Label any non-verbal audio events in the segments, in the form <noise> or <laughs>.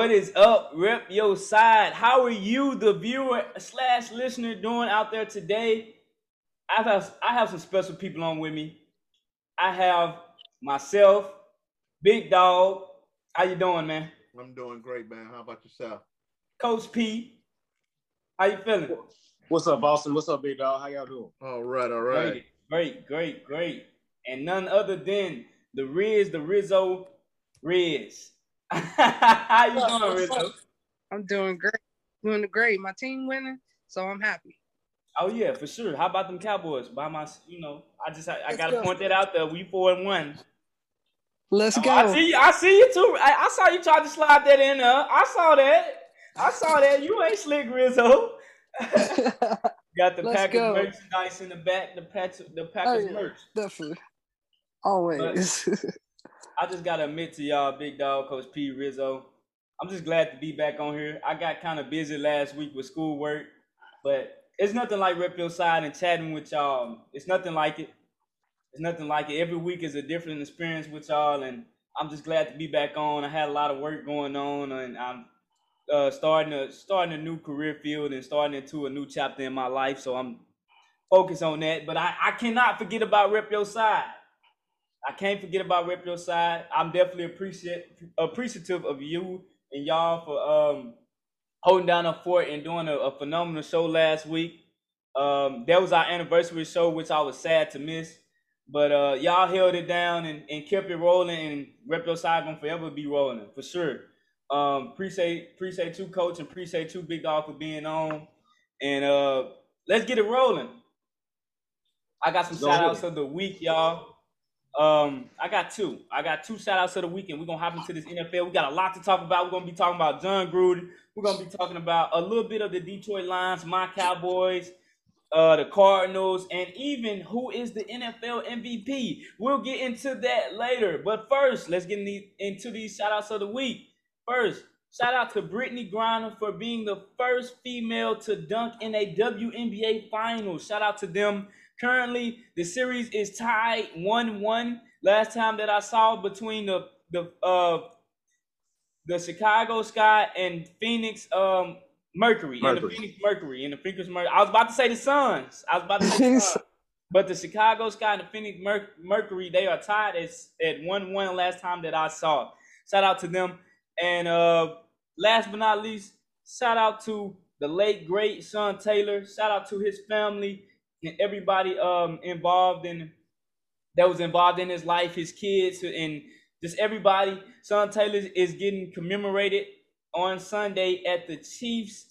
What is up, Rep Your Side? How are you, the viewer slash listener, doing out there today? I have I have some special people on with me. I have myself, Big Dog. How you doing, man? I'm doing great, man. How about yourself? Coach P. How you feeling? What's up, Boston? What's up, Big Dog? How y'all doing? All right, all right. Great, great, great, great. And none other than the Riz, the Rizzo, Riz. How <laughs> you doing, Rizzo? I'm doing great. Doing great. My team winning, so I'm happy. Oh yeah, for sure. How about them Cowboys? By my, you know, I just I, I gotta go. point that out there. We four and one. Let's Oh, go. I see you. I see you too. I, I saw you try to slide that in there. I saw that. I saw that. You ain't slick, Rizzo. <laughs> Got the Let's Packers go. merchandise in the back. The Packers, the Oh, Packers yeah. merch. Definitely. Always. I just gotta admit to y'all, big dog, Coach P. Rizzo. I'm just glad to be back on here. I got kind of busy last week with schoolwork, but it's nothing like Rep Your Side and chatting with y'all. It's nothing like it. It's nothing like it. Every week is a different experience with y'all, and I'm just glad to be back on. I had a lot of work going on, and I'm uh, starting a starting a new career field and starting into a new chapter in my life. So I'm focused on that. But I, I cannot forget about Rep Your Side. I can't forget about Rep Your Side. I'm definitely appreciate appreciative of you and y'all for um holding down a fort and doing a, a phenomenal show last week. Um, that was our anniversary show, which I was sad to miss. But uh, y'all held it down and, and kept it rolling, and Rep Your Side gonna forever be rolling for sure. Um, appreciate appreciate you, coach, and appreciate you, Big Dog, for being on. And uh, let's get it rolling. I got some shout outs of the week, y'all. Um, I got two. I got two shout outs of the weekend. we're gonna hop into this NFL. We got a lot to talk about. We're gonna be talking about Jon Gruden. We're gonna be talking about a little bit of the Detroit Lions, my Cowboys, uh, the Cardinals, and even who is the NFL MVP. We'll get into that later. But first, let's get in the, into these shout outs of the week. First, shout out to Brittney Griner for being the first female to dunk in a WNBA final. Shout out to them. Currently, the series is tied 1-1. Last time that I saw between the the uh the Chicago Sky and Phoenix um Mercury, and the Phoenix Mercury and the Phoenix Mercury. I was about to say the Suns. I was about to say the Suns. But the Chicago Sky and the Phoenix Mer- Mercury, they are tied at, at 1 1 last time that I saw. Shout out to them. And uh, last but not least, shout out to the late, great Sean Taylor. Shout out to his family and everybody um, involved in that was involved in his life, his kids, and just everybody. Sean Taylor is getting commemorated on Sunday at the Chiefs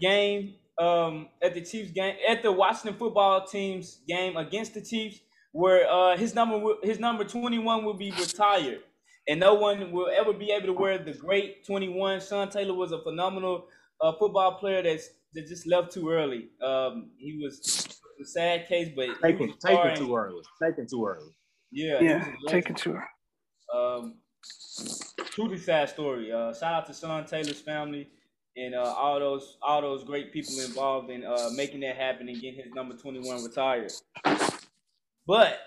game um, at the Chiefs game at the Washington football team's game against the Chiefs, where uh, his number his number twenty one will be retired, and no one will ever be able to wear the great twenty one. Sean Taylor was a phenomenal uh, football player that's that just left too early. Um, he was a sad case, but he Taking, was taking too early. Taking too early. Yeah, yeah, was a take legend. it to. Um, truly sad story. Uh, shout out to Sean Taylor's family and uh, all those all those great people involved in uh, making that happen and getting his number twenty one retired. But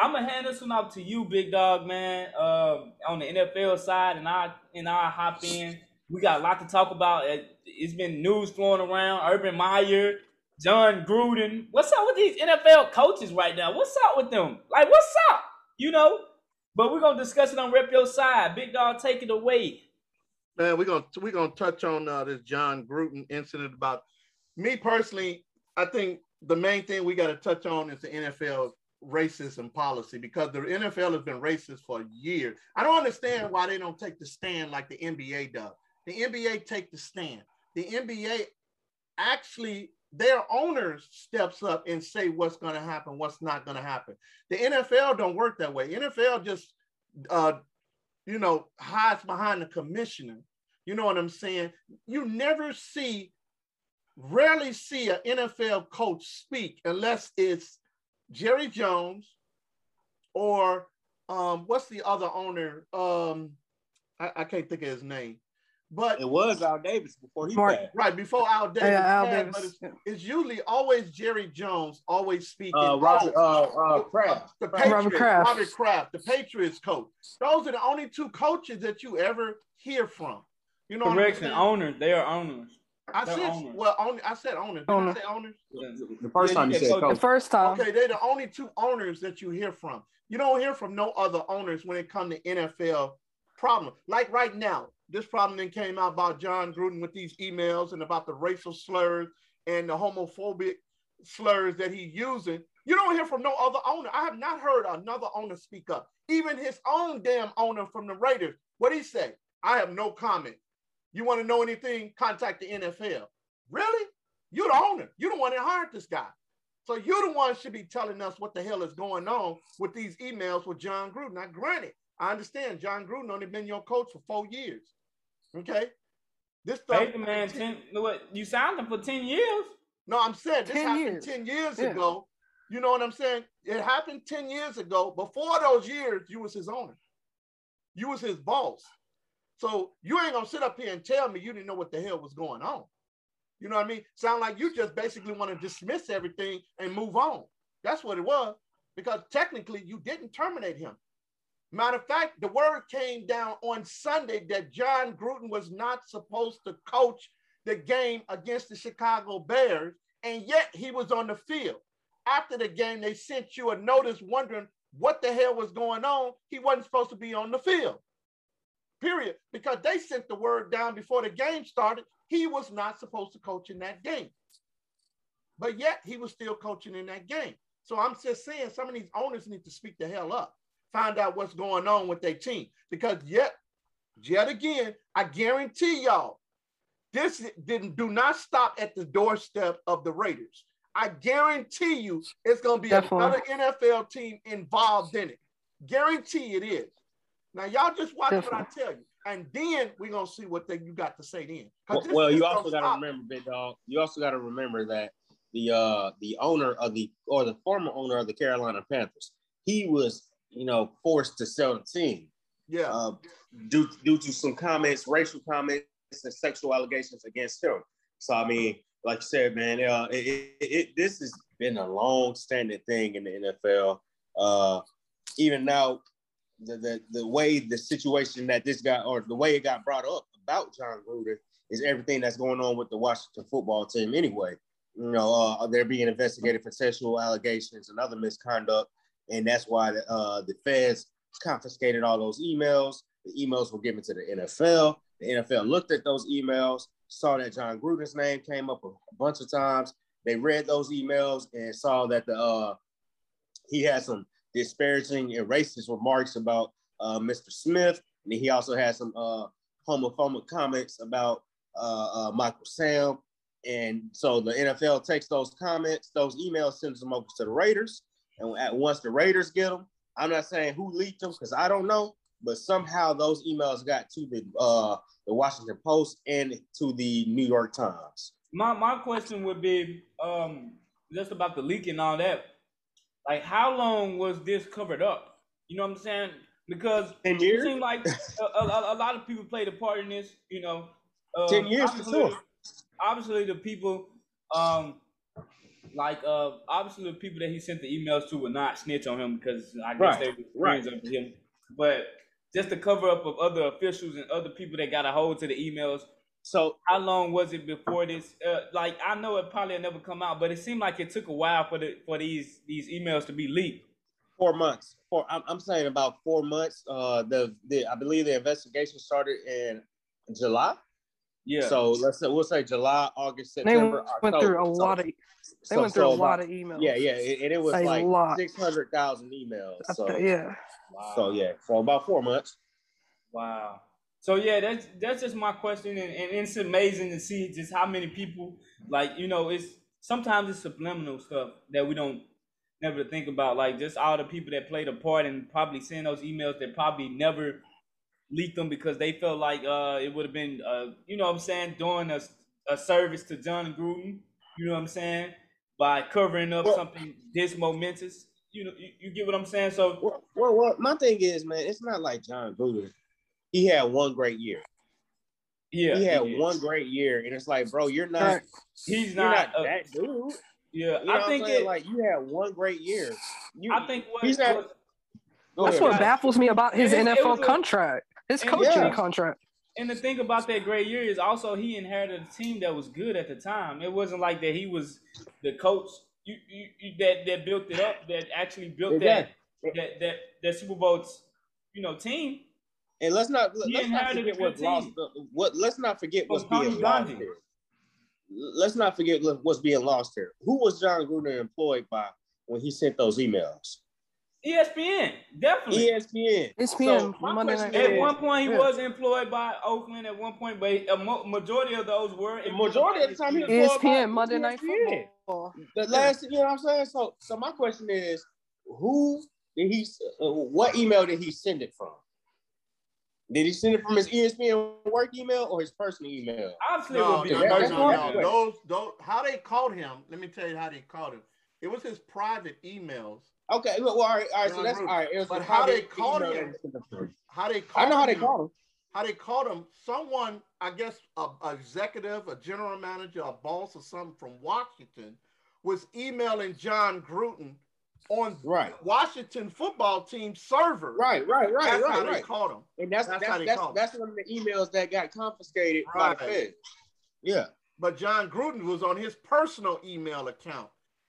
I'm gonna hand this one off to you, big dog, man. Um, on the NFL side, and I and I hop in. We got a lot to talk about. It- It's been news flowing around. Urban Meyer, Jon Gruden. What's up with these NFL coaches right now? What's up with them? Like, what's up? You know. But we're gonna discuss it on Rep Your Side. Big dog, take it away. Man, we're gonna we're gonna touch on uh, this Jon Gruden incident about me personally. I think the main thing we got to touch on is the NFL racism policy because the NFL has been racist for years. I don't understand why they don't take the stand like the NBA does. The NBA take the stand. The NBA actually their owners steps up and say what's going to happen, what's not going to happen. The NFL don't work that way. NFL just uh, you know, hides behind the commissioner. You know what I'm saying? You never see, rarely see an NFL coach speak unless it's Jerry Jones or um, what's the other owner? Um, I, I can't think of his name, but It was Al Davis before he Mark- passed. right before Al Davis, Yeah, Al passed, Davis. but it's, Yeah. it's usually always Jerry Jones, always speaking. Uh, Robert, uh, uh, Kraft. the Patriots, Robert Robert Kraft. Kraft. the Patriots coach. Those are the only two coaches that you ever hear from. You know what I'm Correction, saying? owners. They are owners. I they're said owners. well, only I said owners. Did Owner. I say owners? The first time you you said said The first time. Okay, they're the only two owners that you hear from. You don't hear from no other owners when it comes to NFL problem. Like right now, this problem then came out about Jon Gruden with these emails and about the racial slurs and the homophobic slurs that he's using. You don't hear from no other owner. I have not heard another owner speak up. Even his own damn owner from the Raiders. What he say? I have no comment. You want to know anything? Contact the NFL. Really? You're the owner. You're the one that hired this guy. So you're the one should be telling us what the hell is going on with these emails with Jon Gruden. Now, granted, I understand Jon Gruden only been your coach for four years. Okay. This stuff. Pay the man ten. What you signed him for ten years? No, I'm saying this 10 happened years. 10 years Yeah. ago. You know what I'm saying? It happened 10 years ago. Before those years, you was his owner. You was his boss. So you ain't gonna sit up here and tell me you didn't know what the hell was going on. You know what I mean? Sound like you just basically want to dismiss everything and move on. That's what it was. Because technically you didn't terminate him. Matter of fact, the word came down on Sunday that Jon Gruden was not supposed to coach the game against the Chicago Bears, and yet he was on the field. After the game, they sent you a notice wondering what the hell was going on. He wasn't supposed to be on the field. Period. Because they sent the word down before the game started. He was not supposed to coach in that game. But yet he was still coaching in that game. So I'm just saying some of these owners need to speak the hell up, find out what's going on with their team. Because yet, yet again, I guarantee y'all, this didn't do not stop at the doorstep of the Raiders. I guarantee you it's gonna be Definitely. another NFL team involved in it. Guarantee it is. Now y'all just watch what I tell you, and then we're gonna see what they, you got to say then. Well, this well, just you also got to stop. remember, big dog. You also got to remember that the uh the owner of the or the former owner of the Carolina Panthers, he was you know forced to sell the team Yeah, uh, due due to some comments, racial comments, and sexual allegations against him. So I mean, like you said, man, uh, it, it, it this has been a long-standing thing in the NFL. Uh, even now, the, the the way the situation that this guy or the way it got brought up about Jon Gruden is everything that's going on with the Washington football team. Anyway, you know, uh, they're being investigated for sexual allegations and other misconduct, and that's why the, uh, the feds confiscated all those emails. The emails were given to the NFL. The NFL looked at those emails, saw that Jon Gruden's name came up a, bunch of times. They read those emails and saw that the uh, he had some disparaging and racist remarks about uh, Mr. Smith, and he also had some uh, homophobic comments about uh, uh, Michael Sam. And so the NFL takes those comments, those emails, sends them over to the Raiders. And at once the Raiders get them, I'm not saying who leaked them because I don't know, but somehow those emails got to the uh, the Washington Post and to the New York Times. My my question would be um just about the leak and all that. Like, how long was this covered up? You know what I'm saying? Because it seemed like <laughs> a, a, a lot of people played a part in this. You know, uh, 10 years for obviously- sure. Obviously, the people, um, like uh, obviously the people that he sent the emails to would not snitch on him because I guess Right, they were right. friends of him. But just the cover up of other officials and other people that got a hold to the emails So how long was it before this? Uh, like I know it probably never come out, but it seemed like it took a while for the for these these emails to be leaked. four months. Four. I'm, I'm saying about four months. Uh, the, the I believe the investigation started in July. Yeah. So let's say we'll say July, August, September. They went October. through a lot of they so- went through so a lot of emails. Yeah, yeah, and and it was A like six hundred thousand emails. So th- yeah. wow. so yeah, for about four months. Wow. So yeah, that's that's just my question, and, and it's amazing to see just how many people like you know it's sometimes it's subliminal stuff that we don't never think about, like just all the people that played a part and probably send those emails that probably never leaked them because they felt like uh it would have been uh you know what I'm saying doing a a service to Jon Gruden, you know what I'm saying by covering up Well- something this momentous. You know, you, you get what I'm saying. So Well, well, well, my thing is, man, it's not like Jon Gruden. He had one great year. yeah, he had yeah. one great year, and it's like, bro, you're not. He's You're not, not uh, that dude. Yeah, You know I think it, like you had one great year. You, I think what, he's not- what- That's ahead, what baffles me about his it NFL was a- contract, his and- coaching Yeah. contract. and the thing about that great year is also he inherited a team that was good at the time. It wasn't like that he was the coach you, you, you that that built it up, that actually built Exactly. that that that that Super Bowl's you know, team. And let's not He let's not forget a what's lost. What let's not forget what's From Tony being lost here. Let's not forget what's being lost here. Who was Jon Gruden employed by when he sent those emails? ESPN, definitely. ESPN. ESPN, So my Monday question Night At one point, he Yeah. was employed by Oakland. At one point, but a mo- majority of those were. The majority of the time he was ESPN. employed by ESPN, Monday Night Football. The last, you know what I'm saying? So, so my question is, who did he? Uh, what email did he send it from? Did he send it from his ESPN work email or his personal email? Obviously, it No, would be no, no, no, one no. way. Those, those, how they called him. Let me tell you how they called him. It was his private emails. Okay, well, all right, all right. So that's all right. It was But the how they called him- that he sent it from. How they called I know how they called him. how they called him. Someone, I guess, a, a executive, a general manager, a boss, or something from Washington, was emailing Jon Gruden on Right, Washington football team server. right, right, right, That's how right, they right. called him. And that's That's that's how they that's, that's one of the emails that got confiscated by the Fed. Yeah, But Jon Gruden was on his personal email account.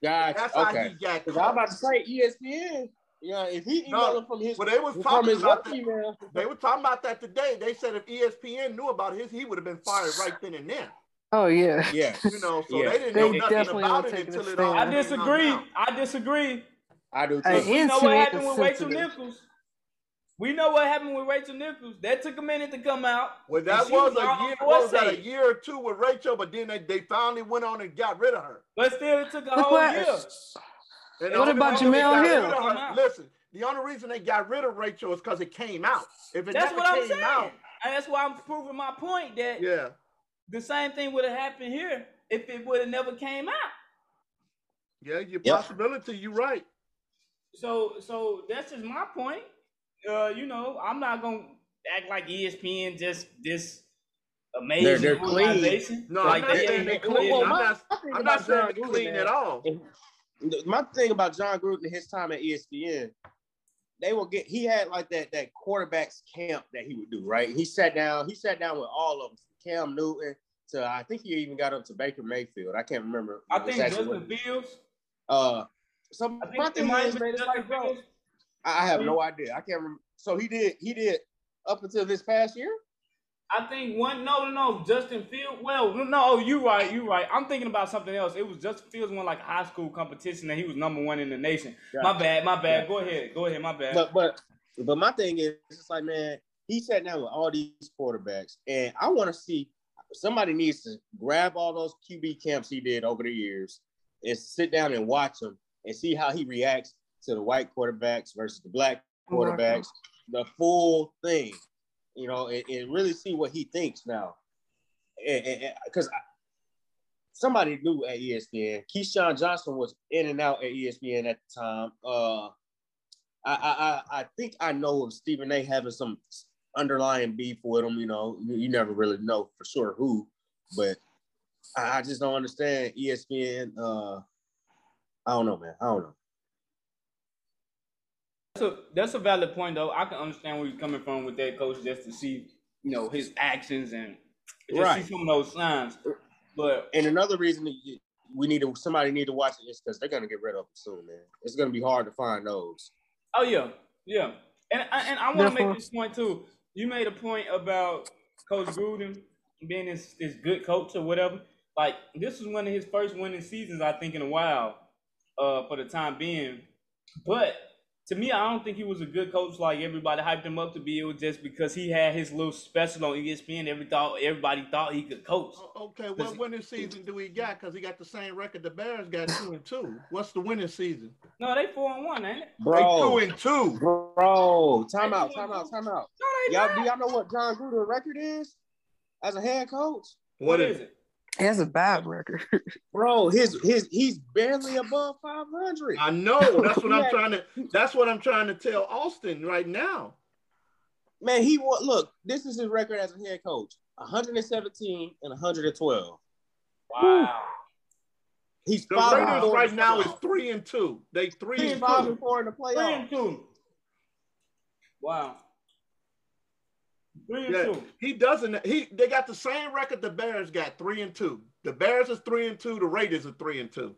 Gotcha. That's how he got Because I'm about to say ESPN. Yeah, if he emailed No, it from his Well, they was talking his about that. email. They were talking about that today. They said if ESPN knew about his, he would have been fired <sighs> right then and there. Oh yeah. Yeah, You know, so Yeah. they didn't They know nothing about it until it all I came out disagree. I disagree. I do too. Hey, We know what ESPN happened is with Rachel sensitive. Nichols. We know what happened with Rachel Nichols. That took a minute to come out. Well, that she was was a year. was that? A year or two with Rachel, but then they, they finally went on and got rid of her. But still, it took a Look whole what- year. And the What only about reason Jemele Hill? of her- Come out. Listen, the only reason they got rid of Rachel is because it came out. If it That's never what I'm came saying. out, And that's why I'm proving my point that yeah. the same thing would have happened here if it would have never came out. Yeah, your Yep. possibility, you're right. So so that's just my point. Uh, you know, I'm not gonna act like ESPN just this amazing They're- they're clean. No, like I'm not they saying they no clean. Well, I'm not, I'm not saying they Gruden, clean man, at all. My thing about Jon Gruden and his time at ESPN, they will get. He had like that that quarterbacks camp that he would do. Right, he sat down. He sat down with all of them, from Cam Newton to I think he even got up to Baker Mayfield. I can't remember. I think exactly Justin Fields. Uh, so I my think it thing is, man, it's like, bro, Fields. I have no mm-hmm. idea. I can't remember. So he did. He did up until this past year. I think one. No, no. Justin Fields. Well, no, no. Oh, you right. You right. I'm thinking about something else. It was Justin Fields won like a high school competition and he was number one in the nation. My bad. My bad. Yeah. Go ahead. Go ahead. My bad. But but but my thing is, it's like man, he sat down with all these quarterbacks, and I want to see somebody needs to grab all those QB camps he did over the years and sit down and watch them and see how he reacts to the white quarterbacks versus the black quarterbacks, the full thing, you know, and, and really see what he thinks now. Because somebody knew at ESPN, Keyshawn Johnson was in and out at ESPN at the time. Uh, I, I, I I think I know of Stephen A. having some underlying beef with him. You know, you, you never really know for sure who, but I, I just don't understand ESPN. Uh, I don't know, man. I don't know. That's a that's a valid point though. I can understand where you're coming from with that coach just to see, you know, his actions and just Right. see some of those signs. But And another reason that you- we need to somebody need to watch it is because they're gonna get rid of them soon, man. It's gonna be hard to find those. oh yeah, yeah. And I- and I want to make this point too. You made a point about Coach Gruden being this this good coach or whatever. Like this was one of his first winning seasons, I think, in a while. Uh, for the time being, but to me, I don't think he was a good coach like everybody hyped him up to be. It was just because he had his little special on ESPN. Every thought everybody thought he could coach. Okay, what winning season do he got? Because he got the same record the Bears got two and two. What's the winning season? No, they four and one, ain't it? They two and two. bro, time out, time out, time out. No, they Y'all, do y'all know what Jon Gruden's record is as a head coach? what is it? He has a bad record. <laughs> Bro, his his he's barely above 500. I know. <laughs> That's what I'm trying to. That's what I'm trying to tell Austin right now. Man, he wa- look. This is his record as a head coach: 117 and 112. Wow. He's The five and Raiders right in the now is three and two. They three He's and five two. and four in the Three playoffs. and two. Wow. Three and Yeah, two. he doesn't. He they got the same record the Bears got three and two. The Bears is three and two. The Raiders are three and two.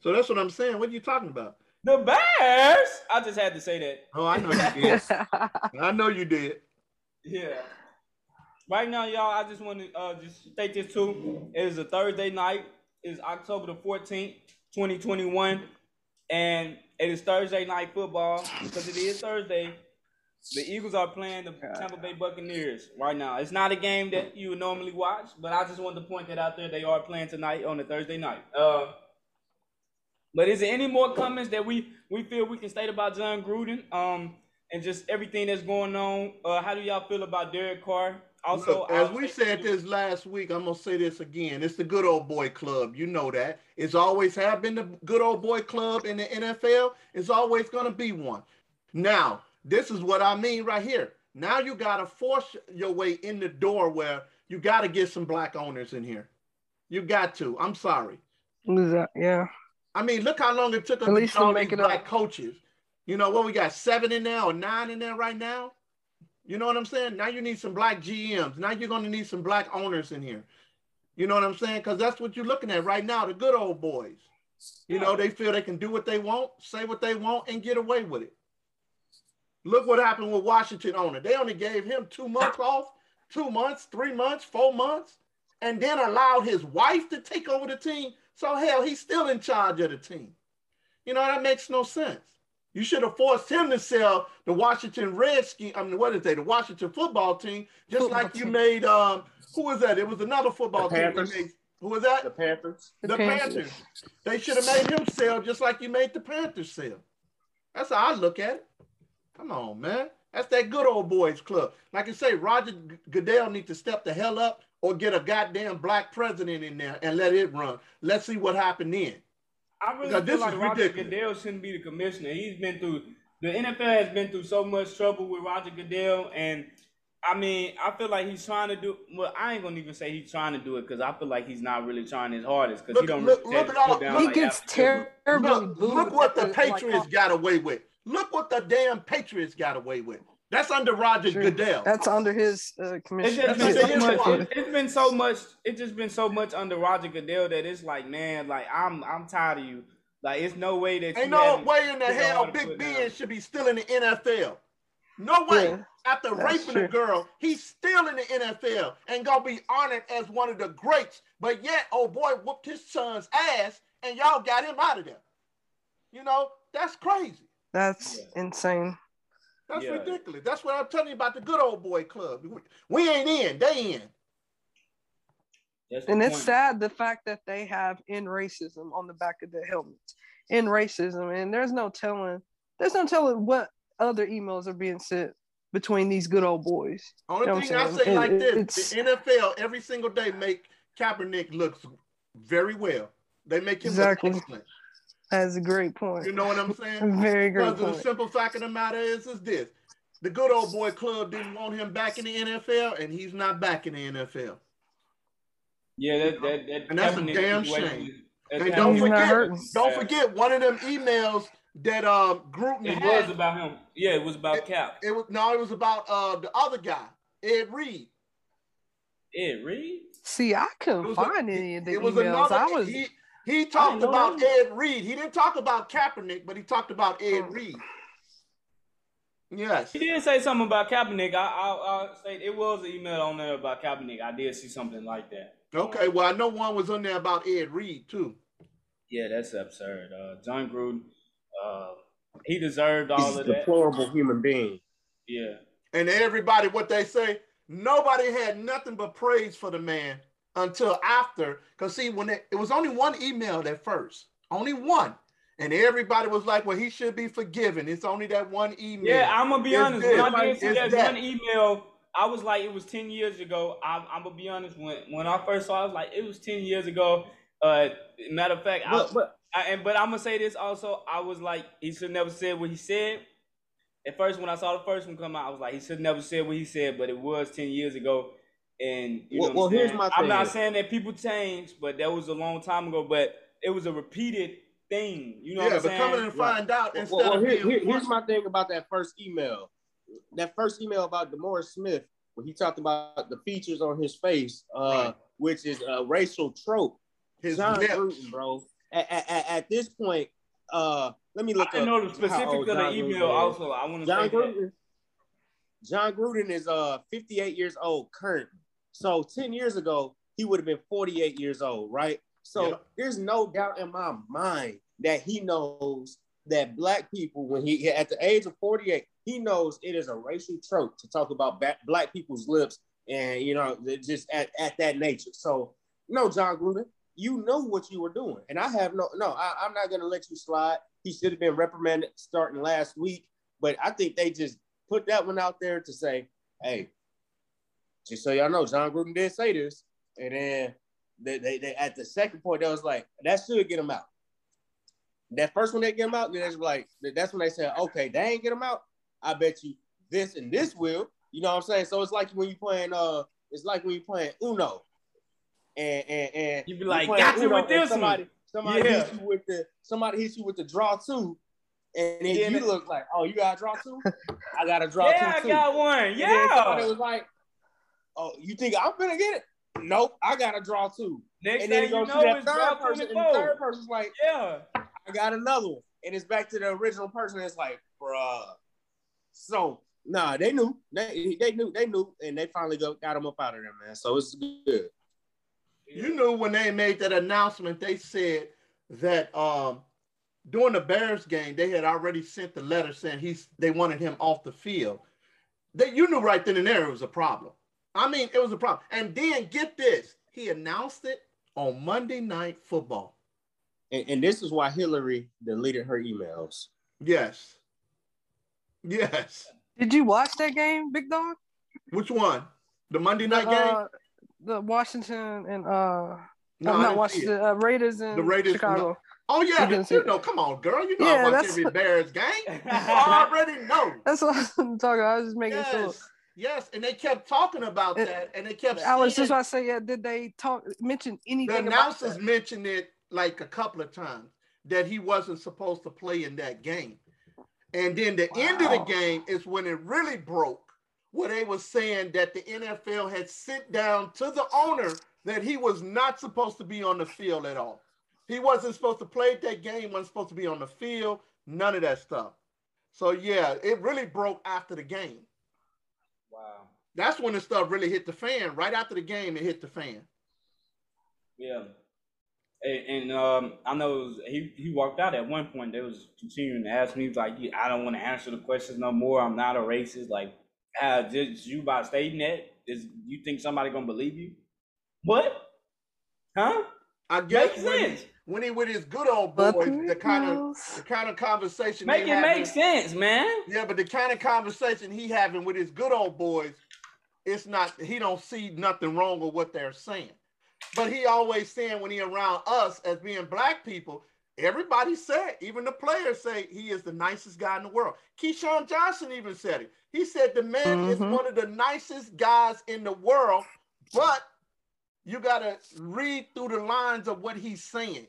So that's what I'm saying. What are you talking about? The Bears. I just had to say that. Oh, I know you did. <laughs> I know you did. Yeah. Right now, y'all, I just want to uh, just state this too. It is a Thursday night. It's October the 14th, 2021. And it is Thursday night football because it is Thursday. The Eagles are playing the Tampa Bay Buccaneers right now. It's not a game that you would normally watch, but I just wanted to point that out there. They are playing tonight on a Thursday night. Uh, but is there any more comments that we we feel we can state about Jon Gruden? Um, and just everything that's going on. Uh, how do y'all feel about Derek Carr? Also, Look, as we said this last week, I'm gonna say this again. It's the good old boy club. You know that. It's always have been the good old boy club in the NFL. It's always gonna be one. Now, this is what I mean right here. Now you gotta force your way in the door where you gotta get some black owners in here. You got to. I'm sorry. yeah. I mean, look how long it took us At to least they'll make it black up. coaches. You know what? We got seven in there or nine in there right now. You know what I'm saying? Now you need some black GMs. Now you're going to need some black owners in here. You know what I'm saying? Because that's what you're looking at right now. The good old boys. You know, they feel they can do what they want, say what they want, and get away with it. Look what happened with Washington owner. They only gave him two months off, two months, three months, four months, and then allowed his wife to take over the team. So hell, he's still in charge of the team. You know, that makes no sense. You should have forced him to sell the Washington Redskins. I mean, what is they? The Washington football team, just Football like you team. made. Um, who was that? It was another football The team. Panthers. They made- Who was that? The Panthers. The, The Panthers. Panthers. They should have made him sell just like you made the Panthers sell. That's how I look at it. Come on, man. That's that good old boys club. Like I say, Roger Goodell needs to step the hell up or get a goddamn black president in there and let it run. Let's see what happened then. I really Because feel like Roger ridiculous. Goodell shouldn't be the commissioner. He's been through the NFL has been through so much trouble with Roger Goodell, and I mean, I feel like he's trying to do. Well, I ain't gonna even say he's trying to do it because I feel like he's not really trying his hardest because he don't look- look at all- down He like gets terribly Look, booed. look what the at like, Patriots uh, got away with. Look what the damn Patriots got away with. That's under Roger Sure. Goodell. That's under his uh, It's commission. just That's been so much. it- It's been so much. It's just been so much under Roger Goodell that it's like, man, like I'm, I'm tired of you. Like, it's no way that Ain't you no way in the hell Big Ben should be still in the NFL. No way. Yeah, After that's raping a girl, he's still in the NFL and gonna be honored as one of the greats. But yet, oh boy, whooped his son's ass, and y'all got him out of there. You know, that's crazy. That's Yeah. insane. That's Yeah. ridiculous. That's what I'm telling you about the good old boy club. We- We ain't in, they in. That's And it's point. sad the fact that they have in racism on the back of their helmets. In racism, and there's no telling. There's no telling what other emails are being sent between these good old boys. Only You know thing I'm I saying? say It- like it- this: the NFL every single day make Kaepernick looks very well. They make him Exactly. look excellent. That's a great point. You know what I'm saying? <laughs> Very great Because the simple fact of the matter is, is this: the good old boy club didn't want him back in the NFL, and he's not back in the NFL. Yeah, that that, that And that's a damn shame. that's And Kaepernick. don't forget, don't Yeah. forget one of them emails that um Gruden It had. was about him. Yeah, it was about Cap. it was no, it was about uh the other guy, Ed Reed. Ed Reed. See, I couldn't was a- find any of the it was emails. another. I was he he talked about that. Ed Reed. He didn't talk about Kaepernick, but he talked about Ed Oh. Reed. Yes. He did say something about Kaepernick. I, I, I'll say it was an email on there about Kaepernick. I did see something like that. Okay. Well, I know one was on there about Ed Reed too. Yeah, that's absurd. Uh, Jon Gruden, uh, he deserved all He's a of that. deplorable human being. Yeah. And everybody, what they say, nobody had nothing but praise for the man until after. Because see, when it, it was only one email at first, only one, and everybody was like, "Well, he should be forgiven." It's only that one email. Yeah, I'm gonna be It's honest. this, When I did see that, that. one email, I was like, it was ten years ago. I'm, I'm gonna be honest. When when I first saw, it, I was like, it was ten years ago. Uh, matter of fact, But, I, but I, and but I'm gonna say this also. I was like, he should never said what he said. At first, when I saw the first one come out, I was like, he should never said what he said. But it was ten years ago, and you Well- know. well, here's saying? my I'm not saying that people change, but that was a long time ago. But it was a repeated thing. You know yeah, what I'm but saying? coming and find out well, instead well, of here- being here- here's my thing about that first email. that first email about DeMaurice Smith, when he talked about the features on his face, uh, Right. which is a racial trope. His John lips. Gruden, bro. At, at, at- at this point, uh, let me look I didn't up know the how specifics of the Jon Gruden email. Also, I want to John say that. Gruden. Jon Gruden is uh 58 years old currently. So 10 years ago, he would have been 48 years old, right? So Yeah. there's no doubt in my mind that he knows that black people, when he at the age of 48, he knows it is a racial trope to talk about black people's lips and you know just at, at that nature. So no, Jon Gruden, you know what you were doing, and I have no no. I, I'm not gonna let you slide. He should have been reprimanded starting last week, but I think they just put that one out there to say, hey, just so y'all know, Jon Gruden did say this, and then they, they, they at the second point, they was like, that should get him out. That first one they get him out, then it's like that's when they said, okay, they ain't get him out. I bet you this and this will. You know what I'm saying? So it's like when you playing uh, it's like when you playing Uno, and and and You be like, got you with this somebody, one. Somebody Yeah. hits you with the somebody hits you with the draw two, and then Yeah, you look like, oh, you got a draw two? <laughs> I got a draw Yeah, two I too. got one. And then somebody was like, oh, you think I'm gonna get it? Nope, I gotta draw two. Next and then thing you goes know, to that it's third draw person, and the third person's like, Yeah. I got another one. And it's back to the original person. It's like, bruh. So nah, they knew. They they knew, they knew, and they finally go, got him up out of there, man. So it's good. You knew when they made that announcement, they said that um, during the Bears game, they had already sent the letter saying he's they wanted him off the field. That you knew right then and there it was a problem. I mean, it was a problem. And then get this, he announced it on Monday Night Football. And, and this is why Hillary deleted her emails. Yes, yes. Did you watch that game, Big Dog? Which one? The Monday night game? Uh, the Washington and uh, No, I'm not didn't watching the uh, Raiders and The Raiders- Chicago. Oh yeah, You you know. Come on, girl. You know Yeah, I watch that's- every Bears game. You <laughs> already know. That's what I'm talking. about. I was just making sure. Yes, and they kept talking about It- that, and they kept. Alex, saying, just to say, yeah, did they talk mention the anything about announcers mentioned it like a couple of times that he wasn't supposed to play in that game, and then the end of the game is when it really broke, where they were saying that the NFL had sent down to the owner that he was not supposed to be on the field at all. He wasn't supposed to play that game. wasn't supposed to be on the field. None of that stuff. So yeah, it really broke after the game. Wow. That's when the stuff really hit the fan. Right after the game, it hit the fan. Yeah. And, and um, I know was, he he walked out at one point. They was continuing to ask me. Like, "I don't want to answer the questions no more. I'm not a racist." Like, uh, just you by stating that is you think somebody gonna believe you? What? Huh? I guess Makes when, sense. when he with his good old But boys, the the kind of the kind of conversation Make they it having- make sense, man. Yeah, but the kind of conversation he having with his good old boys, it's not. He don't see nothing wrong with what they're saying. But he always saying when he around us as being black people, everybody said, even the players say he is the nicest guy in the world. Keyshawn Johnson even said it. He said the man is Mhm. one of the nicest guys in the world, but you gotta read through the lines of what he's saying.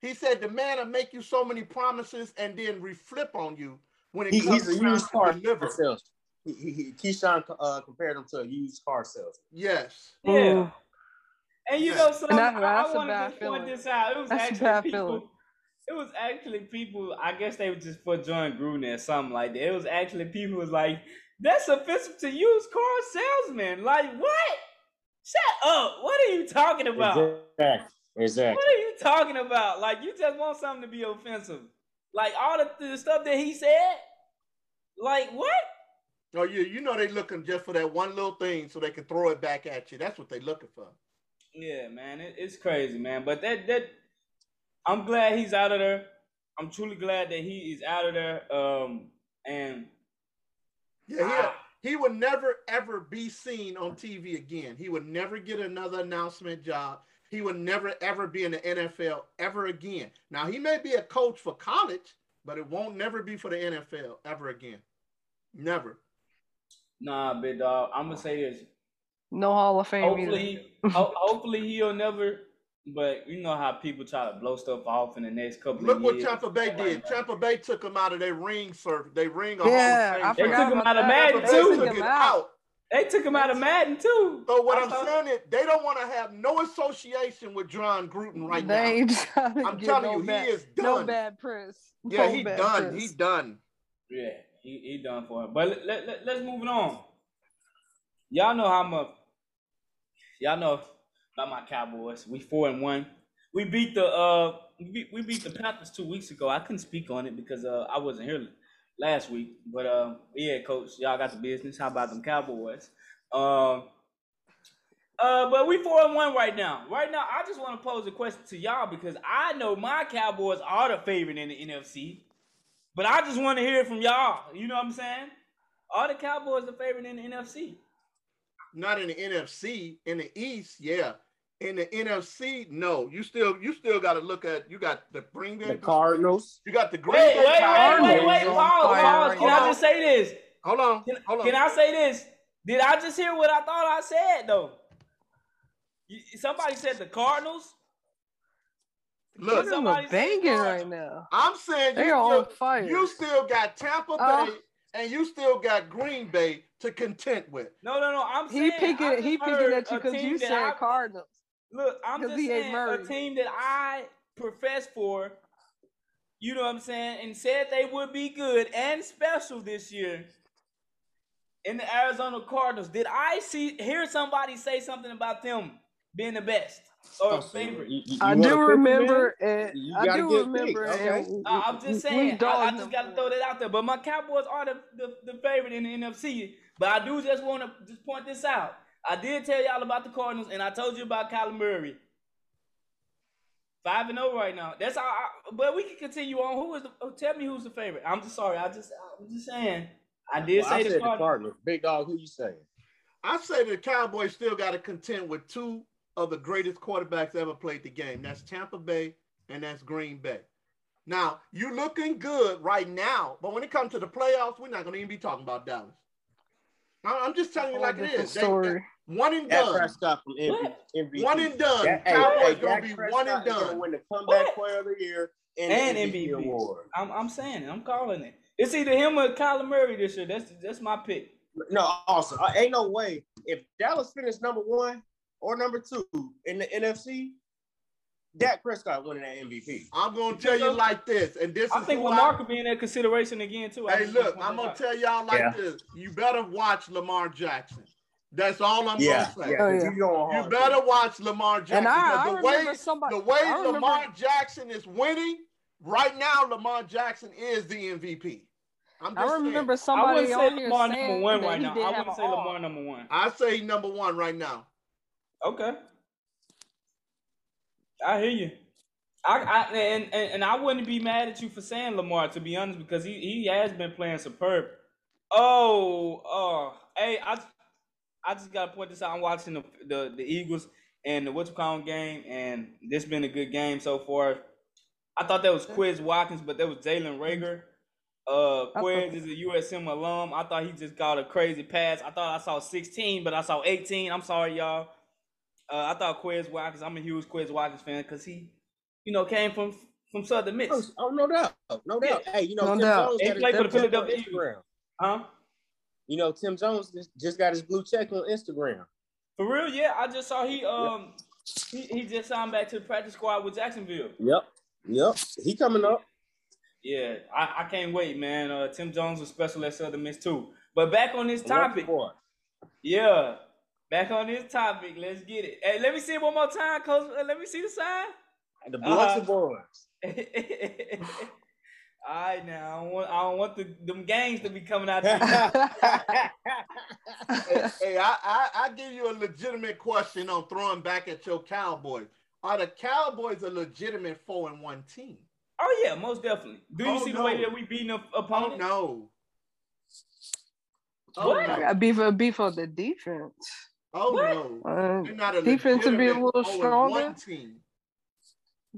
He said the man will make you so many promises and then reflip on you when it He, comes he's a to car deliver. He, he, he, Keyshawn uh, compared him to a used car salesman. Yes. Yeah. Ooh. And you Yeah. know, son, And that- I, that's I a want to bad point this out. It was That's a actually bad people. feeling. It was actually people. I guess they were just for Jon Gruden or something like that. It was actually people was like, "That's offensive to used car salesmen." Like what? Shut up! What are you talking about? Exactly. Exactly. What are you talking about? Like you just want something to be offensive. Like all the, the stuff that he said. Like what? Oh, you you know they looking just for that one little thing so they can throw it back at you. That's what they looking for. Yeah, man, it, it's crazy, man. But that that I'm glad he's out of there. I'm truly glad that he is out of there. Um, and Yeah, ah, he, he would never ever be seen on TV again. He would never get another announcement job. He would never ever be in the NFL ever again. Now he may be a coach for college, but it won't never be for the NFL ever again. Never. Nah, big dog. I'm gonna say this. No Hall of Fame either. Hopefully, <laughs> ho- hopefully he'll never but you know how people try to blow stuff off in the next couple Look of what years. Tampa Bay did. Tampa Bay took him out of their ring sir. They ring a Yeah, Hall of They Fame. forgot took him out of. Madden, They They too. took took him out. out. They took him out of Madden too. So what I I'm saying is they don't want to have no association with Jon Gruden right they now. ain't I'm telling no you, he bad, is no done. bad press. Yeah, No he done. press. He done. Yeah, he, he done for him. But let, let, let, let's move it on. Y'all know how much. Y'all know about my Cowboys. We four and one. We beat the uh we beat, we beat the Panthers two weeks ago. I couldn't speak on it because uh I wasn't here last week. But uh yeah, coach, y'all got the business. How about them Cowboys? Um. Uh, but we four and one right now. Right now, I just want to pose a question to y'all because I know my Cowboys are the favorite in the NFC. But I just want to hear it from y'all. You know what I'm saying? Are the Cowboys the favorite in the NFC? Not in the NFC. In the East, yeah. In the NFC, no. You still you still got to look at you got the Green Bay. The Cardinals. You got the Green Wait, Bay wait, wait, Packers. wait, wait. on Pause, pause. Can now. I just say this? Hold on. Can, Hold on. can I say this? Did I just hear what I thought I said though? Somebody said the Cardinals. Look, Cardinals somebody are banging right now. I'm saying They you are still, on fire. you still got Tampa Uh, Bay and you still got Green Bay to content with. No, no, no. I'm He saying picking he picking at you because you said I- Cardinals. Look, I'm just saying Murray. a team that I profess for. You know what I'm saying, and said they would be good and special this year. In the Arizona Cardinals, did I see hear somebody say something about them being the best or Oh, favorite? you- you- you I do remember, man? and I do remember. picked, okay. and I- I'm just saying. I, I just got to throw that out there. But my Cowboys are the, the, the favorite in the NFC. But I do just want to just point this out. I did tell y'all about the Cardinals, and I told you about Kyler Murray. Five and zero right now. That's all. I, but we can continue on. Who is the? Oh, tell me who's the favorite. I'm just sorry. I just I'm just saying. I did Well, say I the said the Cardinals. Cardinals. Big dog, who you saying? I say the Cowboys still got to contend with two of the greatest quarterbacks ever played the game. That's Tampa Bay and that's Green Bay. Now, you're looking good right now, but when it comes to the playoffs, we're not going to even be talking about Dallas. I- I'm just telling you like it different is. They- story. one and Dak done. Prescott from MVP. What? MVP. One and done. That- hey, Cowboys hey, gonna be Prescott one and is gonna done. Win the comeback What? player of the year and, And MVP, MVP. award. I'm I'm saying it. I'm calling it. It's either him or Kyler Murray this year. That's that's my pick. No, awesome. Uh, ain't no way. If Dallas finished number one or number two in the NFC, Dak Prescott winning that MVP. I'm going to tell you like this, and this I is think who Lamar could be in that consideration again too. I Hey, look, I'm gonna out. tell y'all like Yeah. this. You better watch Lamar Jackson. That's all I'm Yeah, gonna say. yeah. Oh, 'cause yeah. you going You better watch Lamar Jackson. And I, I because the way somebody. the way I remember, Lamar Jackson is winning right now, Lamar Jackson is the MVP. I'm I just remember I somebody wouldn't say on here Lamar saying number one that right he now. did I have wouldn't an say arm. Lamar number one. I say number one right now. Okay. I hear you. I, I and, and and I wouldn't be mad at you for saying Lamar to be honest because he, he has been playing superb. Oh, oh, hey, I I just gotta point this out. I'm watching the the, the Eagles and the what's call game, and this been a good game so far. I thought that was Quez Watkins, but that was Jalen Reagor. Uh, Quez is a USM alum. I thought he just got a crazy pass. I thought I saw 16, but I saw 18. I'm sorry, y'all. Uh, I thought Quez Watkins. I'm a huge Quez Watkins fan because he, you know, came from from Southern Miss. Oh, no doubt. No doubt. Hey, you know, No Tim doubt. Jones He played for the blue check on Philadelphia Eagles. Instagram. Huh? You know, Tim Jones just- just got his blue check on Instagram. For real? Yeah, I just saw he um he, he just signed back to the practice squad with Jacksonville. Yep. Yep. He coming up. Yeah, I, I can't wait, man. Uh, Tim Jones was special at Southern Miss too. But back on this topic, yeah, back on this topic. Let's get it. Hey, let me see it one more time, coach. Uh, Let me see the sign. The Biloxi Uh-huh. boys. <laughs> All right, now I don't want I don't want the them gangs to be coming out. <laughs> there. hey, hey, I, I I give you a legitimate question on throwing back at your Cowboys. Are the Cowboys a legitimate four and one team? oh yeah, most definitely. Do you Oh, see the way that we beating up Oh no. Oh What? I no. got beef for beef for the defense. Oh What? no. Uh, They're not a Defense would be a little stronger. team.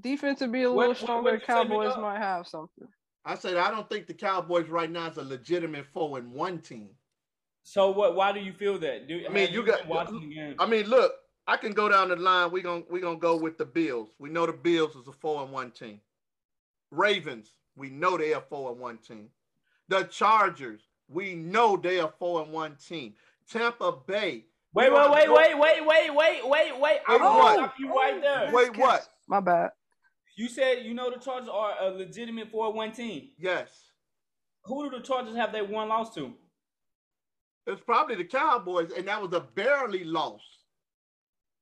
defense would be a little what- stronger. what you Cowboys might have something. I said I don't think the Cowboys right now is a legitimate four and one team. So what? Why do you feel that? Do, I mean, have you got- watching the game. I mean, look, I can go down the line. We're gonna we gonna go with the Bills. We know the Bills is a four and one team. Ravens, we know they are four and one team. The Chargers, we know they are four and one team. Tampa Bay. We Wait, wait, wait, wait, wait, wait, wait, wait, wait. I'm gonna what? stop you right there. Wait, what? My bad. You said you know the Chargers are a legitimate 4-1 team. Yes. Who do the Chargers have they one loss to? It's probably the Cowboys, and that was a barely loss.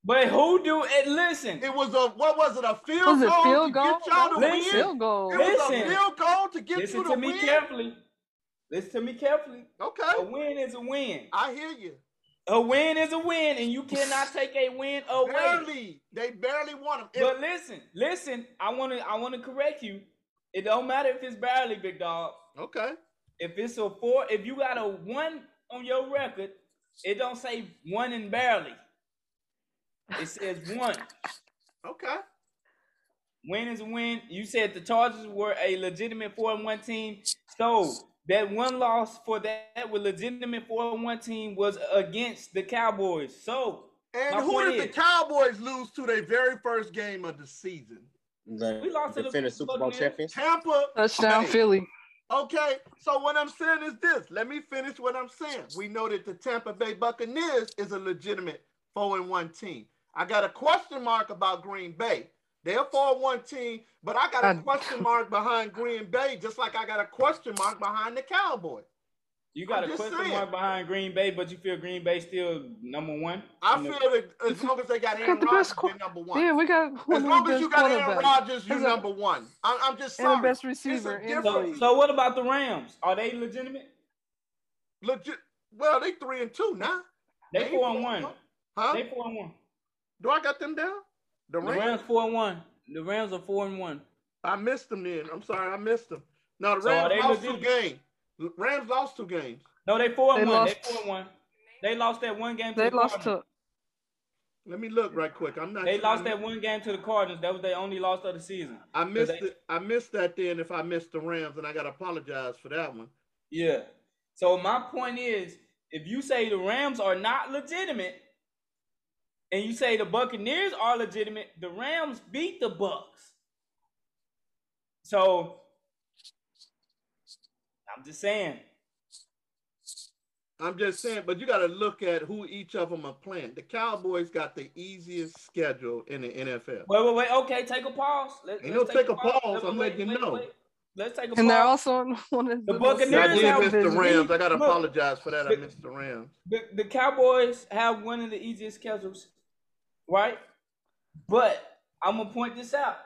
But who do it? Listen, It was a what was it? A field Was it goal field to goal? get y'all to Listen. win. Field goal. It was a field goal to get listen you to, win. Listen to me win. carefully. Listen to me carefully. Okay. A win is a win. I hear you. A win is a win, and you cannot <laughs> take a win away. Barely, they barely won them. If- But listen, listen. I want to, I want to correct you. It don't matter if it's barely, big dog. okay, If it's a four, if you got a one on your record, it don't say one and barely. It says one. okay. Win is a win. You said the Chargers were a legitimate four and one team. So that one loss for that with legitimate four and one team was against the Cowboys. So And who point did the Cowboys lose to their very first game of the season? The, We lost to the Super Bowl Buccaneers. champions. Tampa. Touchdown Bay. Philly. Okay, so what I'm saying is this. Let me finish what I'm saying. We know that the Tampa Bay Buccaneers is a legitimate four and one team. I got a question mark about Green Bay. They're a four one team, but I got a I- question mark behind Green Bay, just like I got a question mark behind the Cowboys. you got I'm a question saying. mark behind Green Bay, but you feel Green Bay still number one. I In the- feel that as long as they got Got Aaron the Rodgers, qu- they're number one. Yeah, we got as long as you got Aaron. Rodgers, you're number one. I'm, I'm just And the sorry. best receiver in the. So, league. so what about the Rams? Are they legitimate? Legit. Well, they three and two now. They ain't four and one. Huh? They four and one. Do I got them down? The The Rams. Rams four and one. The Rams are four and one. I missed them then. I'm sorry, I missed them. No, the Rams they lost two games. Rams lost two games. No, they four and They one. lost- They four and one. They lost that one game. To They the lost Cardinals. Let me look right quick. I'm not. They sure. lost that one game to the Cardinals. That was their only loss of the season. I missed they- it. I missed that then. If I missed the Rams, and I gotta apologize for that one. Yeah. So my point is, if you say the Rams are not legitimate, and you say the Buccaneers are legitimate, the Rams beat the Bucks. So I'm just saying. I'm just saying, but you got to look at who each of them are playing. The Cowboys got the easiest schedule in the NFL. Wait, wait, wait. Okay, take a pause. Let, Ain't let's no take a pause, Wait, I'm wait, letting you wait, know. wait. Let's take a pause. And they're also on one of The the, Buccaneers I did have miss the Rams. I got to apologize for that. I missed the Rams. the, the Cowboys have one of the easiest schedules, right? But I'm gonna point this out.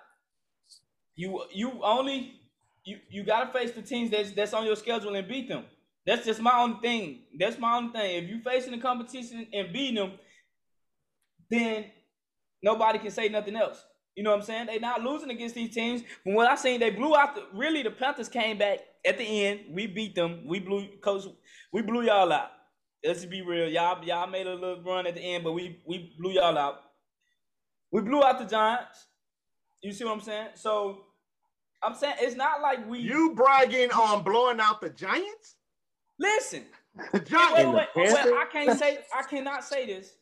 You you only you you gotta face the teams that's that's on your schedule and beat them. That's just my only thing. That's my only thing. If you facing the competition and beating them, then nobody can say nothing else. You know what I'm saying? They not losing against these teams. From what I seen, they blew out. The, really, the Panthers came back at the end. We beat them. We blew coach. We blew y'all out. Let's be real. Y'all y'all made a little run at the end, but we we blew y'all out. We blew out the Giants. You see what I'm saying? So I'm saying it's not like we You bragging on blowing out the Giants? listen. The Giants. wait, the wait. Well, I can't say I cannot say this,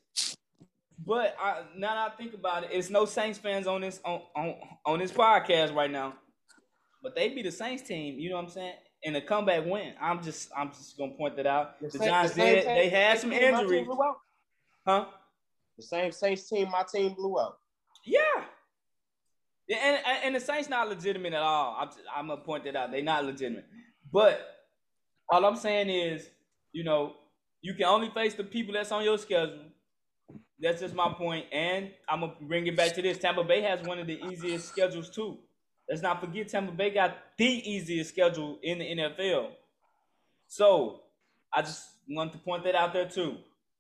but I, now that I think about it, it's no Saints fans on this on, on on this podcast right now. But they be the Saints team, you know what I'm saying? And a comeback win. I'm just I'm just gonna point that out. The, same- Giants same did. They had some team my team injuries, huh? The same Saints team my team blew out. Yeah. And, and- the Saints not legitimate at all. I'm, I'm gonna point that out. They not legitimate. But all I'm saying is, you know, you can only face the people that's on your schedule. That's just my point. And I'm gonna bring it back to this. Tampa Bay has one of the easiest schedules too. Let's not forget Tampa Bay got the easiest schedule in the NFL. So I just want to point that out there too.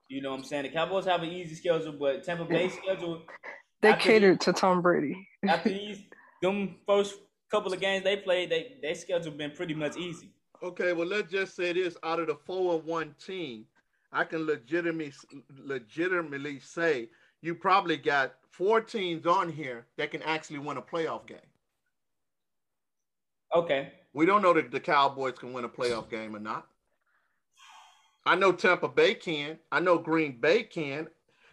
You know what I'm saying? The Cowboys have an easy schedule, but Tampa Bay's schedule They after catered to Tom Brady. after these <laughs> them first couple of games they played, they their schedule been pretty much easy. Okay, well, let's just say this: out of the four and one team, I can legitimately legitimately say you probably got four teams on here that can actually win a playoff game. Okay. We don't know that the Cowboys can win a playoff game or not. I know Tampa Bay can. I know Green Bay can.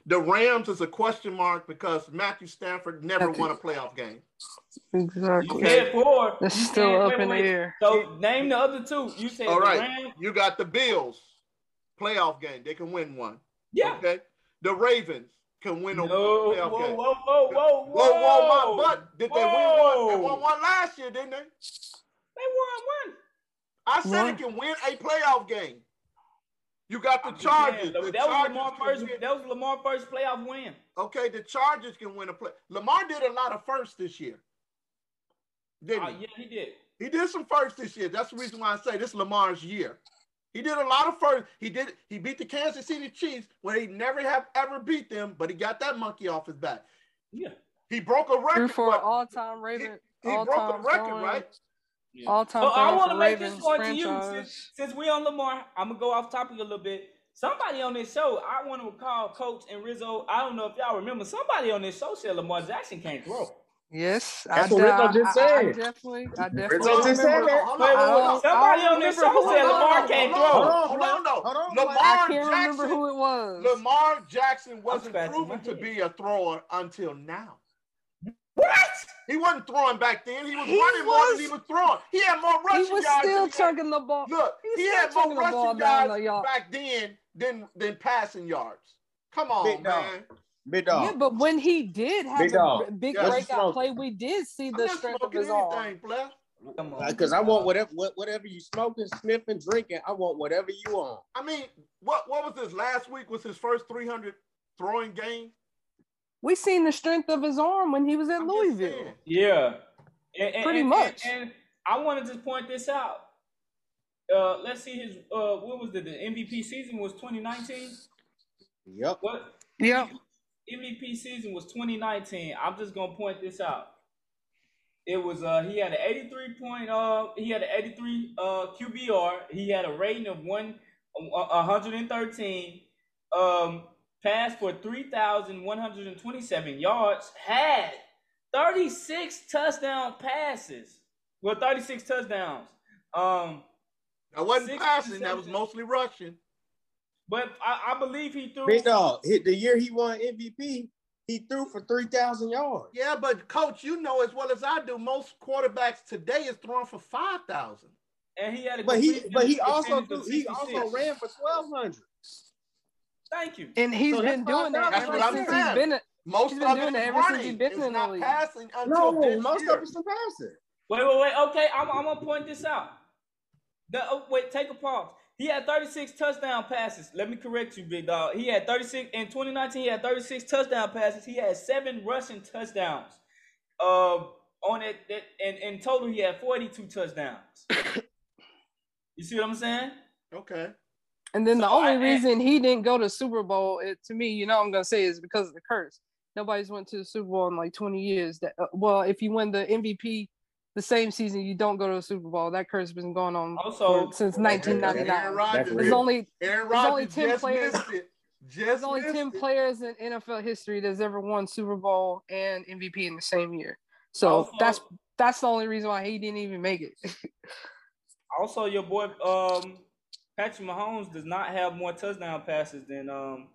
The Rams is a question mark because Matthew Stafford never won a playoff game. Exactly. You said four. It's still Man, up wait, in the air. So name the other two. You said All the right. Rams. You got the Bills playoff game. They can win one. Yeah. Okay. The Ravens can win a No. Whoa, playoff whoa, game. whoa, whoa, whoa, Whoa, whoa, my butt. Did they win one? They won one last year, didn't they? They won one. I said One. it can win a playoff game. You got the I'm Chargers. saying, The That was Chargers Lamar first. win- That was Lamar first playoff win. Okay, the Chargers can win a play. Lamar did a lot of firsts this year. Didn't Uh, he? yeah, he did. He did some firsts this year. That's the reason why I say this is Lamar's year. He did a lot of first. He did. He beat the Kansas City Chiefs when he never have ever beat them, but he got that monkey off his back. Yeah. He broke a Threw record. for but all-time Raven. he broke a record, throwing- right? Yeah. All-time So I want to make this Ravens point to you. Since, since we on Lamar, I'm gonna go off topic a little bit. Somebody on this show, I want to call Coach and Rizzo. I don't know if y'all remember. Somebody on this show said Lamar Jackson can't throw. Yes, That's I, what Rizzo I- just I- I said. definitely, I definitely Rizzo just said remember. that. Hold Wait, on, wait, hold wait. on. Somebody on this show said it was. Lamar can't Hold throw. on, Hold hold on, on, hold on. Lamar I can't Jackson. remember who it was. Lamar Jackson wasn't proven to be a thrower until now. What? He wasn't throwing back then. He was He running more than he was throwing. He had more he rushing was yards. still than he had- chugging the ball. Look, He's he had more the ball rushing yards the yard. back then than than passing yards. Come on, Big dog. man. Big dog. Yeah, but when he did have Big the dog. big Yeah, breakout smoke. play, we did see I'm the not strength of his arm. anything, player. Come on. Because I want whatever whatever you smoking, sniffing, drinking, I want whatever you want. I mean, what what was this last week? Was his first 300 throwing game? We seen the strength of his arm when he was at I'm Louisville. Yeah. And, and- Pretty and- much. And, and I want to just point this out. Uh, let's see his uh, what was the, the MVP season was 2019. Yep. What? Yep. MVP season was 2019. I'm just gonna point this out. It was uh he had an 83 point uh he had an 83 uh QBR. He had a rating of one uh, 113. Um, passed for 3,127 yards. Had 36 touchdown passes. Well, 36 touchdowns. Um, I wasn't passing. That was mostly rushing. but I, I believe he threw. Big dog. Hit the year he won MVP, he threw for three thousand yards. Yeah, but coach, you know as well as I do, most quarterbacks today is throwing for five thousand. and he had a But he but he also threw, he also ran for twelve hundred. Thank you. And he's So been doing that That's ever what I'm since saying. he's been at Most He's of been it doing is that ever since he's been it's in the not league. passing until No, this most year. of it's some passing. Wait, wait, wait. Okay, I'm, I'm gonna point this out. The, oh, wait, take a pause. He had 36 touchdown passes. Let me correct you, big dog. He had 36 in 2019. He had 36 touchdown passes. He had seven rushing touchdowns. Uh, on it, that and in total, he had 42 touchdowns. <coughs> you see what I'm saying? Okay. And then the only I- reason he didn't go to Super Bowl, it, to me, you know, I'm gonna say is because of the curse. Nobody's went to the Super Bowl in like 20 years. That uh, well, if you win the MVP the same season, you don't go to the Super Bowl. That curse has been going on Also- since Aaron 1999. Rodgers. There's real. only Aaron There's only 10 just players- Just there's only 10 it. players in NFL history that's ever won Super Bowl and MVP in the same year. So Also- that's that's the only reason why he didn't even make it. <laughs> Also, your boy um, Patrick Mahomes does not have more touchdown passes than um,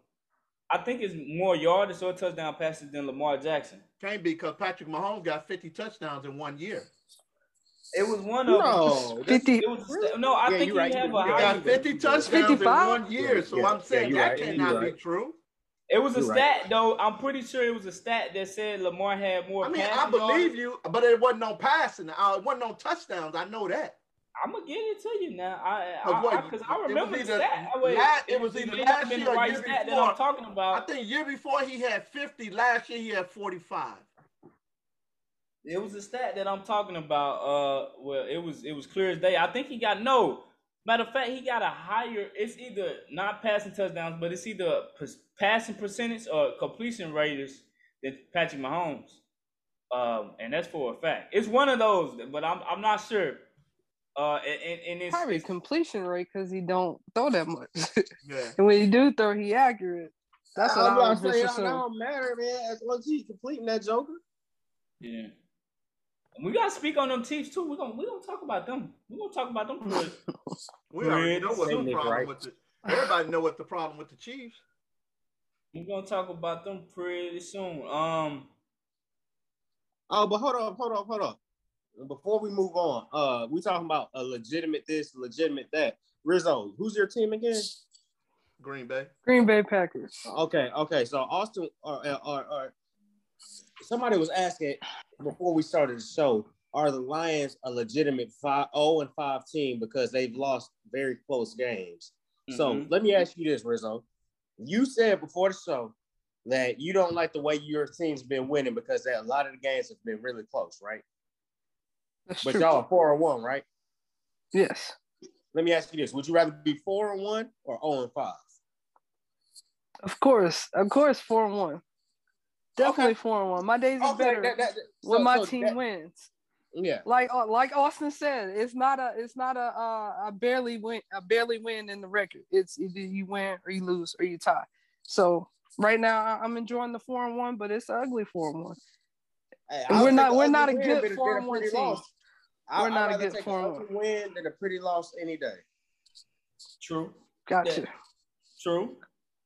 I think it's more yardage or touchdown passes than Lamar Jackson. Can't be because Patrick Mahomes got 50 touchdowns in one year. It was one of No, that's- 50 It was a no, I Yeah, think you're right. he have You- a you got 50 touchdowns 55? in one year. So Yeah, I'm saying yeah, that you're right. cannot You're be right. true. It was a You're stat right. though. I'm pretty sure it was a stat that said Lamar had more. I mean, I believe yards. you, but it wasn't no passing. Uh, it wasn't no touchdowns. I know that. I'm gonna get it to you now. I I, because it I was remember the either. I wait, la- it was either last year or right year stat that before. I'm talking about. I think year before he had 50. Last year he had 45. It was a stat that I'm talking about. Uh, well, it was it was clear as day. I think he got no. Matter of fact, he got a higher. It's either not passing touchdowns, but it's either passing percentage or completion rates than Patrick Mahomes. Um, and that's for a fact. It's one of those, but I'm I'm not sure. Uh, and, and, and it's, Probably it's completion rate because he don't throw that much. <laughs> Yeah. and when he do throw, he accurate. That's what I'm I not was just saying it assuming. don't matter, man. As long as he's completing that joker. yeah. And we gotta speak on them teams too. We're gonna we gonna talk about them. We're gonna talk about them. first. We already know what the problem right? with the. Everybody know what the problem with the Chiefs. We're gonna talk about them pretty soon. Um. Oh, but hold on, hold on, hold on. Before we move on, uh, we talking about a legitimate this, legitimate that. Rizzo, who's your team again? Green Bay. Green Bay Packers. Okay, okay. So Austin or, or, or somebody was asking before we started the show, are the Lions a legitimate five, 0 and 5 team because they've lost very close games? So Mhm. let me ask you this, Rizzo. You said before the show that you don't like the way your team's been winning because that a lot of the games have been really close, right? That's But true. y'all are four and one, right? Yes. Let me ask you this: Would you rather be four and one or zero and five? Of course. Of course, four and one. Definitely Okay. four and one. My days are better that- that- when so- my so team that- wins. Yeah. Like uh, like Austin said, it's not a it's not a uh, a barely win a barely win in the record. It's either you win or you lose or you tie. So right now I'm enjoying the four and one, but it's ugly four and one. Hey, we're not- we're not a good than four and one team. loss. We're I'd not a good take four and an win than a pretty loss any day. True. Gotcha. Yeah. True.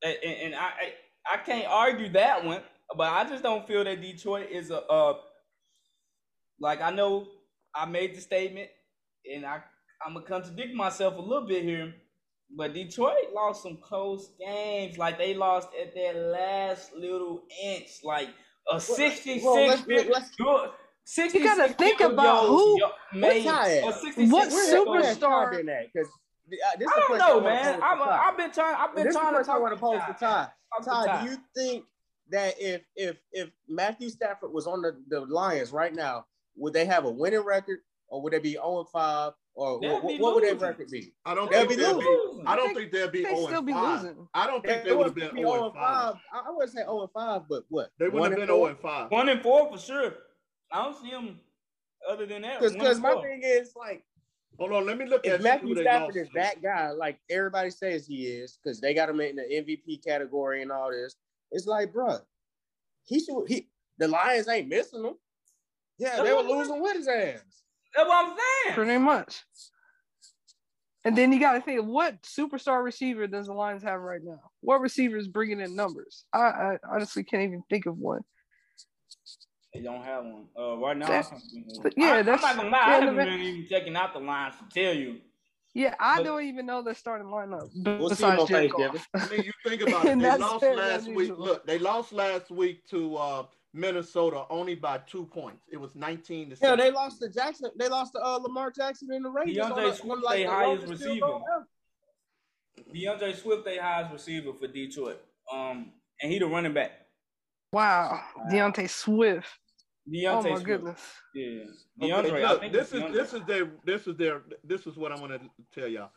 And, and, and I, I I can't argue that one, but I just don't feel that Detroit is a uh like I know I made the statement and I I'm gonna contradict myself a little bit here, but Detroit lost some close games. Like they lost at that last little inch, like a 66 well, let's- let's- field- 66 You gotta think about goals who- y- made a 66 What Where- field where goals. has superstar- Ty that at? 'Cause, uh, this I don't know, wanna man. I'm, Ty. I've been trying. I've been This trying to question I talk want to pose to Ty. Talk Ty, Ty. do you think that if if if Matthew Stafford was on the, the Lions right now, would they have a winning record or would they be 0 and 5 or They'd what, what would their record be? I don't They'll think be they'll losing. be. I don't They- think they'll be they 0 still and be 5. losing. I don't think They they would have been be 0 and 5. I I wouldn't say 0 and 5, but what? They wouldn't have and been 0 four? and 5. One and four for sure. I don't see them other than that. Because my thing is like Hold on, let me look if at Matthew Stafford is to. that guy, like everybody says he is, because they got him in the MVP category and all this, it's like, bruh, he should he the Lions ain't missing him. Yeah, they were losing with his ass. That's what I'm saying. Pretty much. And then you got to think, what superstar receiver does the Lions have right now? What receiver is bringing in numbers? I, I honestly can't even think of one. They don't have one. Uh, right now, That- but yeah, I, I'm that's- not gonna lie. yeah, I haven't the- been even checking out the lines to tell you. Yeah, I But- don't even know their starting lineup. We'll see him on besides Jared Thanksgiving. I mean, you think about <laughs> it. And They that's lost very last week. Look, they lost last week to uh, Minnesota only by two points. It was 19 to Yeah, 7. they lost to Jackson. They lost to uh, Lamar Jackson in the Raiders. DeAndre Swift, like, they the highest receiver. field. DeAndre Swift, they highest receiver for Detroit. Um, and he the running back. Wow, Deontay Swift. Deontay oh my Swift. goodness. Yeah, Okay, DeAndre. I look, this is DeAndre. this is their this is their this is what I'm gonna tell y'all.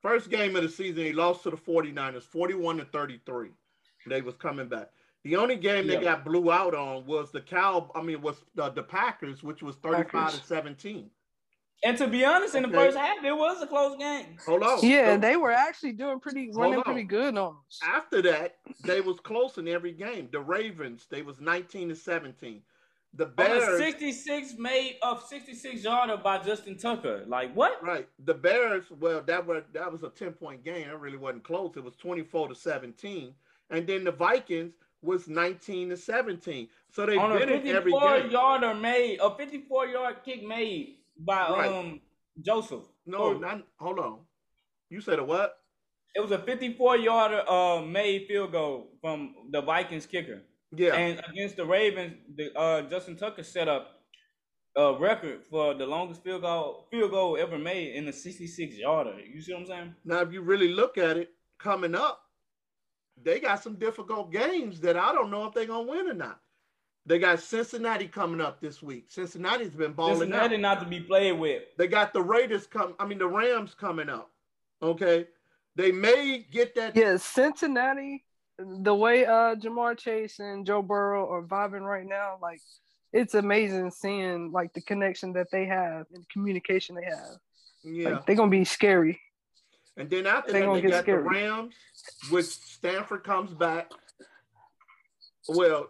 First game of the season, he lost to the 49ers, 41 to 33. They was coming back. The only game Yeah. they got blew out on was the Cow. I mean, was the, the Packers, which was 35 Packers. to 17. And to be honest, in the Okay. first half, it was a close game. Hold on. Yeah, So they were actually doing pretty, running pretty good on us. after that, they was close in every game. The Ravens, they was 19 to 17. The On a Bears, 66 made of 66 yarder by Justin Tucker. Like what? Right. The Bears, well, that was that was a 10 point game. It really wasn't close. It was 24 to 17. And then the Vikings was 19 to 17. So they've On a been every 54 game. yarder made, a 54 yard kick made by Right. um Joseph. No, Or- not hold on. You said a what? It was a 54 yarder uh made field goal from the Vikings kicker. Yeah. And against the Ravens, the uh Justin Tucker set up a record for the longest field goal field goal ever made in a 66 yarder. You see what I'm saying? now, if you really look at it, coming up, they got some difficult games that I don't know if they're gonna win or not. They got Cincinnati coming up this week. Cincinnati's been balling Cincinnati out. not to be played with. They got the Raiders come. I mean, the Rams coming up. Okay, they may get that. Yeah, Cincinnati, the way uh Ja'Marr Chase and Joe Burrow are vibing right now, like it's amazing seeing like the connection that they have and the communication they have. Yeah. Like they're gonna be scary. And then after that, they got scary. the Rams, which Stafford comes back. Well,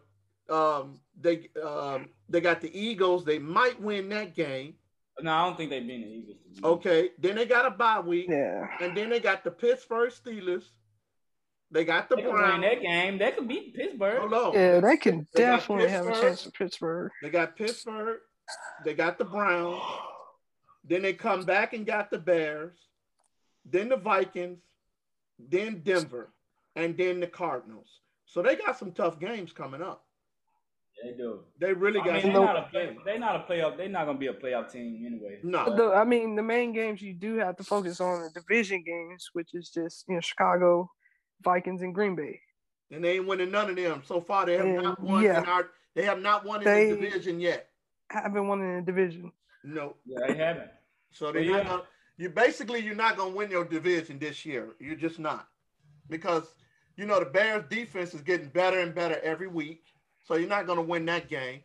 um, they um, they got the Eagles. They might win that game. No, I don't think they've been the Eagles. Okay. Then they got a bye week, Yeah. and then they got the Pittsburgh Steelers, They got the Browns. They could win Browns. that game. They could beat Pittsburgh. Hold on. Yeah, they can They definitely have a chance for Pittsburgh. They got Pittsburgh. They got the Browns. Then they come back and got the Bears. Then the Vikings. Then Denver. And then the Cardinals. So they got some tough games coming up. They do. They really I got mean, they're tough not a play, they're not a playoff. They're not gonna be a playoff team anyway. No. The, I mean, the main games you do have to focus on the division games, which is just you know Chicago, Vikings, and Green Bay. And they ain't winning none of them. So far, they have And, not won yeah. in our they have not won in They- the division yet. Haven't won in the division. No. Yeah, they haven't. So they're Well, not yeah. gonna you basically you're not gonna win your division this year. You're just not. Because you know the Bears defense is getting better and better every week. So you're not gonna win that game.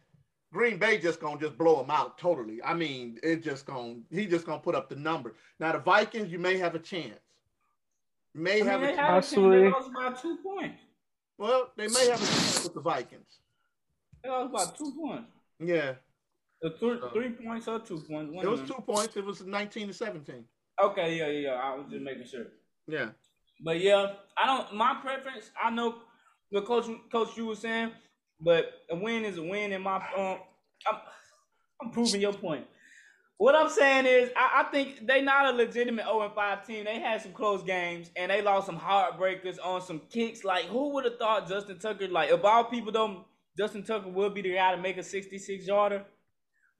Green Bay just gonna just blow them out totally. I mean, it just gonna he just gonna put up the number. Now the Vikings, you may have a chance. May I mean, have a they chance. have a team. Absolutely. They by two points. Well, they may have a chance with the Vikings. They lost by two points. Yeah. The th- three points or two points. one It was two points. It was 19 to 17. Okay, yeah, yeah, yeah. I was just making sure. Yeah. But yeah, I don't. My preference. I know the coach coach you were saying, but a win is a win. In my um, I'm, I'm proving your point. What I'm saying is, I, I think they not a legitimate 0 and 5 team. They had some close games and they lost some heartbreakers on some kicks. Like, who would have thought Justin Tucker? Like, of all people, though, Justin Tucker would be the guy to make a 66 yarder,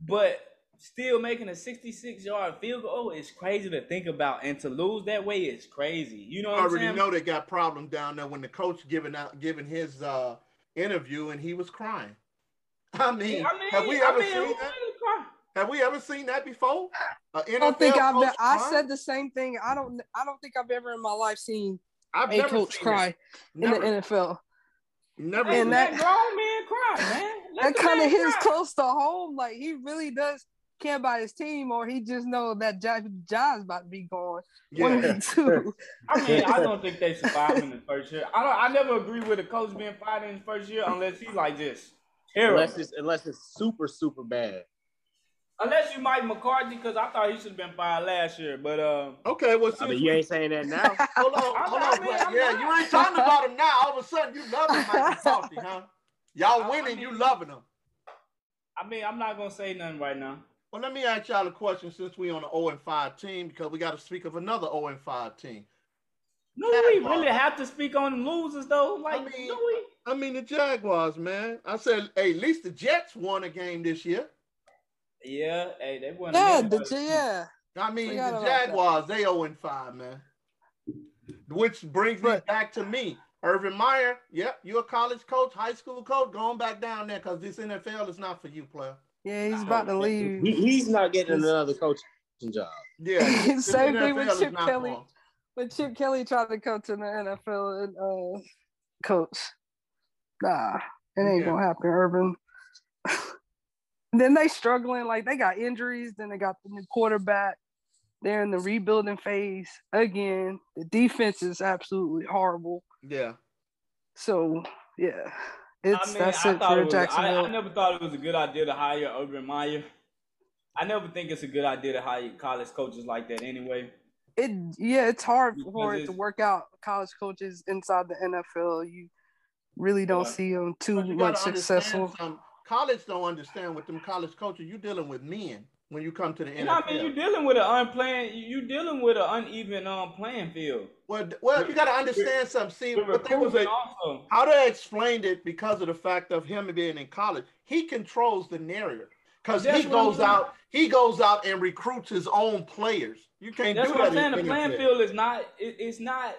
but still making a 66 yard field goal is crazy to think about, and to lose that way is crazy. You know I what I'm already saying? know they got problems down there when the coach giving out giving his uh interview and he was crying. <laughs> I mean, I mean, have we I ever mean, seen that? Have we ever seen that before? A I don't think I've. coach I said the same thing. I don't. I don't think I've ever in my life seen I've a coach seen cry it. in the NFL. never Let seen And that, it. that- grown man cry, man. Let That kind of hits close to home. Like he really does care about his team, or he just know that job job's about to be gone. One Yeah. of two. <laughs> I mean, I don't think they survive in the <laughs> first year. I don't. I never agree with a coach being fired in his first year unless he's like this. terrible. Unless it's unless it's super super bad. Unless you Mike McCarthy, because I thought he should have been fired last year. But uh, Okay, well, I since mean, we- you ain't saying that now. <laughs> hold on, hold on, I mean, yeah, not. you ain't talking about him now. All of a sudden, you loving Mike McCarthy, huh? Y'all I- I winning, you loving them. I mean, I'm not gonna say nothing right now. Well, let me ask y'all a question since we on an 0 and 5 team because we got to speak of another 0 and 5 team. No, we really have to speak on them losers though. Like, I mean- do we? I mean, the Jaguars, man. I said, hey, at least the Jets won a game this year. Yeah, hey, they won. yeah, another- the, yeah. I mean, the. Jaguars, they 0 and 5, man. Which brings me back to me. Urban Meyer, yep, you're a college coach, high school coach, going back down there because this NFL is not for you, player. Yeah, he's about to leave. He, he's not getting another coaching job. Yeah, <laughs> this Same thing with Chip Kelly. for. When Chip Kelly tried to coach in the NFL and uh, coach, nah, it ain't Yeah. gonna happen, Urban. <laughs> then they struggling, like they got injuries. Then they got the new quarterback. They're in the rebuilding phase again. The defense is absolutely horrible. Yeah. So yeah, it's I mean, that's I it for it was, I, Jacksonville. I never thought it was a good idea to hire Urban Meyer. I never think it's a good idea to hire college coaches like that anyway. it yeah, it's hard Because for it to work out. College coaches inside the NFL, you really don't Yeah. see them too much gotta successful. Some, college don't understand with them college coaches. You're dealing with men when you come to the You NFL. know I mean? You're dealing with an unplaying. you're dealing with an uneven um playing field. well, well, you got to understand something. See, but there was recruitment a how they explained it because of the fact of him being in college. He controls the narrative because he That's what I'm goes out. He goes out and recruits his own players. You can't That's do what that. I'm saying. The playing field is not. It, it's not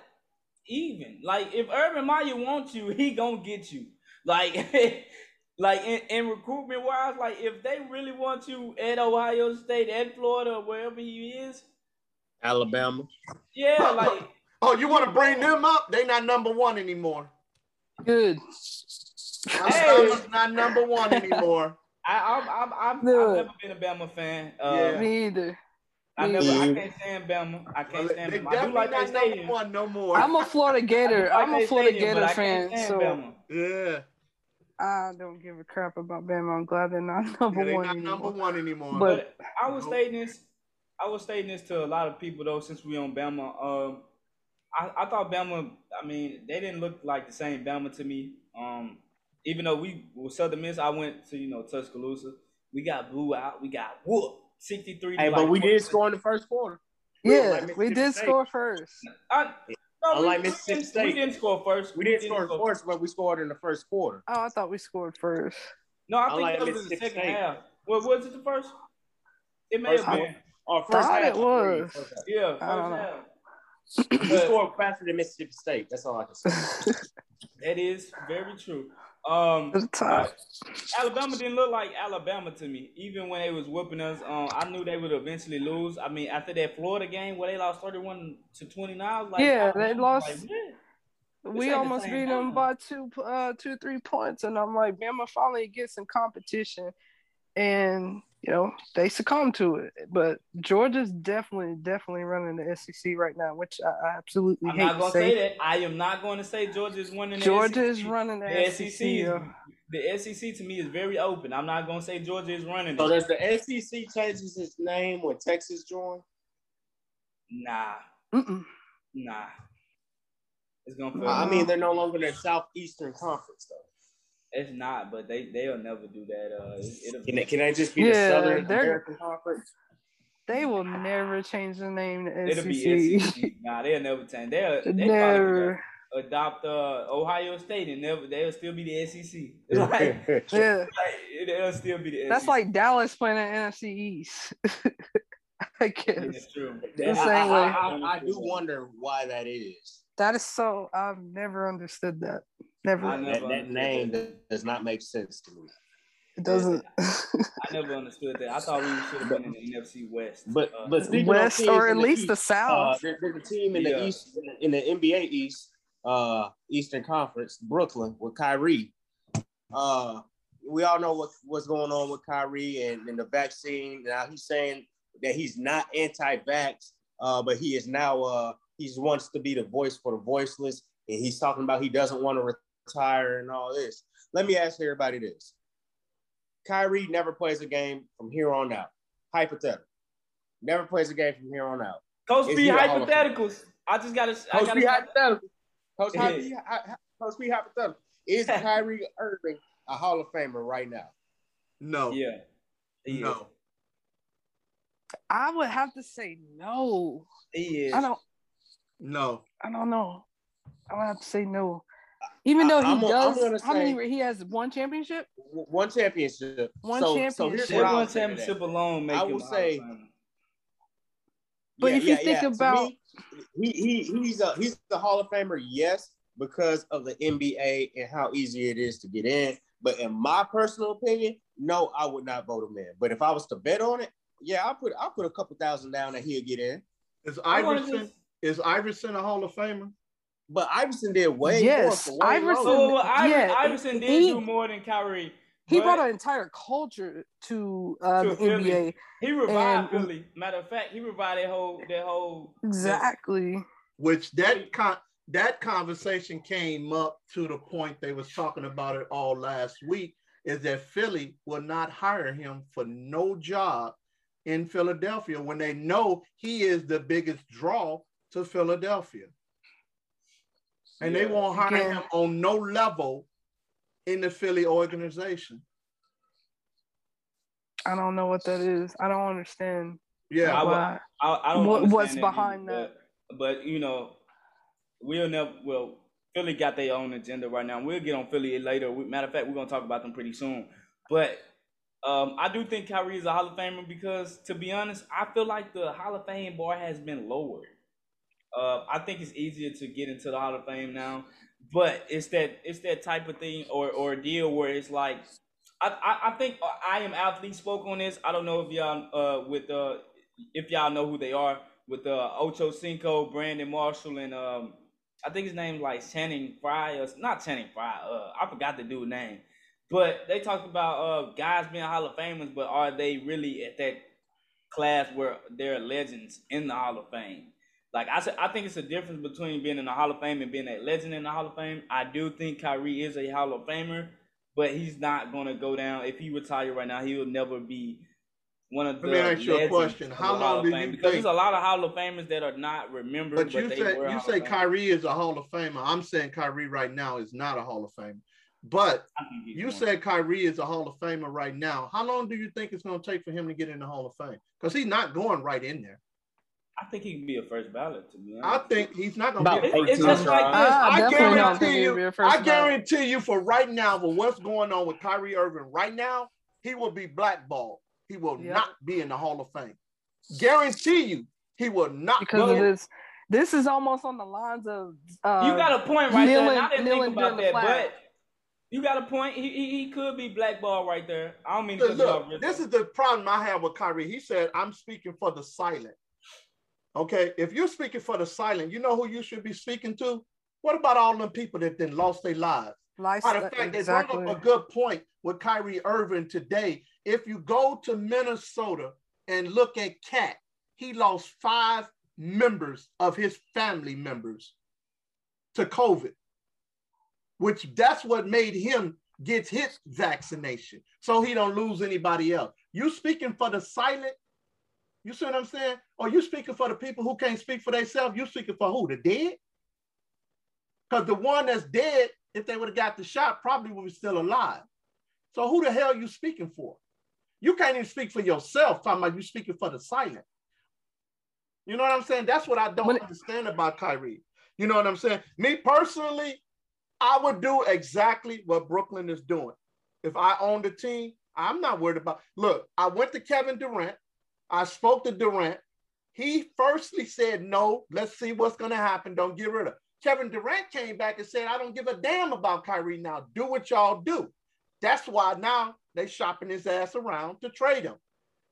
even. Like if Urban Meyer wants you, he gonna get you. Like. <laughs> Like in, in recruitment wise, like if they really want you at Ohio State, at Florida, or wherever he is, Alabama. yeah, like Oh, you want to bring them up? They not number one anymore. Good. Alabama's not number one anymore. <laughs> I, I'm, I'm, I'm, I've never been a Bama fan. Uh, Yeah. Me either. I never, I can't stand Bama. I can't stand they Bama. I do definitely like their not number stadium. one no more. I'm a Florida Gator. <laughs> I do like I'm a Florida stadium, but Gator I fan, can't stand so Bama. yeah, I don't give a crap about Bama. I'm glad they're not <laughs> number yeah they one not anymore. number one anymore. But- But I was stating this. I was stating this to a lot of people though, since we on Bama. Um, I, I thought Bama. I mean, they didn't look like the same Bama to me. Um, even though we with Southern Miss, I went to you know Tuscaloosa. We got blew out. We got whooped sixty three. Hey, but we did score in the first quarter. Yeah, Like we did State. score first. I, no, Unlike we, Mississippi we, didn't, State. we didn't score first. We didn't score first, but we scored in the first quarter. Oh, I thought we scored first. No, I think it was in the second State. half. What was it? The first? It may First have been. Or first Thought half. it was. First. Yeah, I don't first know. half. We scored faster than Mississippi State. That's all I can say. <laughs> that is very true. Um. Alabama didn't look like Alabama to me, even when they was whooping us. Um, I knew they would eventually lose. I mean, after that Florida game where they lost thirty-one to twenty-nine, like, Yeah, they lost- Like, we ain't the almost beat them by two, uh, two, three points, and I'm like, Bama finally gets some competition, and you know they succumb to it. But Georgia's definitely, definitely running the SEC right now, which I, I absolutely I'm hate not to gonna say. say that. I am not going to say Georgia is winning. The Georgia SEC. is running the, The SEC. SEC. Is, the SEC to me is very open. I'm not gonna say Georgia is running. So it. does the SEC changes its name when Texas joined? Nah, mm-mm. nah. It's gonna feel. I mean, they're no longer the Southeastern Conference, though. It's not, but they they'll never do that. Uh, it, Can they, can they just be Yeah, the Southern American Conference? They will never change the name to It'll be SEC. SEC. Nah, they'll never change. They'll they never. adopt uh, Ohio State and never they'll still be the SEC. Like, <laughs> Yeah, like, it'll still be the that's SEC. like Dallas playing in NFC East. <laughs> I guess That's true. The same I- way. I- I do wonder why that is. That is so. I've never understood that. Never. I That, never that understood name that. does not make sense to me. It doesn't. <laughs> I never understood that. I thought we should have been in the NFC West. But Uh, but speaking West of teams or at in the least the South. Uh, there, there's a team in the East, in the NBA East, uh, Eastern Conference, Brooklyn, with Kyrie. Uh, we all know what, what's going on with Kyrie and, and the vaccine. Now he's saying that he's not anti-vax, uh, but he is now uh, he wants to be the voice for the voiceless, and he's talking about he doesn't want to retire and all this. Let me ask everybody this: Kyrie never plays a game from here on out. Hypothetical. Never plays a game from here on out. Coach Is B he a Hall of hypotheticals. I just gotta. I Coach gotta B hypothetical. Coach Yeah. B, hy- hy- Coach B hypothetical. Is <laughs> Kyrie Irving a Hall of Famer right now? No, Yeah. He no. Is. I would have to say no. He is. I don't. No. I don't know. I would have to say no. Even though he I'm gonna- I'm does, gonna how many? He has one championship. W- One championship. One so, So championship. here's That what I one would that. championship alone make I him would a say- Hall of Famer. But if you think To about- me, he, he he's a he's the Hall of Famer, yes, because of the NBA and how easy it is to get in. But in my personal opinion, no, I would not vote him in. But if I was to bet on it, yeah, I'll put I'll put a couple thousand down that he'll get in. Is I Iverson just- is Iverson a Hall of Famer? But Iverson did way Yes, more for way Iverson- longer. Oh, well, Iver- Yeah, Iverson did he- do more than Kyrie. He brought an entire culture to, uh, To the Philly. NBA. He revived and- Philly. Matter of fact, he revived that whole that whole Exactly. Which that con- that conversation came up to the point they was talking about it all last week. Is that Philly will not hire him for no job in Philadelphia when they know he is the biggest draw to Philadelphia. And they Yeah. won't hire Again. him on no level in the Philly organization. I don't know what that is. I don't understand. Yeah, I why. I, I don't What- understand what's that behind either, But, but you know, we'll never. Well, Philly got their own agenda right now. We'll get on Philly later. We, matter of fact, we're gonna talk about them pretty soon. But um, I do think Kyrie is a Hall of Famer because, to be honest, I feel like the Hall of Fame bar has been lowered. Uh, I think it's easier to get into the Hall of Fame now, but it's that it's that type of thing or or deal where it's like I, I, I think I am athlete spoke on this. I don't know if y'all uh with uh if y'all know who they are with uh Ocho Cinco, Brandon Marshall, and um I think his name like Channing Frye or not Channing Frye. Uh, I forgot the dude's name, but they talked about uh guys being Hall of Famers, but are they really at that class where they're legends in the Hall of Fame? Like I said, I think it's a difference between being in the Hall of Fame and being a legend in the Hall of Fame. I do think Kyrie is a Hall of Famer, but he's not gonna go down. If he retire right now, he will never be one of the. Let me ask you a question. How long Hall of do Fame. you Because think- there's a lot of Hall of Famers that are not remembered, But but, you they say you say Kyrie is a Hall of Famer. I'm saying Kyrie right now is not a Hall of Famer. But I think he's you one. said Kyrie is a Hall of Famer right now. How long do you think it's going to take for him to get in the Hall of Fame? Because he's not going right in there. I think he can be a first ballot to me. I think he's not going to About be. It- it's 18 just like this. I I definitely guarantee you. be a first I ballot. guarantee you for right now, for what's going on with Kyrie Irving right now, he will be blackballed. He will Yep. not be in the Hall of Fame. Guarantee you, he will not. because of this. This is almost on the lines of uh, you got a point right there. and I didn't kneeling think about that, flag. but you got a point. He, he he could be blackballed right there. I don't mean to Look, cut you off, look, Rizzo. this is the problem I have with Kyrie. He said, I'm speaking for the silent. Okay, if you're speaking for the silent, you know who you should be speaking to? What about all them people that then lost their lives? life, Matter of fact, they exactly. brought up a good point with Kyrie Irving today. If you go to Minnesota and look at KAT, he lost five members of his family members to COVID, which that's what made him get his vaccination, so he don't lose anybody else. You speaking for the silent? You see what I'm saying? Or you speaking for the people who can't speak for themselves? You speaking for who? The dead? Because the one that's dead, if they would have got the shot, probably would be still alive. So who the hell are you speaking for? You can't even speak for yourself, talking about you speaking for the silent. You know what I'm saying? That's what I don't understand about Kyrie. You know what I'm saying? Me personally, I would do exactly what Brooklyn is doing. If I owned the team, I'm not worried about. Look, I went to Kevin Durant. I spoke to Durant. He firstly said, no, let's see what's going to happen. Don't get rid of. Kevin Durant came back and said, I don't give a damn about Kyrie now. Do what y'all do. That's why now they shopping his ass around to trade him.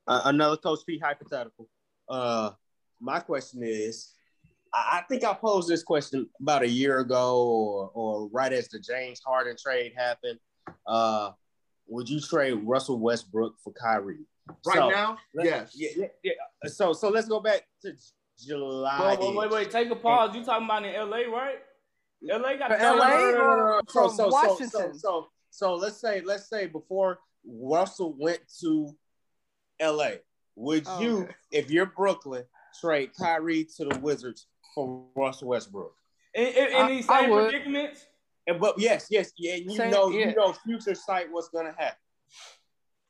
Uh, another Coach P hypothetical. Uh, my question is, I, think I posed this question about a year ago, or or right as the James Harden trade happened. Uh, would you trade Russell Westbrook for Kyrie? Right So, now, yes. Yeah, yeah, yeah. So so let's go back to July. Wait, wait, wait, wait. Take a pause. You talking about in LA, right? LA got For LA? No, no, no, no, no. So, From so, so, so, Washington. so, so let's say, let's say before Russell went to LA, would Oh, you, okay. if you're Brooklyn, trade Kyrie to the Wizards for Russell Westbrook? In, in, in I- these I same would. predicaments, And but yes, yes, yeah, and you Same- know, yeah. you know, future sight what's gonna happen.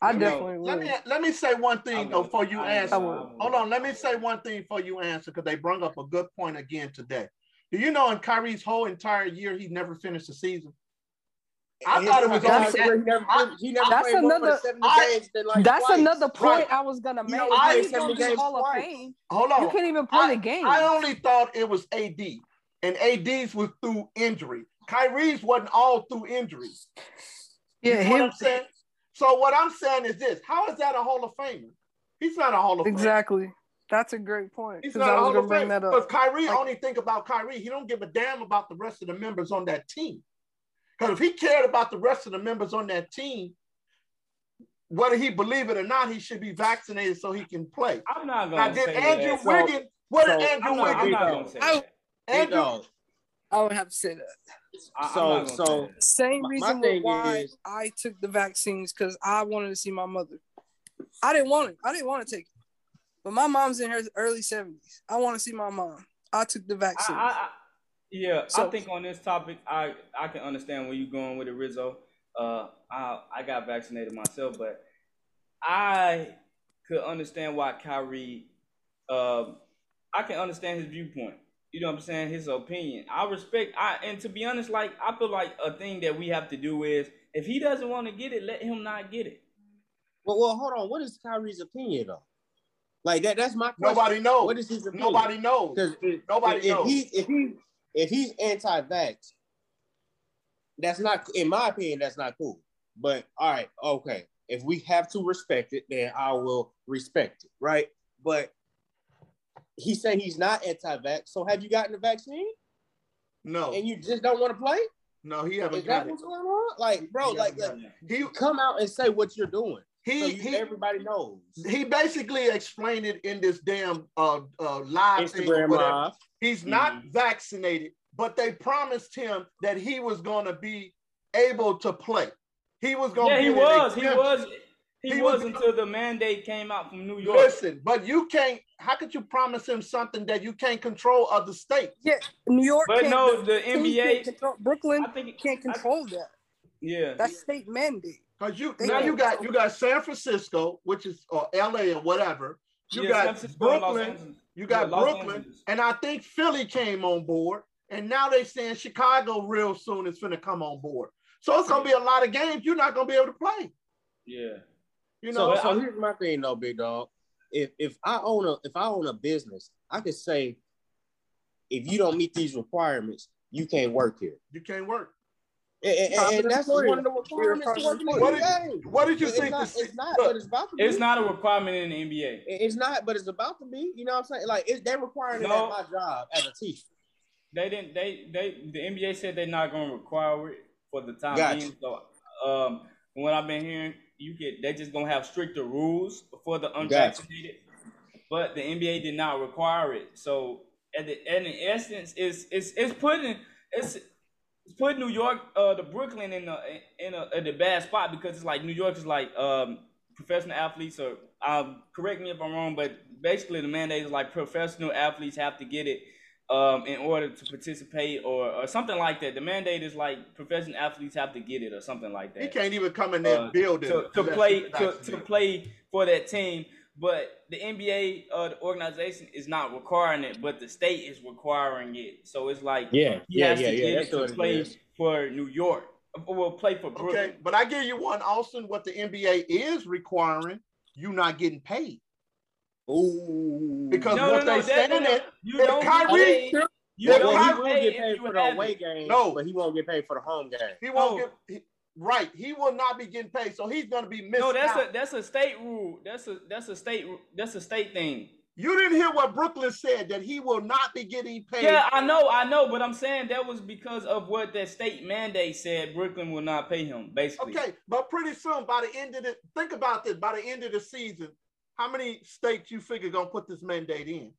I know, definitely Let me let me say one thing though would. before you answer. would. would. Hold on, let me say one thing before you answer because they brought up a good point again today. Do you know in Kyrie's whole entire year he never finished the season? I And thought it was time only- career, he never, I- he never That's played more another- than seventy I- games like That's twice. another point Right. I was gonna make. only How played you 70 gonna be games Hall of twice. Fame? Hold on, You can't even play I, the game. I only thought it was AD, and AD's was through injury. Kyrie's wasn't all through injury. yeah, You know what him I'm saying? So what I'm saying is this: How is that a Hall of Famer? He's not a Hall of Famer. exactly. That's a great point. He's not I a Hall of Famer. Because. Kyrie Like- only think about Kyrie. He don't give a damn about the rest of the members on that team. Because if he cared about the rest of the members on that team, whether he believe it or not, he should be vaccinated so he can play. I'm not gonna did say Andrew that. So- Wiggins? What did Andrew I'm not, I'm Wiggins not gonna say I- that. Big Andrew. I would have to say that. I, I'm So- so- Same My- my reason thing why is- I took the vaccines because I wanted to see my mother. I didn't want it. I didn't want to take it. But my mom's in her early 70s. I want to see my mom. I took the vaccine. I, I, yeah, I think on this topic, I I can understand where you're going with it, Rizzo. Uh, I I got vaccinated myself, but I could understand why Kyrie. Um, I can understand his viewpoint. You know what I'm saying? His opinion. I respect. I and to be honest, like I feel like a thing that we have to do is if he doesn't want to get it, let him not get it. Well, well, hold on. What is Kyrie's opinion though? Like that? That's my question. nobody knows. What is his opinion? Nobody knows. Because if, Nobody if, knows. he if he if he's anti-vax, that's not in my opinion. That's not cool. But all right, okay. If we have to respect it, then I will respect it, right? But he said he's not anti-vax. So have you gotten the vaccine No, and you just don't want to play? no, he Is haven't that got it. what's going on? Like, bro, He like, haven't like He come out and say what you're doing. So he you, he everybody knows. he basically explained it in this damn uh, uh live thing or Instagram whatever. live. He's not Mhm. vaccinated, but they promised him that he was going to be able to play. He was going. Yeah, to he was. He was. He, He was was- until the mandate came out from New York. Listen, but you can't. How could you promise him something that you can't control other states? Yeah, New York. But can't- no, the teams can't NBA. control- Brooklyn I think it- can't I- control that. Yeah. That's state mandate. Because you They now you got control you got San Francisco, which is or LA or whatever. You Yeah, got Francisco and Los Brooklyn. You got Yeah, Brooklyn, Angeles. and I think Philly came on board, and now they saying Chicago real soon is going to come on board. So it's going to be a lot of games you're not going to be able to play. Yeah. You know, so I'm- here's my thing though, big dog. If if I own a if I own a business, I could say, if you don't meet these requirements, you can't work here. you can't work. And, and- and that's one of the requirements to work in the What did- What did you It's think? not, the, it's not, look, but it's about to be. It's not a requirement in the NBA. It's not, but it's about to be. You know what I'm saying? Like it, they're requiring it No. at my job as a teacher. They didn't. They they the NBA said they're not going to require it for the time Gotcha. being. So um, from what I've been hearing, you get they just gonna have stricter rules for the unvaccinated. But the NBA did not require it. So at the in essence, it's it's it's putting it's it's putting New York, uh, the Brooklyn in a in a, in a bad spot because it's like New York is like um professional athletes or um correct me if I'm wrong, but basically the mandate is like professional athletes have to get it um in order to participate or, or something like that. The mandate is like professional athletes have to get it or something like that he can't even come in there uh, and build it to, to play to, to play for that team. But the NBA, uh, the organization is not requiring it, but the state is requiring it. So it's like Yeah, he yeah, has yeah, to yeah. get That's it to what it play for New York. Well, play for Brooklyn. Okay, but I give you one, Austin. What the NBA is requiring, you not getting paid Ooh. because No, what no, no, they that- saying no, no. is You if don't Kyrie- get. You if don't well, he will get paid for the away it. games, No. but he won't get paid for the home game. he won't No. get he, right. He will not be getting paid, so he's going to be missing No, that's out. a that's a state rule. That's a that's a state that's a state thing. You didn't hear what Brooklyn said that he will not be getting paid. Yeah, I know, I know, but I'm saying that was because of what that state mandate said. Brooklyn will not pay him, basically. Okay, but pretty soon, by the end of the think about this, by the end of the season, how many states you figure gonna put this mandate in?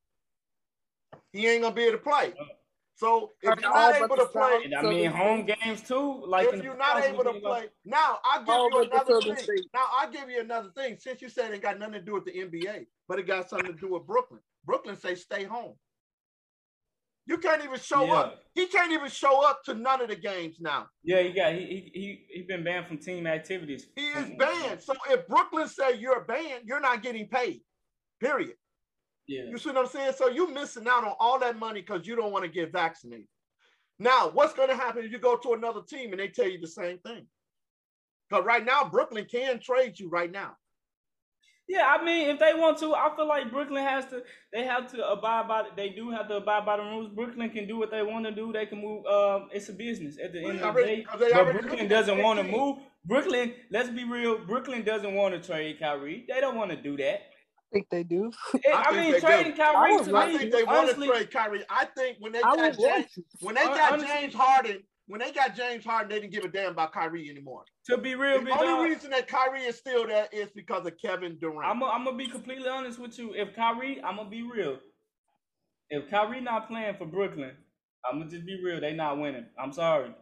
He ain't gonna be able to play. Uh, so if you're not able to play, I mean, home games too. Like if you're not able to play, now I'll give you another thing. States. Now I'll give you another thing. Since you said it got nothing to do with the NBA, but it got something to do with Brooklyn. Brooklyn say stay home. You can't even show Yeah. up. He can't even show up to none of the games now. Yeah, he got he he he he been banned from team activities. He is banned. So if Brooklyn say you're banned, you're not getting paid. Period. Yeah. You see what I'm saying? So you missing out on all that money because you don't want to get vaccinated. Now, what's going to happen if you go to another team and they tell you the same thing? Because right now, Brooklyn can trade you right now. Yeah, I mean, if they want to, I feel like Brooklyn has to. They have to abide by. They do have to abide by the rules. Brooklyn can do what they want to do. They can move. Um, it's a business at the Well, end of the already- day. 'cause they But Brooklyn doesn't want to move. Brooklyn, let's be real. Brooklyn doesn't want to trade Kyrie. They don't want to do that. I think they do. I, I mean, they do. trading I Kyrie to I me, think they want to trade Kyrie. I think when they I got James, when they Hon- got honestly- James Harden, when they got James Harden, they didn't give a damn about Kyrie anymore. to be real, The only dog, reason that Kyrie is still there is because of Kevin Durant. I'm gonna I'm be completely honest with you. If Kyrie, I'm gonna be real. If Kyrie not playing for Brooklyn, I'm gonna just be real. They not winning. I'm sorry.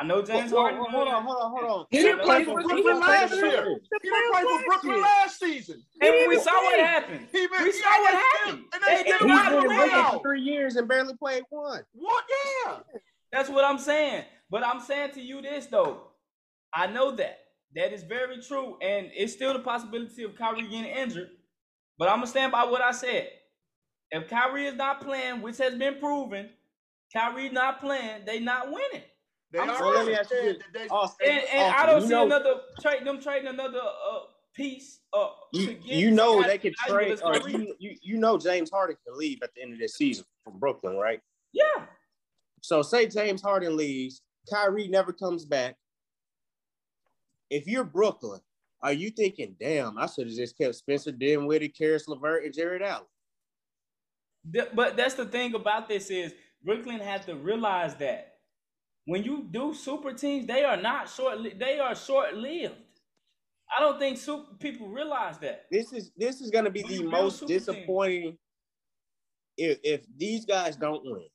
I know James Well, Harden. well, hold on, hold on, hold on. He He didn't play He for didn't Brooklyn play last for year. Brooklyn. He didn't play for Brooklyn last season. And we saw what happened. He been, We he saw what ain't happened. still- And they They- still they He's got not been the in Brooklyn playoffs. for three years and barely played one. What? Yeah. That's what I'm saying. But I'm saying to you this though. I know that. That is very true. And it's still the possibility of Kyrie getting injured. But I'm gonna stand by what I said. If Kyrie is not playing, which has been proven, Kyrie not playing, they not winning. They I'm already sorry. Let me ask you said this. that they- Austin, And, and I don't you see know, another trade them trading another uh, piece uh, to You, get you know they could trade. as Uh, you, you you know James Harden can leave at the end of this season from Brooklyn, right? Yeah. So say James Harden leaves, Kyrie never comes back. If you're Brooklyn, are you thinking, damn, I should have just kept Spencer Dinwiddie, Caris LeVert, and Jarrett Allen? But that's the thing about this is Brooklyn has to realize that when you do super teams, they are not short. li- They are short lived. I don't think super people realize that. This is this is gonna be When the most disappointing if if these guys don't win.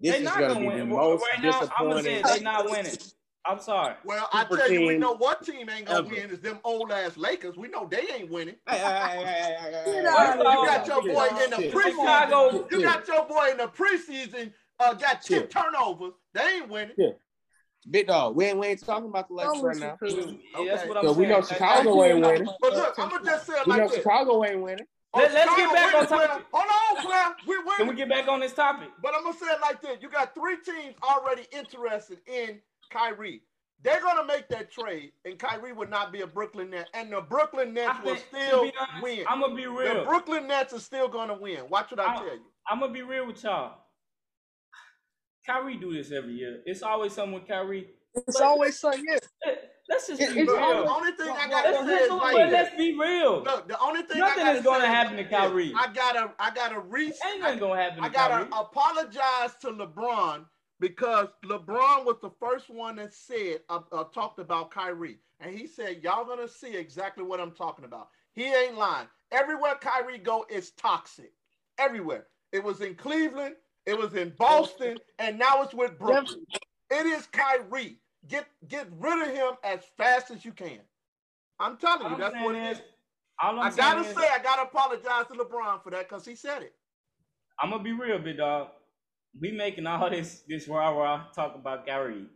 This They're is not gonna gonna be win. the most right now, I'm gonna say they're not winning. I'm sorry. Well, I Super tell you, we know what team ain't gonna ever. win is them old ass Lakers. We know they ain't winning. Hey, hey, You got your boy in the chill, preseason. You got your boy in the preseason. Uh, got two turnovers. They ain't winning. Yeah. Big dog. We ain't, we ain't talking about the Lakers right now. to him. Yeah, that's what I'm So we saying. know Chicago ain't winning. But look, I'm gonna just say it We know like this. Chicago ain't winning. Oh, Let- let's get back on topic. Hold on, Claire. We Can we get back on this topic? But I'm gonna say it like this: you got three teams already interested in Kyrie. They're gonna make that trade, and Kyrie would not be a Brooklyn Net, and the Brooklyn Nets I will think, still honest, win. I'm gonna be real. The. Brooklyn Nets are still gonna win. Watch what I I- tell you. I'm gonna be real with y'all. Kyrie do this every year. It's always something with Kyrie. It's always so yeah. Let- Let's just It- be it's real. the only thing I gotta Let's, say let's, is but like let's be real. Look, the only thing Nothing I is gonna say happen to like. Kyrie. I gotta, I gotta reach. Ain't nothing gonna happen to I gotta Kyrie. apologize to LeBron because LeBron was the first one that said, uh, uh, talked about Kyrie, and he said, "Y'all gonna see exactly what I'm talking about." He ain't lying. Everywhere Kyrie go, is toxic. Everywhere. It was in Cleveland, it was in Boston, and now it's with Brooklyn. It is Kyrie. Get get rid of him as fast as you can. I'm telling you, I'm that's what it is- is. all I'm I gotta say, I gotta apologize to LeBron for that because he said it. I'm gonna be real, big dog. We making all <laughs> this this rah rah talk about Kyrie.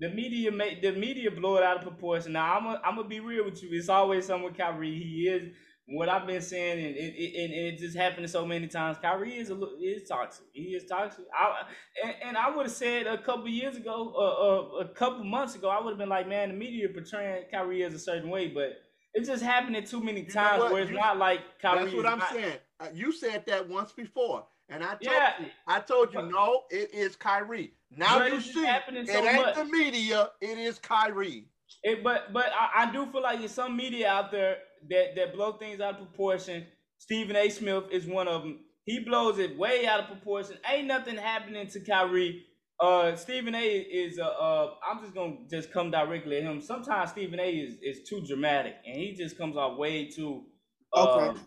The media make the media blow it out of proportion. Now I'm gonna I'm gonna be real with you. It's always something with Kyrie. He is what I've been saying, and it, it, and it just happened so many times. Kyrie is a little is toxic. He is toxic. I, and, and I would have said a couple years ago, uh, uh, a couple months ago, I would have been like, man, the media portraying Kyrie as a certain way, but it's just happening too many know times what? where it's You- not like Kyrie. That's what I'm not- saying. Uh, you said that once before, and I told Yeah. you, I told you, no, it is Kyrie. Now you see, it so ain't much. the media, it is Kyrie. It, but but I, I do feel like there's some media out there that that blow things out of proportion. Stephen A. Smith is one of them. He blows it way out of proportion. Ain't nothing happening to Kyrie. Uh, Stephen A. is uh, uh I'm just gonna just come directly at him. Sometimes Stephen A. is is too dramatic, and he just comes off way too uh, Okay.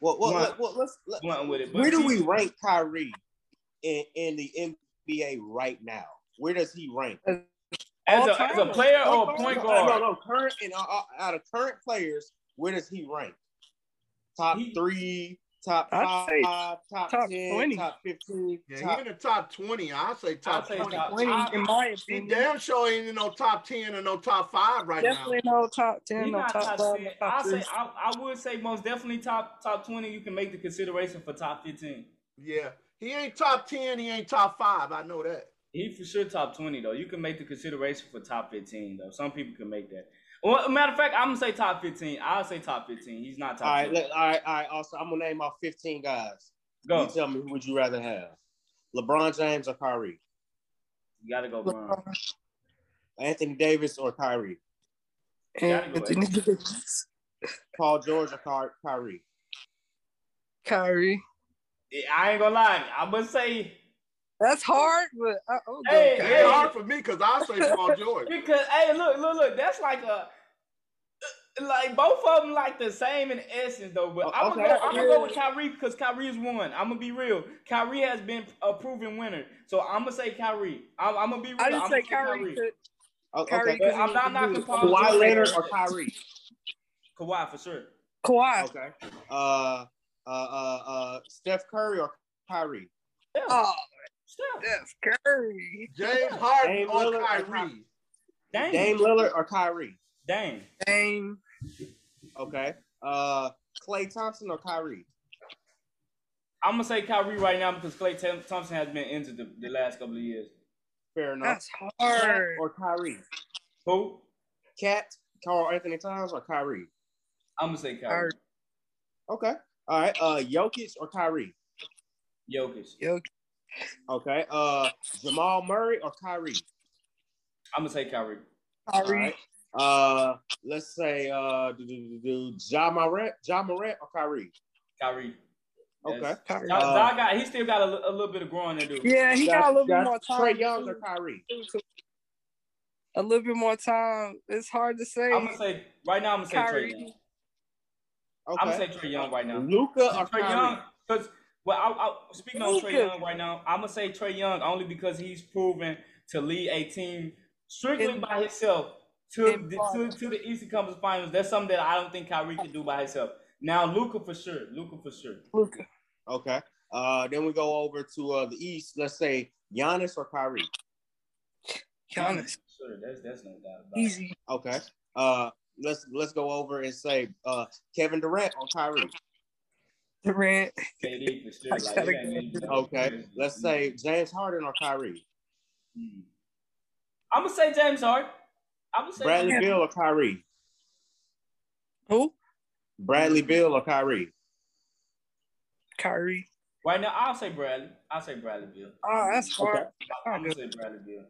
Well, well, Blunt. well, let's, let, blunt with it. But where do we rank Kyrie in, in the NBA right now? Where does he rank? as a, as a player or a Point point guard? No, no, current and uh, uh, out of current players, where does he rank? Top He- three, top I'd five, say top, top 10, 20. top fifteen. Yeah, top, he in the top 20. I'll say top say 20. top- 20 in my He damn sure ain't in no top 10 or no top five right now. Definitely no top ten, He's no top, top, five, 10. no I'll say. I, I would say most definitely top top twenty. You can make the consideration for top fifteen. Yeah, he ain't top 10, he ain't top five. I know that. He for sure top twenty though. You can make the consideration for top fifteen though. Some people can make that. Well, matter of fact, I'm gonna say top fifteen. I'll say top fifteen. He's not top. all right, 20. let, all right, all right. Also, I'm gonna name off 15 guys. Go. You tell me who would you rather have? LeBron James or Kyrie? You gotta go, Bron. Anthony Davis or Kyrie? Gotta go, Anthony Davis. Paul George or Ky- Kyrie? Kyrie. I ain't gonna lie. I'm gonna say That's hard, but I, I'll go Hey, It hard for me because I'll say Paul <laughs> George. because hey, look, look, look. That's like a like both of them like the same in essence though. But Oh, I'm gonna okay. go. I'm gonna go with Kyrie because Kyrie is one. I'm gonna be real. Kyrie has been a proven winner, so I'm gonna say Kyrie. I'm, I'm gonna be real. I just I'm say gonna Kyrie. could- Oh, Kyrie okay. But I'm not do knocking. Paul Kawhi George. Leonard or Kyrie? Kawhi for sure. Kawhi. Okay. Uh, uh, uh, uh, Steph Curry or Kyrie? Yeah. Oh, Steph. that's Curry. James Harden Dame or Lillard or Kyrie. Dang. Dame Lillard or Kyrie? Dang. Dame. Okay. Uh, Klay Thompson or Kyrie? I'm gonna say Kyrie right now because Klay Thompson has been injured the, the last couple of years. Fair enough. That's KAT hard. or Kyrie? Who? KAT, Carl Anthony Towns or Kyrie? I'm gonna say Kyrie. Kyrie. Okay. All right. Uh, Jokic or Kyrie? Jokic. Yo, Okay. Uh, Jamal Murray or Kyrie? I'm gonna say Kyrie. All Kyrie. right. Uh, let's say uh, do do do do Ja Morant, Ja Morant or Kyrie? Kyrie. Okay. Yes. Kyrie. Ja- Uh, Ja got he still got a, a little bit of growing to do. yeah, he got a little bit more time. Trae Young or Kyrie? A little bit more time. It's hard to say. I'm gonna say right now. I'm gonna say Trae Kyrie. Young. Okay. I'm gonna say Trae Young right now. Luka or Trae Kyrie? Young, because well, I, I, speaking on Trae Young right now, I'm gonna say Trae Young only because he's proven to lead a team strictly In- by himself to the, to, finals. to the Eastern Conference Finals. That's something that I don't think Kyrie can do by himself. Now Luka for sure. Luka for sure. Luka. Okay. Uh, then we go over to uh, the East. Let's say Giannis or Kyrie. Giannis. Sure, that's that's no doubt about it. Easy. Okay. Uh, let's let's go over and say uh, Kevin Durant or Kyrie. Durant. KD for sure. Like, gotta it ain't go. even- Okay. Let's say James Harden or Kyrie. Hmm. I'm gonna say James Harden. I'm gonna say Bradley James- Beal or Kyrie. Who? Bradley Beal or Kyrie. Kyrie. Right now, I'll say Bradley. I'll say Bradley Beal. Oh, that's hard. I'm gonna say Bradley Beal.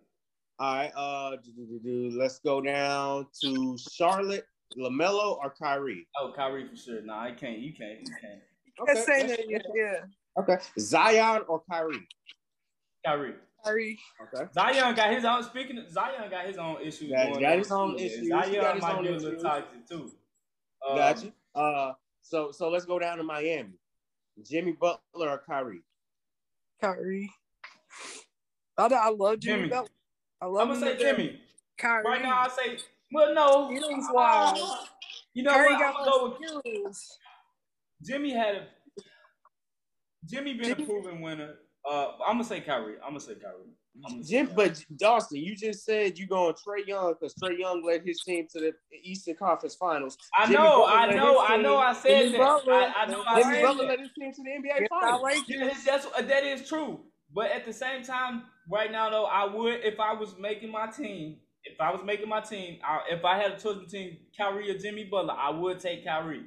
All right. Uh, do, do, do, do. let's go down to Charlotte, LaMelo or Kyrie. Oh, Kyrie for sure. Nah, I can't. You can't. You can't. Just saying that's- that, yeah. Okay. Zion or Kyrie. Kyrie. Kyrie. Okay. Zion got his own. Speaking, of, Zion got his own issues. Got- going got his own too. issues. He Zion got his might own be a little issues. toxic too. Um, Got you. Uh, so so let's go down to Miami. Jimmy Butler or Kyrie. Kyrie. I, I love Jimmy, Jimmy. Butler. I I'm love gonna him say. Jimmy. Kyrie. Right now, I say. Well, no. Feelings wise. You know Kyrie what? got I'm gonna go with more skills. Jimmy had a Jimmy been Jimmy- a proven winner. Uh, I'm gonna say Kyrie. I'm gonna say Kyrie. Gonna say Jim, Kyrie. but Dawson, you just said you going Trae Young because Trae Young led his team to the Eastern Conference Finals. I Jimmy know, Butler I know, I know. I said that. I, I know. I Jimmy Butler led his team to the NBA Yes, Finals. Yeah, that's that is true. But at the same time, right now though, I would if I was making my team. If I was making my team, I, if I had a choice between Kyrie or Jimmy Butler, I would take Kyrie.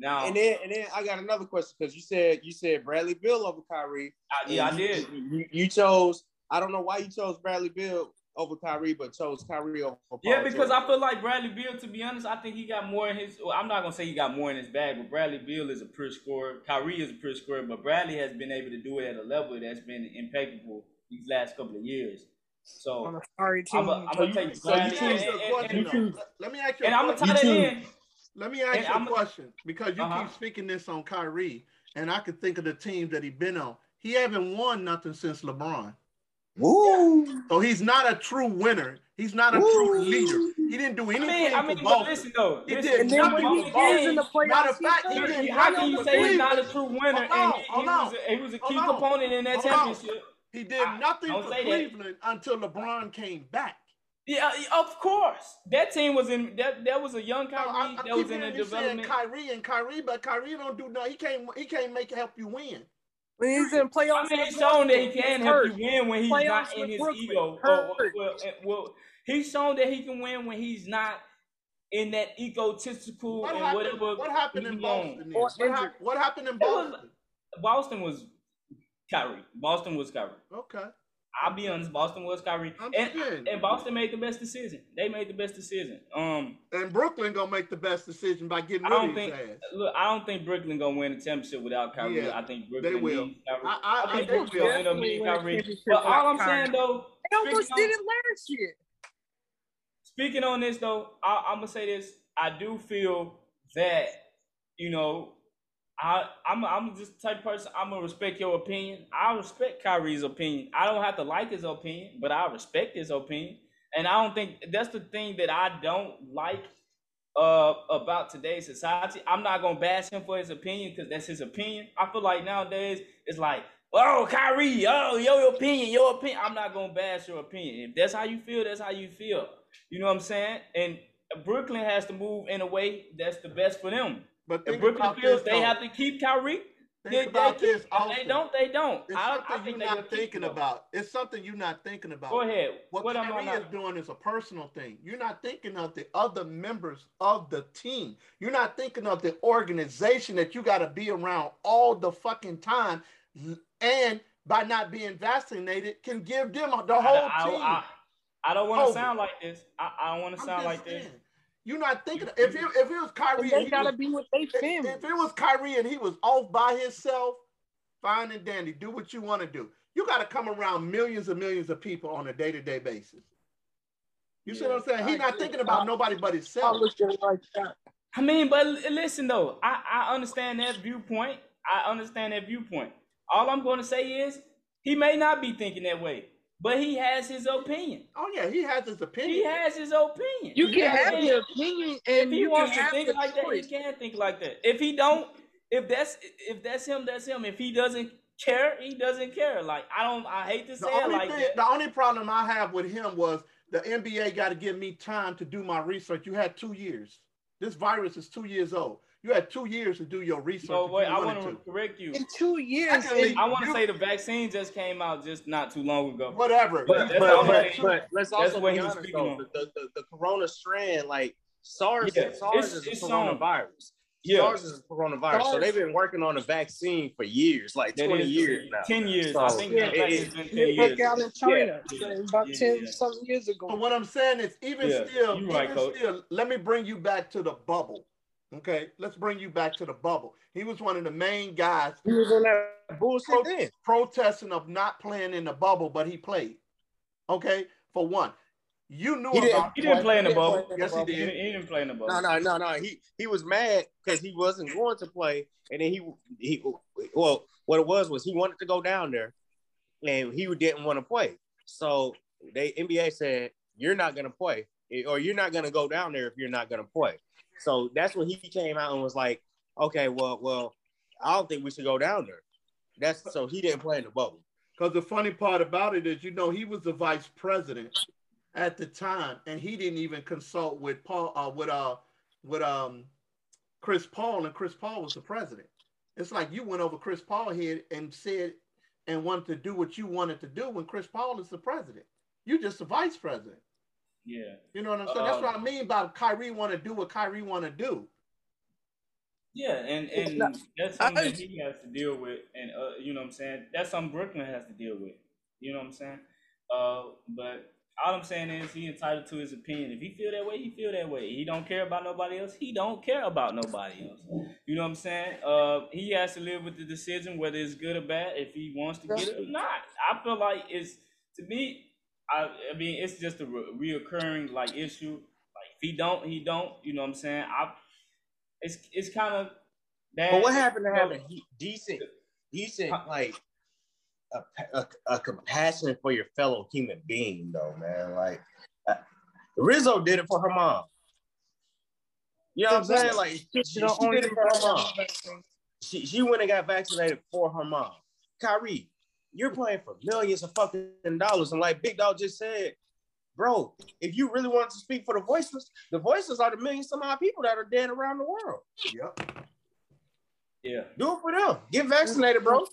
Now, And then and then I got another question because you said you said Bradley Beal over Kyrie. I, yeah, I did. You, you chose. I don't know why you chose Bradley Beal over Kyrie, but chose Kyrie over. Paul Yeah, because George. I feel like Bradley Beal. To be honest, I think he got more in his. Well, I'm not gonna say he got more in his bag, but Bradley Beal is a pure scorer. Kyrie is a pure scorer, but Bradley has been able to do it at a level that's been impeccable these last couple of years. on So a sorry team. I'm gonna take so you Bradley, choose and, Let me ask you a and, and, question, and, though. choose- Let- Let me ask you a I'm gonna tie that in. Let me ask And you a I'm- question because you Uh-huh. keep speaking this on Kyrie, and I could think of the teams that he's been on. He haven't won nothing since LeBron, Woo! so he's not a true winner. He's not a Woo. true leader. He didn't do I anything mean, I mean, but Boston. listen though. He listen, did and then nothing when he for Boston is in the playoffs, Matter of fact, he he did He- How can you for say he's not a true winner Hold on, and he, he was a, he was a key Hold on. component in that Hold on. championship? He did nothing for say that. Cleveland until LeBron came back. Yeah, uh, of course. That team was in that. That was a young No, I, I that was in hearing the you saying development. Kyrie and Kyrie, but Kyrie don't do nothing. He can't. He can't make help you win. When he's in playoffs, I mean, with he's shown that he can he's help hurt. you win when he's Playoffs not in his Brooklyn, ego. hurt. Well, well, well, he's shown that he can win when he's not in that egotistical What and happened? whatever. What happened in. Boston? What, hap- what happened in It was- Boston? Boston was Kyrie. Boston was Kyrie. Okay, I'll be honest. Boston was Kyrie, I'm and, saying. and Boston made the best decision. They made the best decision. Um, And Brooklyn gonna make the best decision by getting I rid don't of his ass. Look, I don't think Brooklyn gonna win the championship without Kyrie. Yeah, I think Brooklyn will. needs Kyrie. I- I- I think I- they Brooklyn will. will end up Definitely needing Kyrie. But all I'm without saying though, They almost speaking did on- it last year. speaking on this though, I, I'm gonna say this. I do feel that you know, I I'm I'm just the type of person. I'm gonna respect your opinion. I respect Kyrie's opinion. I don't have to like his opinion, but I respect his opinion. And I don't think that's the thing that I don't like uh about today's society. I'm not gonna bash him for his opinion because that's his opinion. I feel like nowadays it's like, oh Kyrie, oh your opinion, your opinion. I'm not gonna bash your opinion. If that's how you feel, that's how you feel. You know what I'm saying? And Brooklyn has to move in a way that's the best for them. But If Brooklyn this, they though. have to keep Kyrie, Think they, about they this. If Also. they don't, they don't. It's I, I something think you're not thinking about. It's something you're not thinking about. Go ahead. What, What I Kyrie is doing is a personal thing. You're not thinking of the other members of the team. You're not thinking of the organization that you got to be around all the fucking time. And by not being vaccinated, can give them the whole I, team. I, I don't want to sound like this. I, I don't want to sound like this. Saying. You're not thinking. If it, if it was Kyrie, They gotta was, be with their if, family. if it was Kyrie and he was off by himself, fine and dandy. Do what you want to do. You got to come around millions and millions of people on a day to day basis. You see what I'm saying? He's not agree. thinking about I- nobody but himself. look at it like that. I mean, but listen though, I, I understand that viewpoint. I understand that viewpoint. All I'm going to say is he may not be thinking that way. But he has his opinion. Oh yeah, he has his opinion. He has his opinion. You can have man. your opinion, and if he you wants can to have think the like that, he choice. can think like that. If he don't, if that's if that's him, that's him. If he doesn't care, he doesn't care. Like I don't, I hate to say the it like thing, that. the only problem I have with him was the NBA got to give me time to do my research. You had two years. This virus is two years old. You had two years to do your research. So wait, you I want to to. correct you. In two years, Secondly, and I want to say the vaccine just came out just not too long ago. Whatever. But, but, but, but let's also be honest speaking though. on. The, the, the corona strand, like SARS, Yeah, SARS it's- is it's a shown. coronavirus. Yeah. SARS is a coronavirus. So they've been working on a vaccine for years, like That 20 years now. Ten years. I think yeah, the it- fact it- it's been ten years. broke out in China Yeah. about Yeah, ten yeah. something years ago. But what I'm saying is, even Yeah, still, you right, even Coach. still, let me bring you back to the bubble. Okay, let's bring you back to the bubble. He was one of the main guys He was on that bullshit Pro- then. protesting of not playing in the bubble, but he played. Okay, for one, you knew He didn't- He didn't play in the He didn't bubble. Yes, he He did. didn't, he didn't play in the bubble. No, no, no, no. He he was mad because he wasn't going to play, and then he he well, what it was was he wanted to go down there, and he didn't want to play. So they NBA said you're not gonna play, or you're not gonna go down there if you're not gonna play. So that's when he came out and was like, okay, well, well, I don't think we should go down there. That's so he didn't play in the bubble. Because the funny part about it is, you know, he was the vice president at the time, and he didn't even consult with Paul, uh, with uh, with um, Chris Paul, and Chris Paul was the president. It's like you went over Chris Paul here and said and wanted to do what you wanted to do when Chris Paul is the president. You're just the vice president. Yeah. You know what I'm saying? That's Um, what I mean by Kyrie want to do what Kyrie want to do. Yeah, and and not- that's I- something that he has to deal with, and uh, you know what I'm saying. That's something Brooklyn has to deal with. You know what I'm saying. Uh, but all I'm saying is he entitled to his opinion. If he feel that way, he feel that way. He don't care about nobody else. He don't care about nobody else. You know what I'm saying? Uh, he has to live with the decision whether it's good or bad. If he wants to get it or not, I feel like it's to me. I I mean, it's just a re- reoccurring like issue. Like if he don't, he don't. You know what I'm saying? I it's it's kind of bad. But what happened to Well, having he- decent, decent like a, a, a compassion for your fellow human being, though, man? Like uh, Rizzo did it for her mom. You know what I'm saying? Like she, It's she did it for her mom. She she went and got vaccinated for her mom. Kyrie, you're playing for millions of fucking dollars, and like Big Dog just said. Bro, if you really wanted to speak for the voiceless, the voiceless are the millions some odd people that are dead around the world. Yep. Yeah. Do it for them. Get vaccinated, bro.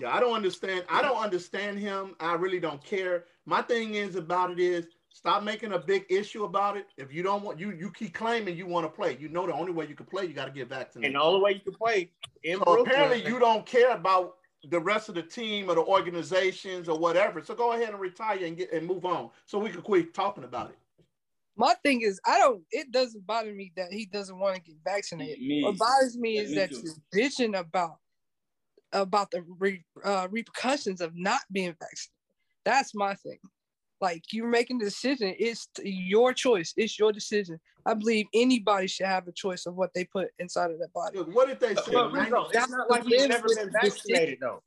Yeah, I don't understand. I don't understand him. I really don't care. My thing is about it is stop making a big issue about it. If you don't want you, you keep claiming you want to play. You know the only way you can play, you got to get vaccinated. And the only way you can play in So Brooklyn. apparently you don't care about the rest of the team or the organizations or whatever. So go ahead and retire and get and move on, so we can quit talking about it. My thing is, I don't. It doesn't bother me that he doesn't want to get vaccinated. Me- what bothers me yeah, is me that too. you're bitching about about the re, uh, repercussions of not being vaccinated. That's my thing. Like you're making a decision. It's your choice. It's your decision. I believe anybody should have a choice of what they put inside of their body. Look, what did they say? But Ninety- Rizzo, it's not like he's never been vaccinated though.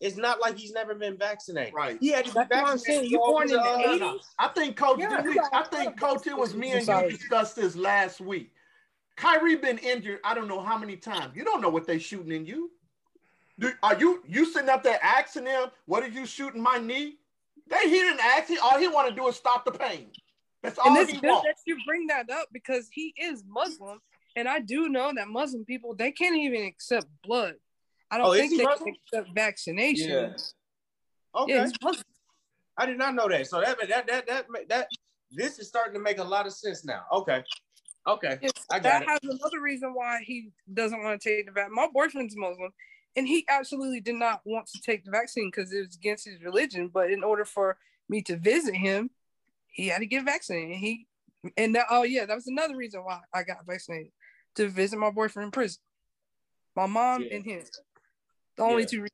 It's not like he's never been vaccinated. Right. He had to be That's what I'm vaccinated. saying. You for born in the uh, 80s? I think Coach. Yeah, we- you I think Coach. It was me and you discussed this last week. Kyrie been injured. I don't know how many times. You don't know what they shooting in you. Do, are you you sitting up there asking them, "What are you shooting my knee?" They he didn't ask. He, all he want to do is stop the pain. That's all and it's he good wants. that you bring that up because he is Muslim, and I do know that Muslim people they can't even accept blood. I don't Oh, think they Muslim? can accept vaccination. Yeah. Okay. Yeah, he's Muslim. I did not know that. So that that that that that this is starting to make a lot of sense now. Okay. Okay. Yes, I got that it. has another reason why he doesn't want to take the vaccine. My boyfriend's Muslim, and he absolutely did not want to take the vaccine because it was against his religion. But in order for me to visit him, he had to get vaccinated. And he and that, oh yeah, that was another reason why I got vaccinated to visit my boyfriend in prison. My mom Yeah. and him, the only Yeah. two. reasons.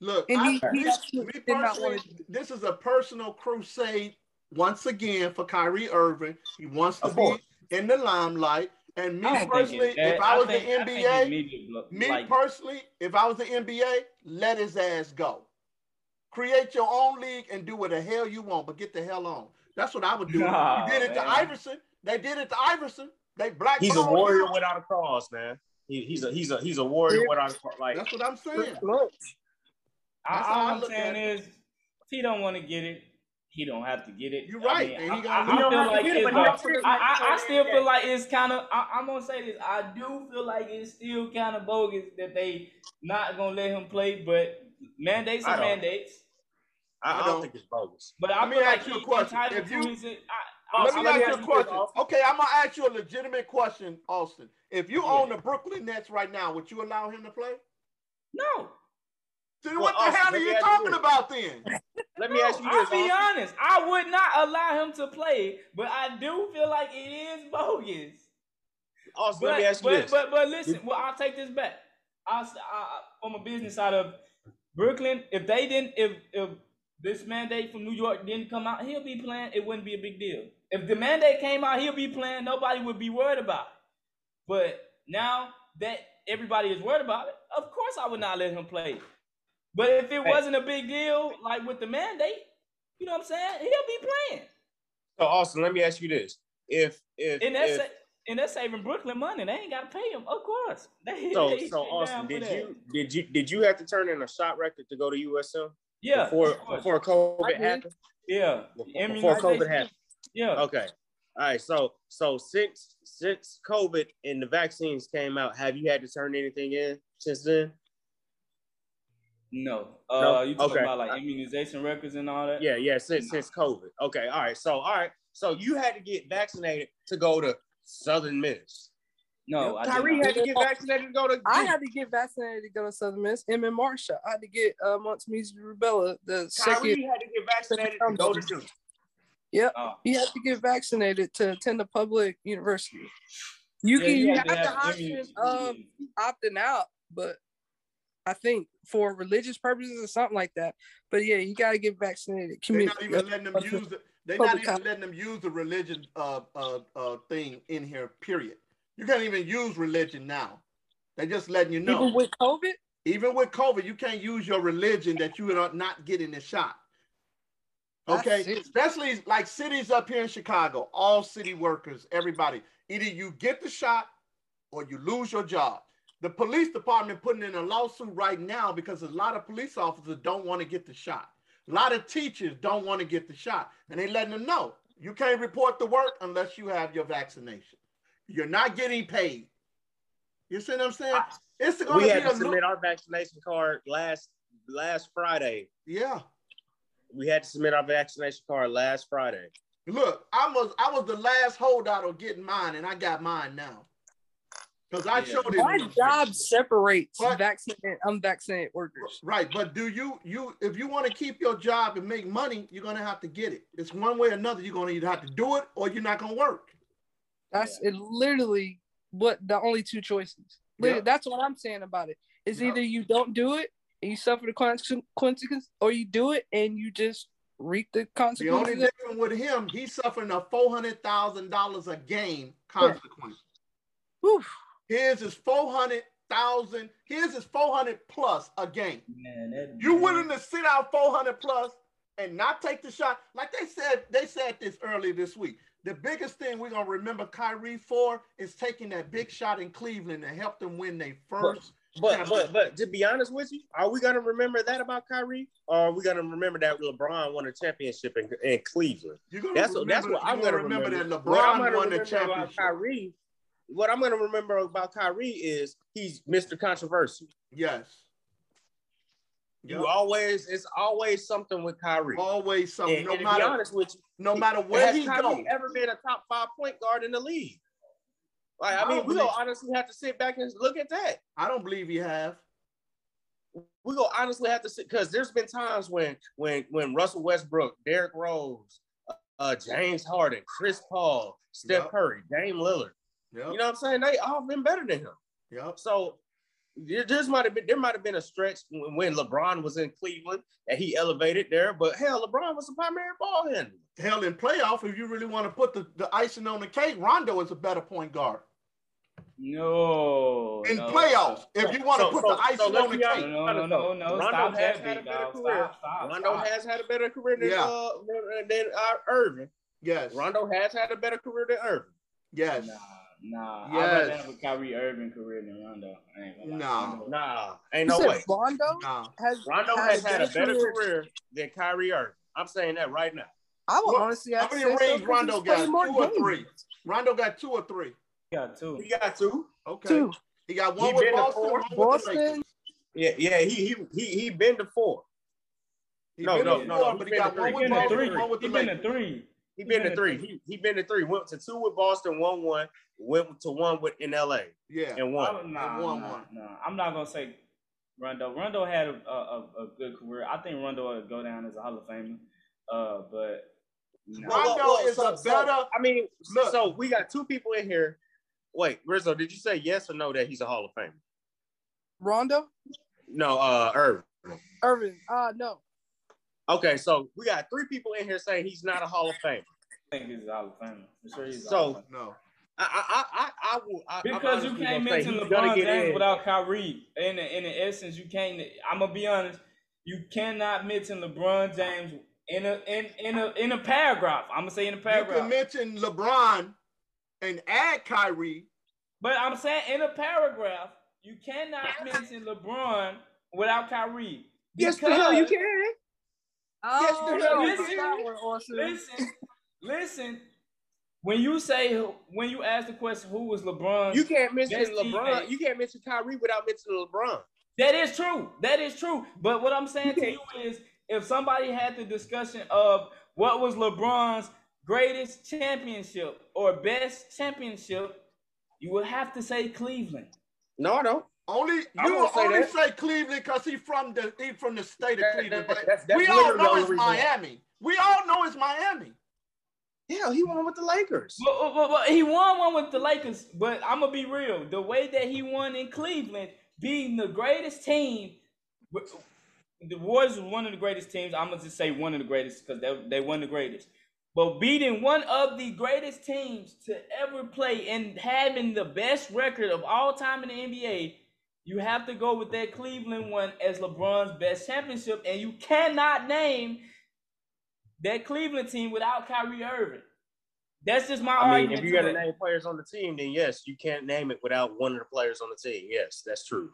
Look, And I, he- he me- me did not wanna- this is a personal crusade once again for Kyrie Irving. He wants to Of course. be in the limelight. And me I don't think personally, that. if I was think- the NBA, it's me like, personally, if I was the NBA, let his ass go. create your own league and do what the hell you want, but get the hell on. That's what I would do. <laughs> Nah, you did it to. Iverson. They did it to Iverson. They black. He's a warrior without a cause, man. He, he's a he's a he's a warrior Yeah. without a cause. Like That's what I'm saying. Look, That's how all I I'm saying at it. is, if he don't want to get it, he don't have to get it. You're I right, mean, I, I- I lose. He don't feel like get it, but he a- also doesn't I, I, I still feel like it's kind of. I'm gonna say this. I do feel like it's still kind of bogus that they not gonna let him play, but mandates are mandates. I, I I don't don't- think it's bogus. But I Let feel like you a he's entitled If to you- his. Let me ask you a ask you this, question. Okay, I'm gonna ask you a legitimate question, Austin. If you Yeah. own the Brooklyn Nets right now, would you allow him to play? no. So Well, what the Austin, hell are you ask you talking about then? Let me ask you this. I'll be Austin. honest. I would not allow him to play, but I do feel like it is bogus. Austin, But, let me ask you but, this. but but listen, well, I'll take this back. I'll, s- I, on a business side of Brooklyn, if they didn't, if if this mandate from New York didn't come out, he'll be playing. It wouldn't be a big deal. If the mandate came out, he'll be playing. Nobody would be worried about it. But now that everybody is worried about it, of course I would not let him play. But if it Hey. wasn't a big deal, like with the mandate, you know what I'm saying? He'll be playing. so Austin, let me ask you this. If if, And that's if sa- and that's saving Brooklyn money. They ain't got to pay him, of course. <laughs> They, so they so Austin, did that. you did you did you have to turn in a shot record to go to USM Yeah, before before COVID happened? yeah, Before, before COVID happened. Yeah, Okay. All right. So so since since COVID and the vaccines came out, have you had to turn anything in since then? No. Uh, No? you talking Okay. about like immunization records and all that? Yeah, yeah, since since COVID. Okay, all right. So all right. So you had to get vaccinated to go to Southern Miss. No, I did Kyrie had to get vaccinated to go to I had to get vaccinated to go to Southern Miss. M and Marsha. I had to get uh, Montezem's rubella. The Kyrie second, had to get vaccinated to go to Duke. Oh. he had to get vaccinated to attend a public university. You Yeah, can you you had have the have option of opting out, but I think for religious purposes or something like that. But yeah, you got to get vaccinated. They're not even letting them use it. They're not even letting them use the religion uh, uh, uh, thing in here. Period. You can't even use religion now. They're just letting you know. Even with COVID, Even with COVID, you can't use your religion that you are not getting the shot. Okay, especially like cities up here in Chicago, all city workers, everybody, either you get the shot or you lose your job. The police department putting in a lawsuit right now because a lot of police officers don't want to get the shot. A lot of teachers don't want to get the shot, and they letting them know you can't report the work unless you have your vaccination. You're not getting paid. You see what I'm saying? It's going We to had to submit our vaccination card last last Friday. Yeah. We had to submit our vaccination card last Friday. Look, I was I was the last holdout of getting mine, and I got mine now. Because I Yeah. showed it. my job separates But- vaccinated and unvaccinated workers. Right, but do you you if you want to keep your job and make money, you're gonna have to get it. It's one way or another. You're gonna either have to do it or you're not gonna work. That's it. Literally, what the only two choices. Literally, Yeah. That's what I'm saying about. It's Yeah. either you don't do it and you suffer the consequences, or you do it and you just reap the The only consequences. difference with him, he's suffering a four hundred thousand dollars a game consequence. Whew. His is four hundred thousand. His is four hundred plus a game. Man, You willing to sit out 400 plus and not take the shot? Like they said, they said this earlier this week. The biggest thing we're gonna remember Kyrie for is taking that big shot in Cleveland and help them win their first. But but but to be honest with you, are we gonna remember that about Kyrie, or are we gonna remember that LeBron won a championship in, in Cleveland? You're gonna That's remember, that's what I'm gonna remember. that LeBron won the championship. Kyrie, what I'm gonna remember about Kyrie is he's Mr. Controversy. Yes. You Yep. always it's always something with Kyrie. Always something. and, no and to be matter honest with you, no matter where he Kyrie goes. ever been a top five point guard in the league? Like I I mean, don't we believe- gonna honestly have to sit back and look at that. I don't believe he have. we gonna honestly have to sit because there's been times when when when Russell Westbrook, Derrick Rose, uh, James Harden, Chris Paul, Steph Yep. Curry, Dame Lillard. Yep. You know what I'm saying? They all been better than him. yep. So there just might have been there might have been a stretch when, when LeBron was in Cleveland that he elevated there, but hell, LeBron was the primary ball handler. Hell, in playoff, if you really want to put the, the icing on the cake, Rondo is a better point guard. No. in no. playoffs. If you want to So- put so- the icing so on the cake. honest. No, no, no, no. Rondo Stop has that, had a better dog. career. Stop, stop, Rondo stop. has had a better career than Yeah. uh than uh, Irving. Yes. Rondo has had a better career than Irving. Yes. Nah, nah. I'd Yes. rather have a Kyrie Irving career than Rondo. I ain't gonna lie. No. Nah, ain't no said way. Rondo No. has Rondo had has a had a better career. career than Kyrie Irving. I'm saying that right now. I would What- honestly How have to many say so Rondo got? Two more or games. three? Rondo got two or three. Yeah, two. He got two. Okay. Two. He got one He with Boston, four. one Boston. Lakers. Yeah, yeah. He he he he been to four. He No, been no, to no, four, no, but he he been got to one with He been to Boston, three. one with the He been to three. He been to three. He he been to three. Went to two with Boston, won one. Went to one with in LA Yeah. and one. I- Nah, one, nah, one. nah. I'm not gonna say Rondo. Rondo had a, a, a good career. I think Rondo would go down as a Hall of Famer. Uh, but nah. Rondo is a better- I mean, Look. so we got two people in here. Wait, Rizzo, did you say yes or no that he's a Hall of Famer? Rondo, No, uh, Irving. Irving. Uh no. Okay, so we got three people in here saying he's not a Hall of Famer. I think he's a Hall of Famer. For sure, he's a So, Hall of Famer. No. I, I, I, I will. I, Because you can't mention LeBron James without Kyrie. In the, in the essence, you can't. I'm gonna be honest. You cannot mention LeBron James in a in in a in a paragraph. I'm gonna say in a paragraph. You paragraph. can mention LeBron and add Kyrie. But I'm saying in a paragraph, you cannot mention LeBron without Kyrie. Yes, the hell you can. Oh, the hell no, you can. that one, Austin. Listen, listen. When you say when you ask the question, who was LeBron? You can't mention LeBron. teammate. You can't mention Kyrie without mentioning LeBron. That is true. That is true. But what I'm saying to you is, if somebody had the discussion of what was LeBron's greatest championship or best championship, you would have to say Cleveland. No, I don't. Only you gonna say only that. say Cleveland because he from the he from the state of That- Cleveland. that- But that's- that's we all know only it's reason. Miami. We all know it's Miami. Yeah, he won with the Lakers. But- but- but he won one with the Lakers. But I'm gonna be real. The way that he won in Cleveland, being the greatest team, the Warriors was one of the greatest teams. I'm gonna just say one of the greatest because they they won the greatest. But beating one of the greatest teams to ever play and having the best record of all time in the NBA, you have to go with that Cleveland one as LeBron's best championship, and you cannot name that Cleveland team without Kyrie Irving. That's just my I mean, argument. if you got to name players on the team, then yes, you can't name it without one of the players on the team. Yes, that's true.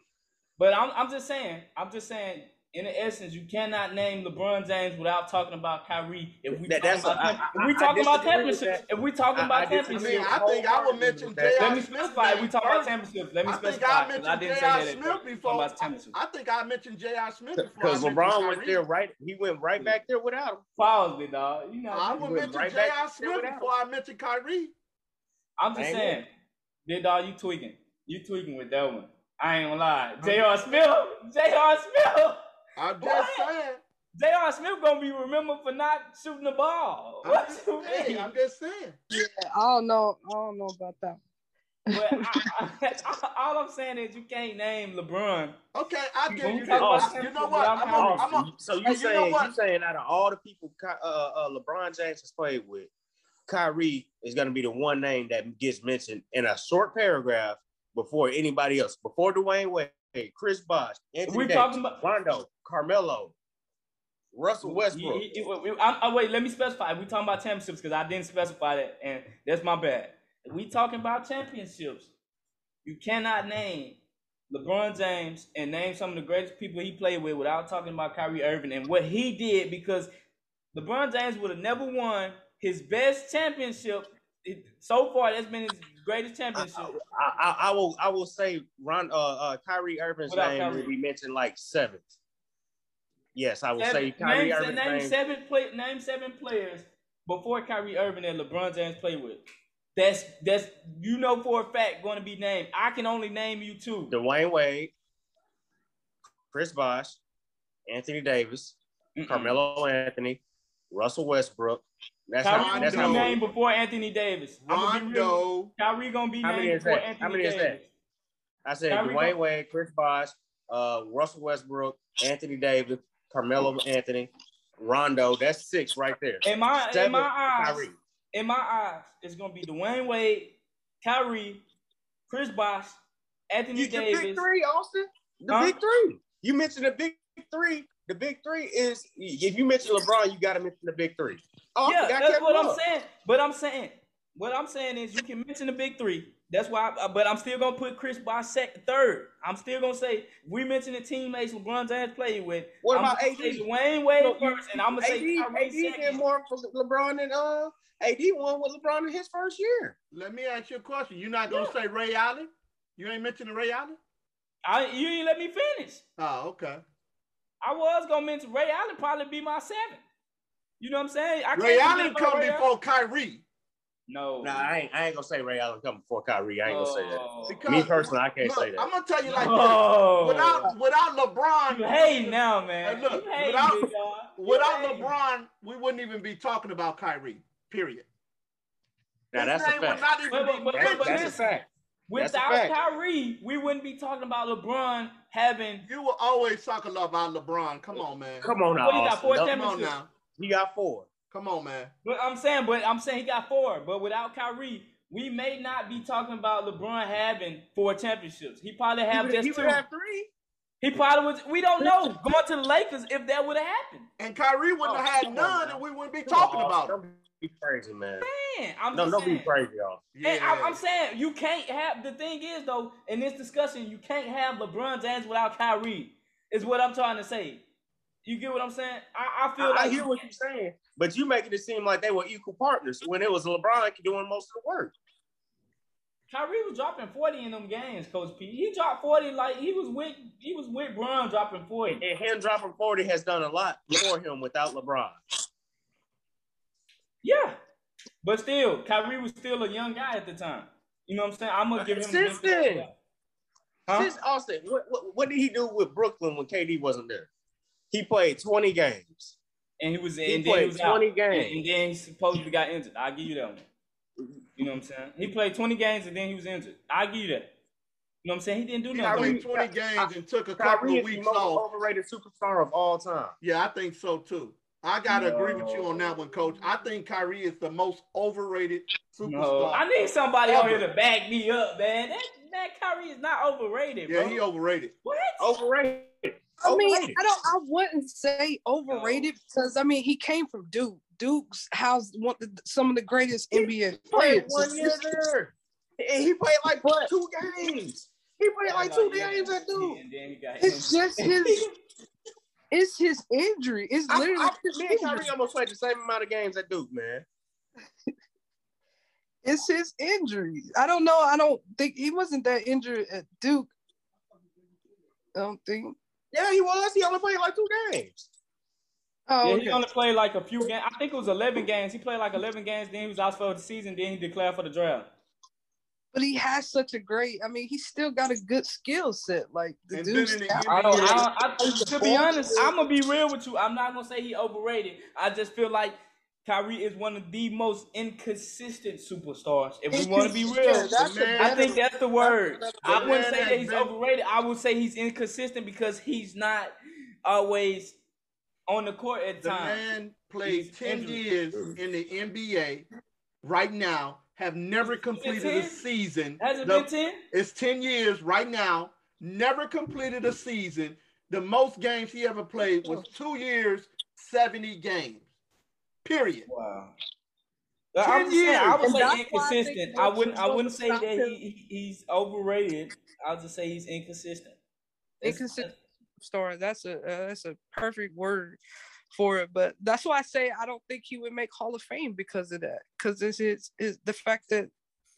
But I'm, I'm just saying, I'm just saying, in essence, you cannot name LeBron James without talking about Kyrie. If we That- talking about, I- if we I talking about disagree championships, that. if we talking I- about I disagree I mean, I think I would mention Let J.R. let me Smith. specify. If we talk about first. championships, let me I think I, mentioned I didn't J.R. Smith before. Talking about championships. I think I mentioned J.R. Smith before. Because LeBron went there right. He went right back there without him. Pause me, dog. You know, I He would went mention right back J.R. there Smith before I mentioned Kyrie. I'm just saying, big dog, you tweaking. You tweaking with that one. I ain't gonna lie. J.R. Smith, J.R. Smith, I'm just What? saying. J.R. Smith gonna be remembered for not shooting the ball. I'm What just, you hey. I'm just saying. Yeah, I don't know. I don't know about that. But <laughs> I, I, all I'm saying is you can't name LeBron. Okay, I When give you talk this. You know what? championships, I'm a, I'm a, so you hey, you know saying what? you saying out of all the people Ky- uh, uh, LeBron James has played with, Kyrie is going to be the one name that gets mentioned in a short paragraph before anybody else, before Dwyane Wade, Chris Bosh, Anthony We Davis, talking about- Rondo, Carmelo, Russell Westbrook. You- you- you- I'm- oh, wait, let me specify. We talking about championships because I didn't specify that, and that's my bad. We talking about championships, you cannot name LeBron James and name some of the greatest people he played with without talking about Kyrie Irving and what he did because LeBron James would have never won his best championship. So far, that's been his greatest championship. I, I, I will I will say Ron uh, uh Kyrie Irving's Without name Kyrie. will be mentioned like seventh. Yes, I will say Kyrie name, Irving's name name. seven play, name seven players before Kyrie Irving that LeBron James played with. That's that's you know for a fact going to be named. I can only name you two. Dwyane Wade, Chris Bosh, Anthony Davis, Mm-mm. Carmelo Anthony, Russell Westbrook. That's Kyrie how, gonna that's be how named before Anthony Davis. I'm gonna be real. Rondo. Kyrie gonna be named before that? Anthony How many is that? I said Kyrie Dwyane Wade, Chris Bosh, uh, Russell Westbrook, Anthony Davis, Carmelo Anthony, Rondo. That's six right there. In my in my eyes, Kyrie. in my eyes, it's gonna be Dwyane Wade, Kyrie, Chris Bosh, Anthony You, the Davis. big three, Austin. The Huh? big three. You mentioned the big three. The big three is if you mention LeBron, you got to mention the big three. Oh, yeah, that's what I'm saying. But I'm saying, what I'm saying is, you can mention the big three. That's why. I, but I'm still gonna put Chris Bosh second, third. I'm still gonna say we mentioned the teammates LeBron James played with. What I'm about AD? say Dwyane Wade Look, first, and I'm gonna say AD, Kyrie AD did more for LeBron than uh AD won with LeBron in his first year. Let me ask you a question. You're not gonna say Ray Allen? You ain't mentioning Ray Allen? I, you ain't let me finish. Oh, okay. I was gonna mention Ray Allen probably be my seven. You know what I'm saying? I Ray can't Allen come Ray Allen. before Kyrie. No. Nah, I ain't, I ain't gonna say Ray Allen come before Kyrie. I ain't gonna say that. Oh. Because- Me personally, I can't Look, say that. I'm gonna tell you like this. Oh. Without without LeBron, you hate now, man. Hey, look, you without- big without hate. LeBron, we wouldn't even be talking about Kyrie. Period. Now His that's a fact. not even But- be but- but- but That's a fact. Without fact. Kyrie, we wouldn't be talking about LeBron having. You will always talk about LeBron. Come on, man. Come on now. What he got, four Don't- Come on championships? now. He got four. Come on, man. But I'm saying, but I'm saying he got four. But without Kyrie, we may not be talking about LeBron having four championships. He probably have he just would two. have three. He probably was. We don't know going to the Lakers if that would have happened. And Kyrie wouldn't Oh, have had come on, none, and we wouldn't be Come on, talking about Austin. it. Don't be crazy, man. Man, I'm No, don't saying. be crazy, y'all. And I, I'm saying you can't have the thing is though in this discussion you can't have LeBron James without Kyrie. Is what I'm trying to say. You get what I'm saying? I, I feel I, I like hear what you're saying, but you making it seem like they were equal partners when it was LeBron doing most of the work. Kyrie was dropping 40 in them games, Coach P. He dropped 40 like he was with he was with Bron dropping 40. And him dropping 40 has done a lot for him without LeBron. Yeah. But still, Kyrie was still a young guy at the time. You know what I'm saying? I'm gonna give him. Since benefit of the then. Huh? Since Austin, what, what, what did he do with Brooklyn when KD wasn't there? He played 20 games. and he was He and then he played was 20 And, games. and then he supposedly got injured. I'll give you that one. You know what I'm saying? He played 20 games and then he was injured. I'll give you that. You know what I'm saying? He didn't do nothing. Kyrie nothing. 20 games and took a couple Kyrie of is the weeks most off. overrated superstar of all time. Yeah, I think so too. I gotta agree with you on that one, Coach. I think Kyrie is the most overrated superstar. No, I need somebody on here to back me up, man. That that Kyrie is not overrated, bro. yeah, he overrated. what? Overrated. I mean, Overrated. I don't. I wouldn't say overrated because I mean he came from Duke. Duke's housed one some of the greatest NBA played players. one year there. And he played like But- two games. He played like two games at Duke. And then he got It's just his. <laughs> It's his injury. It's literally I, his me and injury. Kyrie almost played the same amount of games at Duke, man. <laughs> It's his injury. I don't know. I don't think he wasn't that injured at Duke. I don't think. Yeah, he was. He only played like two games. Oh, Yeah, okay. he only played like a few games. I think it was 11 games. He played like 11 games. Then he was out for the season. Then he declared for the draft. but he has such a great. I mean, he still got a good skill set. Like the dude's been in the talented. I don't. Yeah. I, I, to be honest, I'm gonna be real with you. I'm not gonna say he overrated. I just feel like Kyrie is one of the most inconsistent superstars. If we want to be real, that's Man, a I better- think that's the word. that's a I wouldn't say that he's has overrated. I would say he's inconsistent because he's not always on the court at The times. man played He's 10 injured. years in the NBA right now, have never completed a season. Has it The- been ten? It's 10 years right now, never completed a season. The most games he ever played was two years, 70 games. Period. Wow. 10 I'm just saying, I would years. say And that's why I inconsistent. I wouldn't. I wouldn't say that he, he he's overrated. I'll just say he's inconsistent. It's- Inconsistent. Star. That's a uh, that's a perfect word for it. But that's why I say I don't think he would make Hall of Fame because of that. Because this is it's the fact that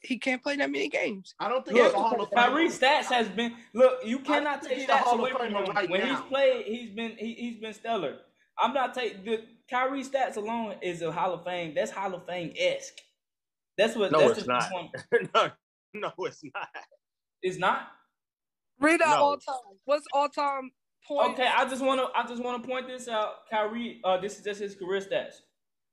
he can't play that many games. I don't think Look, he's a Hall of Kyrie Famer. stats has been look. You cannot take he's a stats Hall of away from him. right when now. he's played, he's been he, he's been stellar. I'm not taking the Kyrie stats alone is a Hall of Fame. That's Hall of Fame esque. That's what. No, that's it's not. point. <laughs> no, no, it's not. It's not. Read out No. all time. What's all time point? Okay, I just want to. I just want to point this out. Kyrie. Uh, this is just his career stats.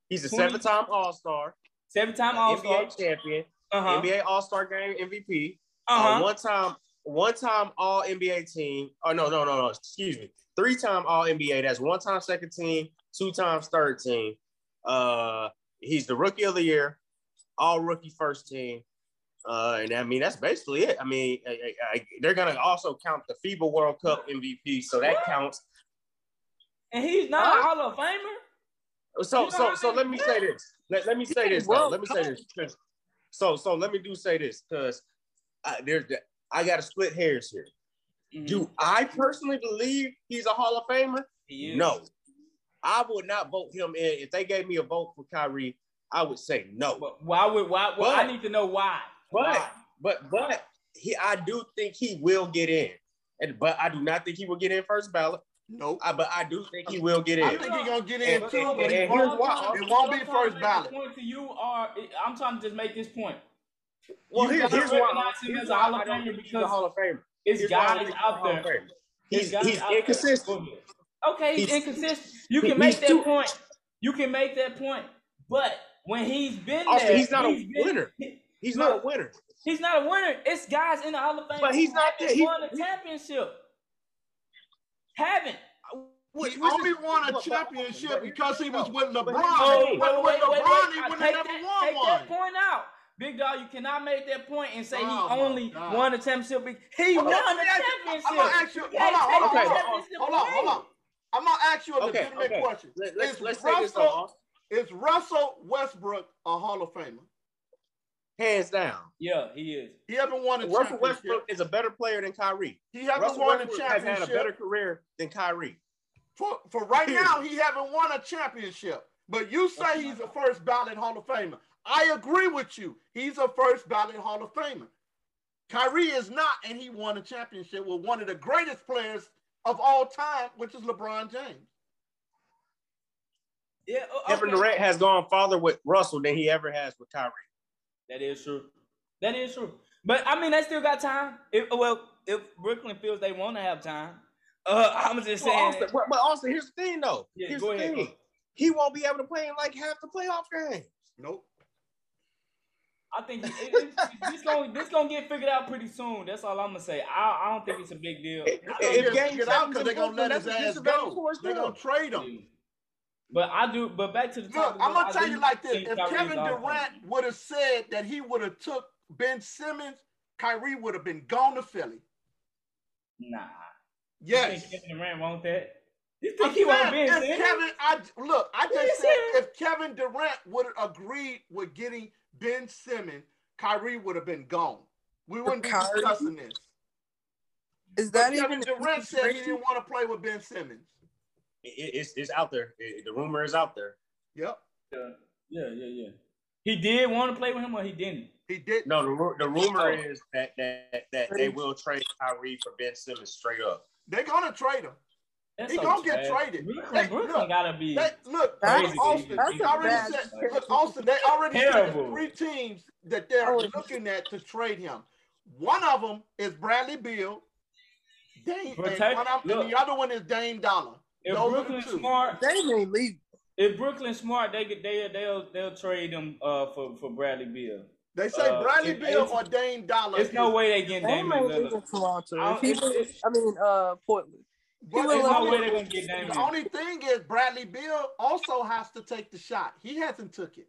He's a 20 seven-time All-Star, Seven-time All Star. NBA champion, Uh huh. NBA All-Star Game MVP, Uh-huh. uh, huh. One-time, one-time All NBA team. Oh no, no, no, no. Excuse me. Three-time All NBA. That's one-time second team, two times third team. Uh, he's the Rookie of the Year, All Rookie first team, Uh, and I mean that's basically it. I mean, I, I, I, they're gonna also count the FIBA World Cup MVP, so that counts. And he's not huh? a Hall of Famer. So, so, so let me say this. Let, let me say this. Though. Let me say this. So, so let me do say this because there's I got to split hairs here. Mm-hmm. Do I personally believe he's a Hall of Famer? No, I would not vote him in. If they gave me a vote for Kyrie, I would say no. But why would why? Well, but, I need to know why. But why? but but he, I do think he will get in, and but I do not think he will get in first ballot. Nope. I, but I do think he will get in. I think he's gonna get in too, but it won't be first ballot. Point to you are I'm trying to just make this point. Well, here's, here's why. Here's why Hall of Famer because Hall of Famer. It's guys out there. He's, he's inconsistent. Okay, he's, he's inconsistent. You can make that too, point. You can make that point. But when he's been also, there, he's not he's a been, winner. He's look, not a winner. He's not a winner. It's guys in the Hall of Fame. But he's not there. He won a championship. Haven't. He only won a championship because he was with LeBron. Oh, wait, wait, wait, wait, LeBron, he would have never won take one. that point out. Big dog, you cannot make that point and say oh he only God. won a championship. He won a championship. I'm gonna ask you. Hold on, hold on, hold on, hold on. I'm gonna ask you a okay, legitimate okay. question. Let, let's, is let's Russell, is Russell Westbrook a Hall of Famer? Hands down. Yeah, he is. He haven't won a championship. Russell Westbrook is a better player than Kyrie. He hasn't Russell won Westbrook a championship. Has had a better career than Kyrie. For for right now, he haven't won a championship. But you say he's a first ballot Hall of Famer. I agree with you. He's a first ballot Hall of Famer. Kyrie is not, and he won a championship with one of the greatest players of all time, which is LeBron James. Yeah, okay. Kevin Durant has gone farther with Russell than he ever has with Kyrie. That is true. That is true. But I mean, they still got time. If, well, if Brooklyn feels they want to have time, uh, <laughs> I'm just saying. Well, Austin, but Austin, here's the thing, though. Yeah, here's go the ahead. Thing. He won't be able to play in like half the playoff games. Nope. I think it, it, this gonna this gonna get figured out pretty soon. That's all I'm gonna say. I, I don't think it's a big deal. If, if games get out because they're gonna let his ass go, they're gonna trade him. But I do. But back to the look. I'm gonna I tell you like this: if Kevin Durant would have said that he would have took Ben Simmons, Kyrie would have been gone to Philly. Nah. Yes. Kevin Durant want that? You think I'm he want Ben Simmons? Kevin, I look. I just said if Kevin Durant would have agreed with getting Ben Simmons, Kyrie would have been gone. We wouldn't be discussing this. Is that but even Kevin Durant said he didn't want to play with Ben Simmons. It, it's it's out there. It, the rumor is out there. Yep. Yeah, yeah, yeah, yeah. He did want to play with him, or he didn't. He did. No, the, the rumor is that that that they will trade Kyrie for Ben Simmons straight up. They're gonna trade him. That's he so gonna get traded. Brooklyn, Brooklyn look, gotta be. They, look, that's, Austin. That's already said, look, <laughs> Austin. They already said three teams that they're oh, looking at to trade him. One of them is Bradley Beal. Dame, Protect, and, one of, and the other one is Dame Dollar. If Those Brooklyn smart, Dame ain't leave. If Brooklyn smart, they could they they'll they'll trade him uh for for Bradley Beal. They say uh, Bradley Beal or Dame Dollar. There's no way they get Dame Lillard. Toronto. If he was, I mean, uh, Portland. But there's no way they're gonna get Dame. The only thing is Bradley Beal also has to take the shot. He hasn't took it.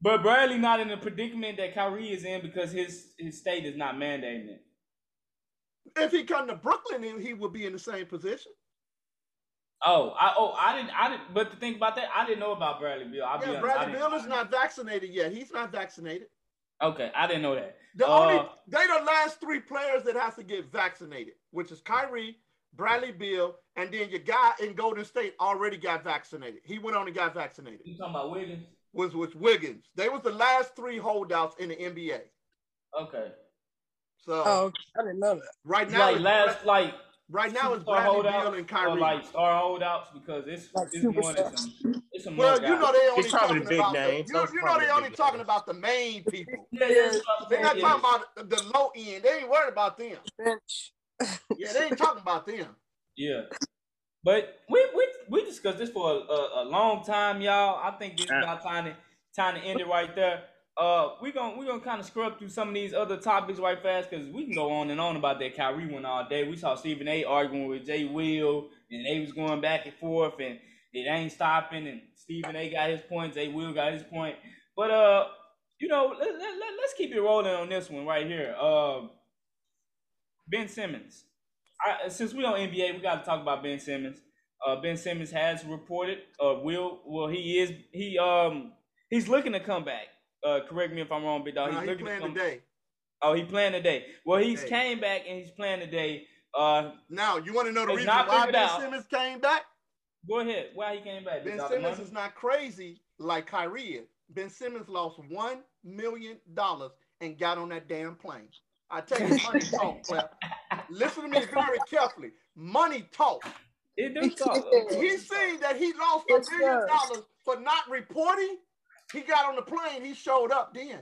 But Bradley not in the predicament that Kyrie is in because his his state is not mandating it. If he come to Brooklyn, he would be in the same position. Oh, I oh I didn't I didn't. But the thing about that, I didn't know about Bradley Beal. I'll yeah, Bradley Beal is not vaccinated yet. He's not vaccinated. Okay, I didn't know that. The uh, only they the last three players that has to get vaccinated, which is Kyrie, Bradley Beal, and then your guy in Golden State already got vaccinated. He went on and got vaccinated. You talking about Wiggins? Was with Wiggins. They was the last three holdouts in the NBA. Okay. So oh, I didn't know that. Right now, like last like right now it's Bradley Beal and Kyrie. like star holdouts because it's like it's more than some. It's some well, you know they only talking big about the, you, you know they only talking names. about the main people. yeah, yeah, they're not talking about the low end. They ain't worried about them. Bench. yeah, they ain't talking about them. Yeah. But we we we discussed this for a, a, a long time, y'all. I think it's about time to time to end it right there. Uh, we gonna we gonna kind of scrub through some of these other topics right fast because we can go on and on about that Kyrie one all day. We saw Stephen A. arguing with Jay Will, and they was going back and forth, and it ain't stopping. And Stephen A. got his point, Jay Will got his point. But uh, you know, let, let, let's keep it rolling on this one right here. Uh, ben Simmons. I, since we on NBA, we got to talk about Ben Simmons. Uh, ben Simmons has reported, uh, will, well, he is, he, um, he's looking to come back. Uh, correct me if I'm wrong, big dog. Nah, He's he looking to playing come. today. Oh, he playing today. Well, he's Hey. came back and he's playing today. Uh, Now, you want to know the It's reason not why Ben out. Simmons came back? go ahead. Why he came back? Ben Big dog? The Simmons is not crazy like Kyrie is. Ben Simmons lost one million dollars and got on that damn plane. I tell you, money <laughs> talk, Clef. Listen to me very carefully. Money talk. It do talk. He seen that he lost a million dollars for not reporting. He got on the plane. He showed up then.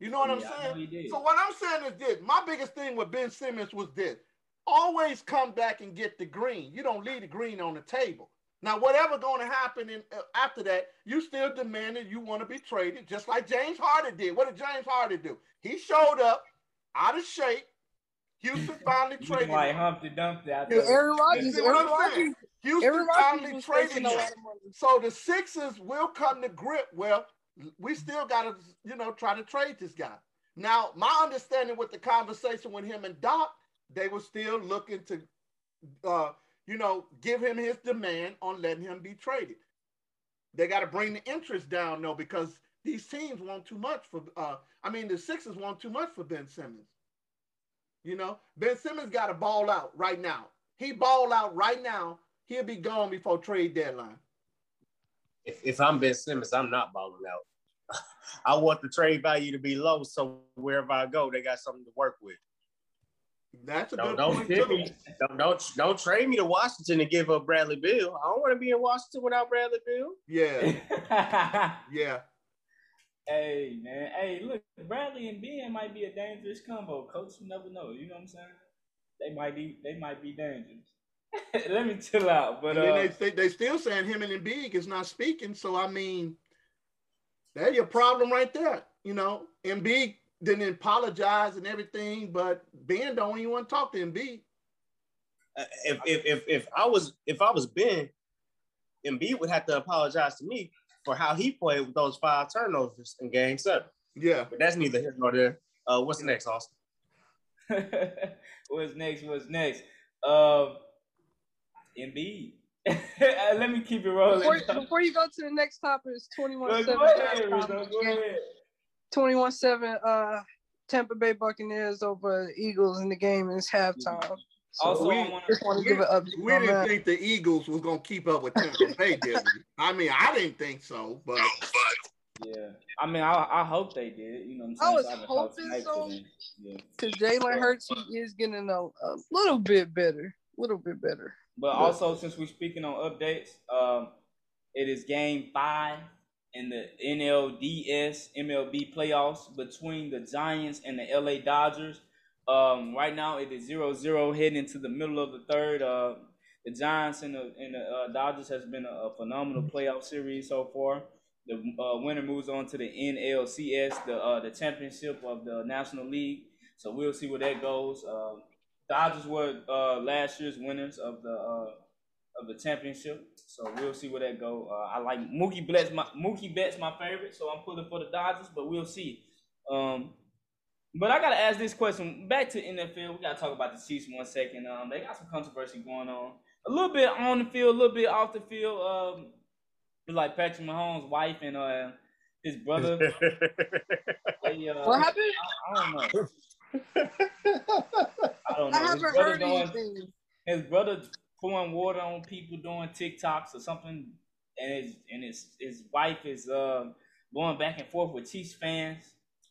You know what I'm Yeah, I know saying? So what I'm saying is this: my biggest thing with Ben Simmons was this: always come back and get the green. You don't leave the green on the table. Now, whatever going to happen in, uh, after that, you still demanded you want to be traded, just like James Harden did. What did James Harden do? He showed up out of shape. Houston <laughs> finally traded like. Humpty Dumpty out Yeah, there. Aaron Rodgers, see what Aaron I'm saying? Rodgers, Houston finally traded him. lot of money. So the Sixers will come to grip. Well, we still got to, you know, try to trade this guy. Now, my understanding with the conversation with him and Doc, they were still looking to, uh, you know, give him his demand on letting him be traded. They got to bring the interest down though, because these teams want too much for. Uh, I mean, the Sixers want too much for Ben Simmons. You know, Ben Simmons got to ball out right now. He ball out right now. He'll be gone before trade deadline. If, if I'm Ben Simmons, I'm not balling out. <laughs> I want the trade value to be low, so wherever I go, they got something to work with. That's a Don't good don't point too. me. Don't, don't don't trade me to Washington and give up Bradley Beal. I don't want to be in Washington without Bradley Beal. Yeah, <laughs> yeah. hey man, hey look, Bradley and Ben might be a dangerous combo. Coach, you never know. You know what I'm saying? They might be, they might be dangerous. <laughs> Let me chill out, but And then uh, they, they they still saying him and Embiid is not speaking. So I mean, that's your problem right there. You know, Embiid didn't apologize and everything, but Ben don't even want to talk to Embiid. Uh, If, if if if I was if I was Ben, Embiid would have to apologize to me for how he played with those five turnovers in Game Seven. Yeah, But that's neither here nor there. Uh, what's next, Austin? <laughs> what's next? What's next? Um, Embiid. <laughs> Let me keep it rolling. Before, before you go to the next topic, it's 21 Go 7. ahead, go ahead. 21 7. Uh, Tampa Bay Buccaneers over the Eagles in the game and it's halftime. So Also, we- I want just want to give it up. we didn't man. think the Eagles was gonna keep up with Tampa Bay, did we? I mean, I didn't think so, but Yeah, I mean, I, I hope they did. You know what I I'm saying? was So hoping so. to them. Yeah, Because Jalen Hurts he is getting a, a little bit better. A little bit better. But also since we're speaking on updates, um, it is Game Five in the NLDS MLB playoffs between the Giants and the LA Dodgers. Um, right now it is 0-0 heading into the middle of the third. Uh, the Giants and the and the uh, Dodgers has been a, a phenomenal playoff series so far. The uh, winner moves on to the NLCS, the uh, the championship of the National League. So we'll see where that goes. Um, Dodgers were uh, last year's winners of the uh, of the championship, so we'll see where that go. Uh, I like Mookie Betts. My Mookie Betts my favorite, so I'm pulling for the Dodgers, but we'll see. Um, but I gotta ask this question. Back to NFL, we gotta talk about the Chiefs one second. Um, they got some controversy going on. A little bit on the field, a little bit off the field. Um, like Patrick Mahomes' wife and uh, his brother. <laughs> they, uh, What happened? I, I don't know. I don't know. I His haven't brother heard doing- anything. his brother pouring water on people doing TikToks or something, and his and his his wife is uh, going back and forth with Chiefs fans,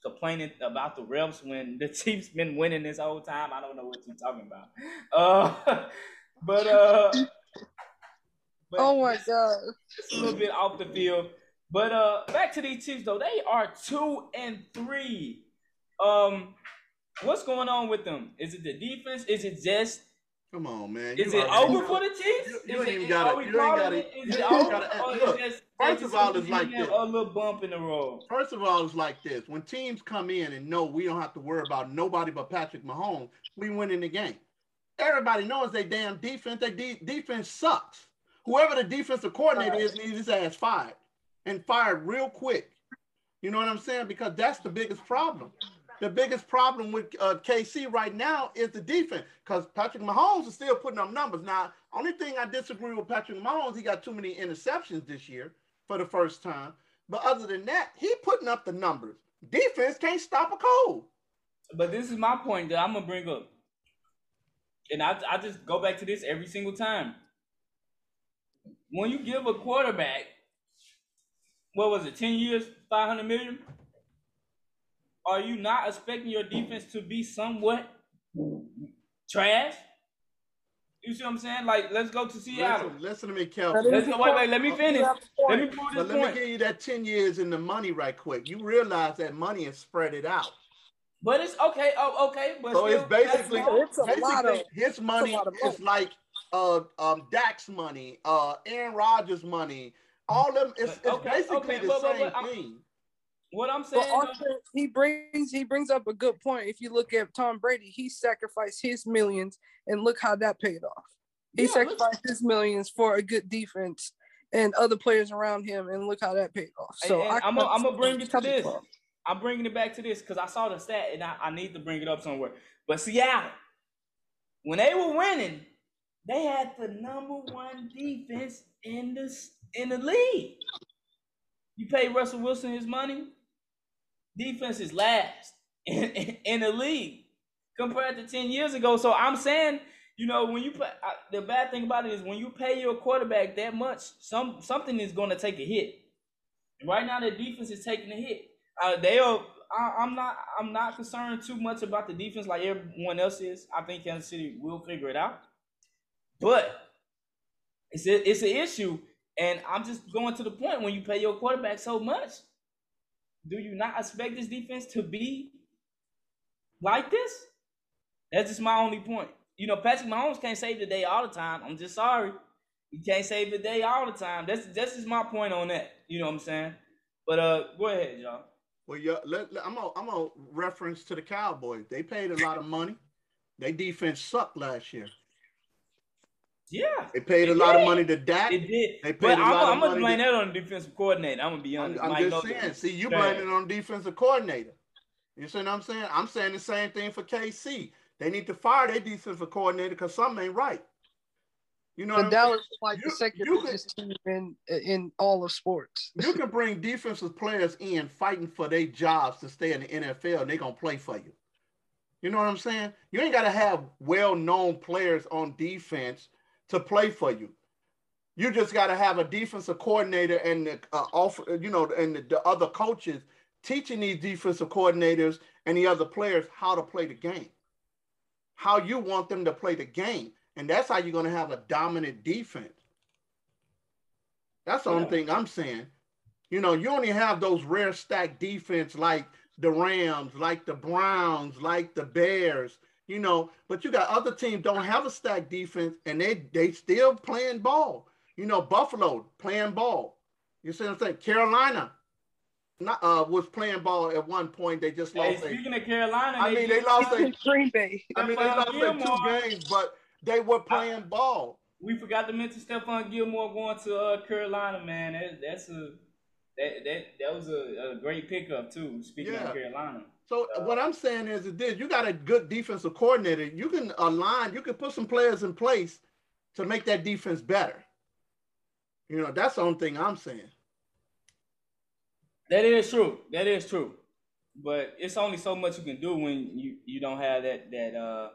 complaining about the refs when the <laughs> Chiefs been winning this whole time. I don't know what you're talking about. Uh, <laughs> but uh, but Oh my god. it's a little bit off the field. But uh, back to these Chiefs though, they are two and three. Um, what's going on with them? Is it the defense? Is it just come on, man. is You it over for the Chiefs? You- you ain't it, even are we you ain't gotta- it? Is you it over? look, it just, first of all, it's like a little bump in the road. First of all, it's like this: when teams come in and know we don't have to worry about nobody but Patrick Mahomes, we win in the game. Everybody knows they damn defense. They de- defense sucks. Whoever the defensive coordinator is needs his ass fired and fired real quick. You know what I'm saying? Because that's the biggest problem. The biggest problem with uh, KC right now is the defense because Patrick Mahomes is still putting up numbers. Now, only thing I disagree with Patrick Mahomes, he got too many interceptions this year for the first time. But other than that, he putting up the numbers. Defense can't stop a cold. But this is my point that I'm gonna bring up, and I I just go back to this every single time. When you give a quarterback, what was it, ten years, five hundred million? Are you not expecting your defense to be somewhat trash? You see what I'm saying? Like, let's go to Seattle. Listen, listen to me, Kelvin. Let's go. Wait, wait. Let me finish. Let me prove But this let me give you that 10 years in the money right quick. You realize that money is spread it out. But it's okay. Oh, okay. But So it's still, that's basically. It's a lot basically of- his money lot is like uh um Dak's money, uh Aaron Rodgers' money. All them it's, it's Okay, basically okay, the but- but- same but I'm- thing. What I'm saying. also, he brings he brings up a good point. If you look at Tom Brady, he sacrificed his millions, and look how that paid off. He Yeah, sacrificed his millions for a good defense and other players around him, and look how that paid off. So I I'm gonna- I'm gonna bring it to this. I'm bringing it back to this because I saw the stat and I, I need to bring it up somewhere. But Seattle, when they were winning, they had the number one defense in the in the league. You pay Russell Wilson his money, defense is last in, <laughs> in, in the league compared to ten years ago. So I'm saying, you know, when you pay, I, the bad thing about it is when you pay your quarterback that much, some something is going to take a hit. And right now, the defense is taking a hit. Uh, they are. I, I'm not. I'm not concerned too much about the defense like everyone else is. I think Kansas City will figure it out. But it's a, it's an issue, and I'm just going to the point when you pay your quarterback so much. Do you not expect this defense to be like this? That's just my only point. You know, Patrick Mahomes can't save the day all the time. I'm just sorry. He can't save the day all the time. That's that's just my point on that. You know what I'm saying? But uh, go ahead, y'all. Well, yeah, let, let- I'm a I'm a reference to the Cowboys. They paid a lot of money. Their defense sucked last year. Yeah, They paid a It lot of money to Dak. it did. They paid but a I'm, lot of I'm gonna money blame to- that on the defensive coordinator. I'm gonna be I'm, honest. I'm just Nolan saying. See, you trash. blaming it on defensive coordinator. You see what I'm saying? I'm saying the same thing for KC. They need to fire their defensive coordinator because something ain't right. You know what But I'm Dallas is like You- the second you could- richest team in in all of sports. You can <laughs> bring defensive players in fighting for their jobs to stay in the NFL, and they're gonna play for you. You know what I'm saying? You ain't gotta have well-known players on defense to play for you. You just got to have a defensive coordinator and the uh, off, you know, and the, the other coaches teaching these defensive coordinators and the other players how to play the game, how you want them to play the game, and that's how you're going to have a dominant defense. That's the only thing I'm saying. You know, you only have those rare stack defense like the Rams, like the Browns, like the Bears, you know, but you got other teams don't have a stack defense and they they still playing ball. You know, Buffalo playing ball. You see what I'm saying? Carolina not, uh, was playing ball at one point. They just Hey, lost. their- speaking of Carolina, I mean, they lost their, Green Bay. I mean, they lost their Gilmore. two games, but they were playing ball. We forgot to mention Stephon Gilmore going to uh, Carolina, man. That, that's a that, that that was a, a great pickup too. Speaking Yeah. of Carolina, So what I'm saying is that this, you got a good defensive coordinator. You can align, you can put some players in place to make that defense better. You know, that's the only thing I'm saying. that is true. That is true. But it's only so much you can do when you you don't have that that uh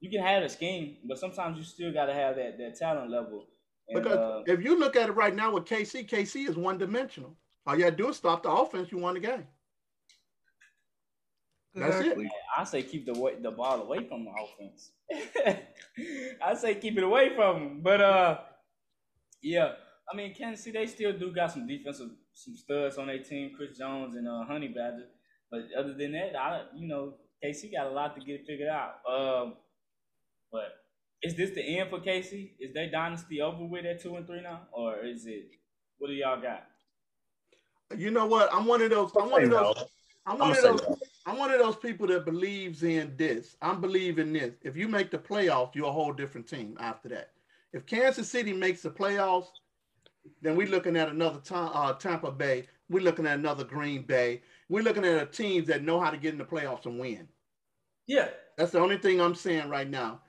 you can have a scheme, but sometimes you still got to have that that talent level. And, Because uh, if you look at it right now with KC, KC is one dimensional. All you got to do is stop the offense. You won the game. That's it. Exactly. I say keep the way, the ball away from the offense. <laughs> I say keep it away from them. But uh, yeah, I mean Kansas City they still do got some defensive some studs on their team, Chris Jones and uh, Honey Badger. But other than that, I you know KC got a lot to get figured out. Um, but is this the end for KC? Is their dynasty over with at two and three now, or is it? What do y'all got? You know what? I'm one of those. I'm one of those. I'm one of those. I'm one of those people that believes in this. I'm believing this. If you make the playoffs, you're a whole different team after that. If Kansas City makes the playoffs, then we're looking at another time, uh, Tampa Bay we're looking at another Green Bay. We're looking at a teams that know how to get in the playoffs and win. Yeah. That's the only thing I'm saying right now.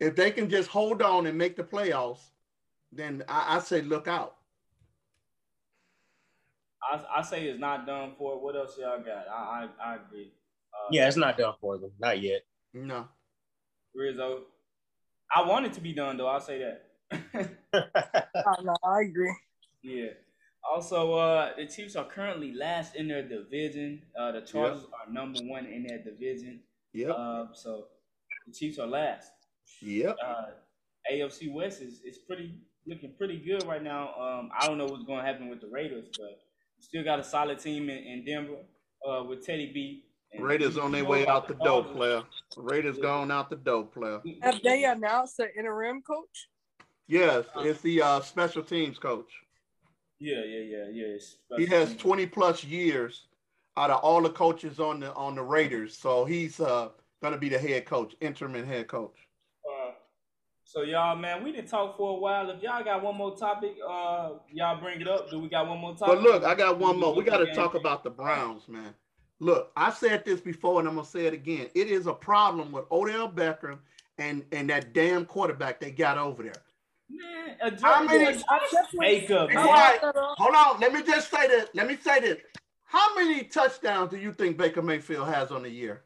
If they can just hold on and make the playoffs, then I, I say look out. I, I say it's not done for. What else y'all got? I I, I agree. Uh, yeah, it's not done for them. Not yet. No. Rizzo. I want it to be done though. I'll say that. <laughs> oh, no, I agree. Yeah. Also, uh, the Chiefs are currently last in their division. Uh, the Chargers yep. are number one in their division. Yep. Uh, so the Chiefs are last. Yep. Uh, AFC West is, is pretty looking pretty good right now. Um, I don't know what's going to happen with the Raiders, but still got a solid team in, in Denver uh, with Teddy B. Raiders on their way out the door, player. Raiders yeah. going out the door, player. Have they announced the interim coach? Yes, it's the uh, special teams coach. Yeah, yeah, yeah, yeah. He has 20 plus years out of all the coaches on the on the Raiders, so he's uh, gonna be the head coach, interim head coach. So y'all, man, we didn't talk for a while. If y'all got one more topic, uh, y'all bring it up. Do we got one more topic? But look, I got one more. We got to talk about the Browns, man. Look, I said this before, and I'm gonna say it again. It is a problem with Odell Beckham and and that damn quarterback they got over there. Man, How many? Makeup, man. Right. Hold on. Let me just say this. Let me say this. How many touchdowns do you think Baker Mayfield has on the year?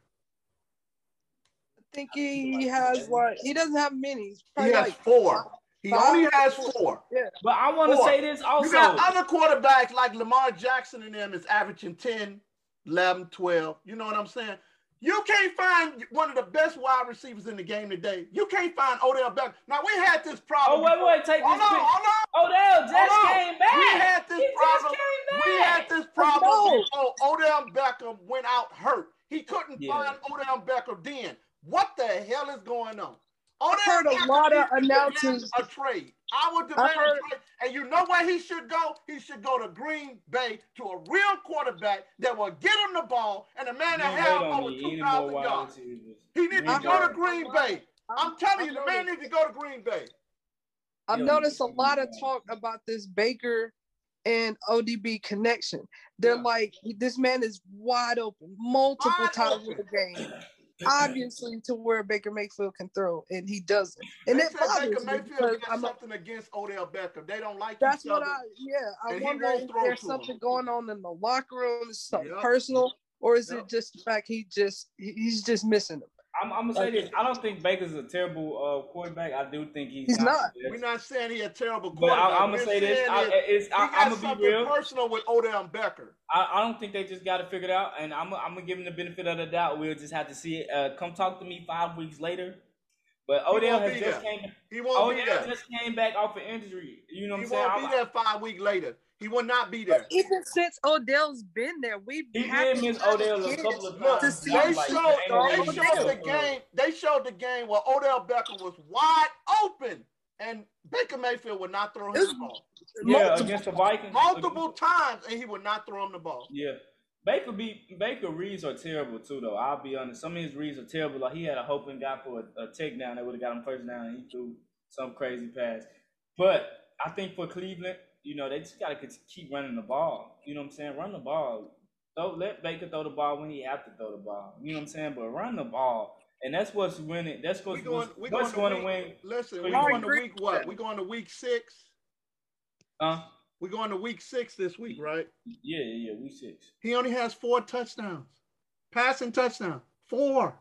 I think he has what? He doesn't have many. He has like four. He five, only has four. Yeah. But I want to say this also. You got other quarterbacks like Lamar Jackson and them is averaging 10, 11, 12. You know what I'm saying? You can't find one of the best wide receivers in the game today. You can't find Odell Beckham. Now we had this problem. Oh wait, wait, take hold this. On, hold on. Odell just hold came back. We had this he problem. We had this problem before Odell Beckham went out hurt. He couldn't yeah. find Odell Beckham then. What the hell is going on? Odell I heard a lot of announcements. A trade. I would demand heard, a trade. And you know where he should go? He should go to Green Bay to a real quarterback that will get him the ball and a man that has over 2,000 yards. He needs to go to Green Bay. I'm telling you, the man needs to go to Green Bay. I've noticed a lot of talk about this Baker and ODB connection. They're yeah. like, this man is wide open multiple wide times open. in the game <clears throat> obviously to where Baker Mayfield can throw, and he doesn't. And it Baker Mayfield got something against Odell Beckham. They don't like that's what other, I yeah. I wonder if there's something him. going on in the locker room, something yep. personal, or is yep. it just the fact he just he's just missing them? I'm, I'm, gonna say this. I don't think Baker's a terrible uh, quarterback. I do think he's, he's not. We're not saying he's a terrible quarterback. But I, am gonna say this. I, it's, I, am gonna be real. Personal with Odell Beckham. I, I don't think they just got to figure it out, and I'm, I'm gonna give him the benefit of the doubt. We'll just have to see it. Uh, come talk to me five weeks later. But Odell has just there. came. He won't Odell be there. just came back off an injury. You know what he I'm saying? He won't be there five weeks later. He will not be there. Even since Odell's been there, we've been. he did miss Odell a couple of times. To see they like, showed, they showed the game. They showed the game where Odell Beckham was wide open, and Baker Mayfield would not throw him the ball. Yeah, multiple, against the Vikings, multiple times, and he would not throw him the ball. Yeah. Baker be Baker reads are terrible too, though. I'll be honest. Some of his reads are terrible. Like he had a hoping guy for a, a takedown that would have got him first down, and he threw some crazy pass. But I think for Cleveland, you know, they just got to keep running the ball. You know what I'm saying? Run the ball. Don't let Baker throw the ball when he have to throw the ball. You know what I'm saying? But run the ball. And that's what's winning. That's what's, we going, we what's going, to, win. Listen, we're going to week what? We're going to week six. Uh, we're going to week six this week, right? Yeah, yeah, yeah. Week six. He only has four touchdowns, passing touchdown, four.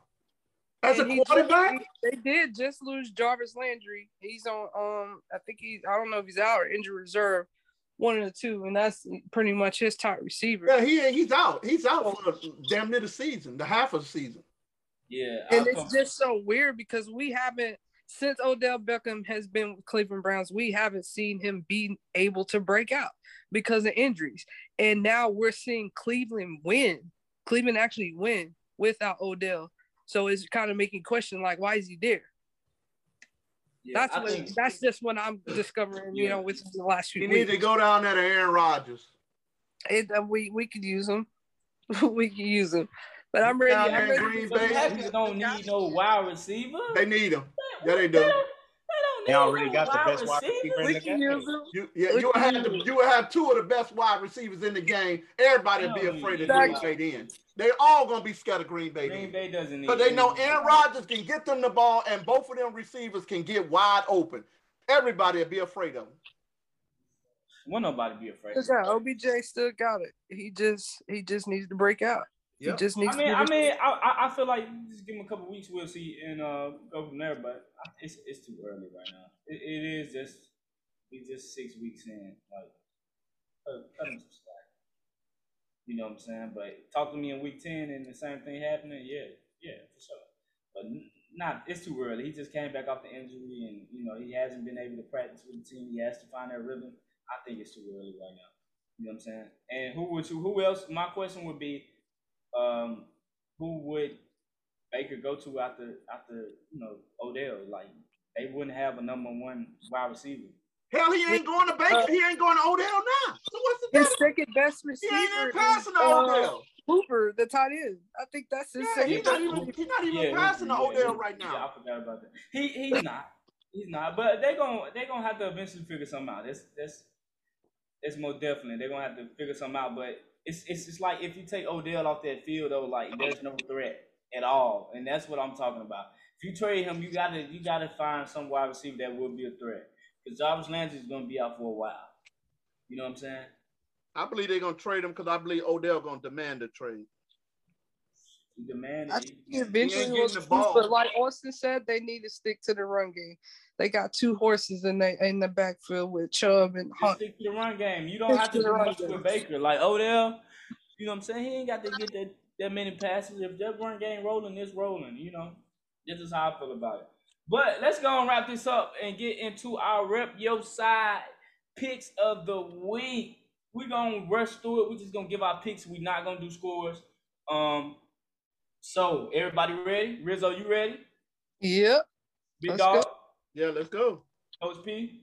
As and a quarterback, they did just lose Jarvis Landry. He's on. Um, I think he's. I don't know if he's out or injured reserve one of the two, and that's pretty much his top receiver. Yeah, he he's out. He's out oh. for damn near the season, the half of the season. Yeah, and it's just so weird because we haven't since Odell Beckham has been with Cleveland Browns, we haven't seen him be able to break out because of injuries, and now we're seeing Cleveland win. Cleveland actually win without Odell, so it's kind of making question like, why is he there? Yeah, that's what, think, that's just what I'm discovering. Yeah. You know, with the last few. You weeks. need to go down there to Aaron Rodgers. It, uh, we we could use him. <laughs> we could use him. But I'm ready. Down I'm ready. Green Bay. Packers don't need no wide receiver. They need him. Yeah, they do. They don't, they don't They already got the best wide receivers? receiver in the game. You, yeah, you would have you. you would have two of the best wide receivers in the game. Everybody would be afraid of yeah. Green Bay then. They all gonna be scared of Green Bay. Green then. Bay doesn't need. Because they know any- Aaron Rodgers can get them the ball, and both of them receivers can get wide open. Everybody will be afraid of them. Won't nobody be afraid. Still got OBJ still got it. He just he just needs to break out. He just needs I mean, to I mean, I, I- I feel like you just give him a couple weeks, we'll see, and uh, go from there. But it's it's too early right now. It, it is just we just six weeks in. Like, cut, cut him some slack. You know what I'm saying? But talk to me in week ten, and the same thing happening. Yeah, yeah, for sure. But not. It's too early. He just came back off the injury, and you know he hasn't been able to practice with the team. He has to find that rhythm. I think it's too early right now. You know what I'm saying? And who would you? Who else? My question would be um, who would Baker go to after after you know Odell? Like they wouldn't have a number one wide receiver. Hell, he ain't going to Baker. Uh, he ain't going to Odell now. So what's the his difference? second best receiver? He receiver. ain't even passing to uh, Odell. Hooper, the tight end. I think that's his Yeah, second. he's not best even he's not even Yeah, passing to yeah, Odell yeah, right Yeah, now. I forgot about that. He he's not. He's not. But they gonna they gonna have to eventually figure something out. That's that's it's most definitely they're gonna have to figure something out. But it's it's just like if you take Odell off that field, though, like there's no threat at all, and that's what I'm talking about. If you trade him, you gotta you gotta find some wide receiver that will be a threat. Because Jarvis Landry is gonna be out for a while. You know what I'm saying? I believe they're gonna trade him because I believe Odell gonna demand a trade. He demanded. I think eventually getting will the ball. but like Austin said, they need to stick to the run game. They got two horses in the in the backfield with Chubb and Hunt. stick to the run game. You don't Stick have to do run much game. with Baker. Like Odell, you know what I'm saying? He ain't got to get that, that many passes. If that run game rolling, it's rolling. You know, this is how I feel about it. But let's go and wrap this up and get into our rep your side picks of the week. We're gonna rush through it. We're just gonna give our picks. We're not gonna do scores. Um, so everybody ready? Rizzo, you ready? Yep. Big Let's dog. go. Yeah, let's go. Coach P.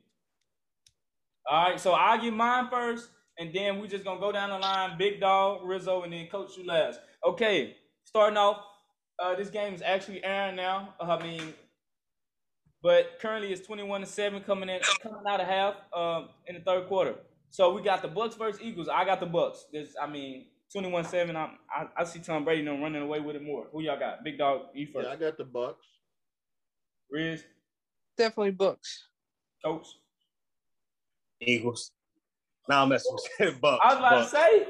All right, so I'll give mine first, and then we're just gonna go down the line. Big Dog, Rizzo, and then Coach you last. Okay, starting off, uh, this game is actually airing now. Uh, I mean, but currently it's twenty-one to seven coming in, coming out of half, um, in the third quarter. So we got the Bucks versus Eagles. I got the Bucks. This, I mean, twenty-one seven. I'm, I, I see Tom Brady them running away with it more. Who y'all got? Big Dog, you first. Yeah, I got the Bucks. Riz, Definitely Bucks. Coach. Eagles. Now I'm messing with <laughs> Bucks. I was about Bucks. to say.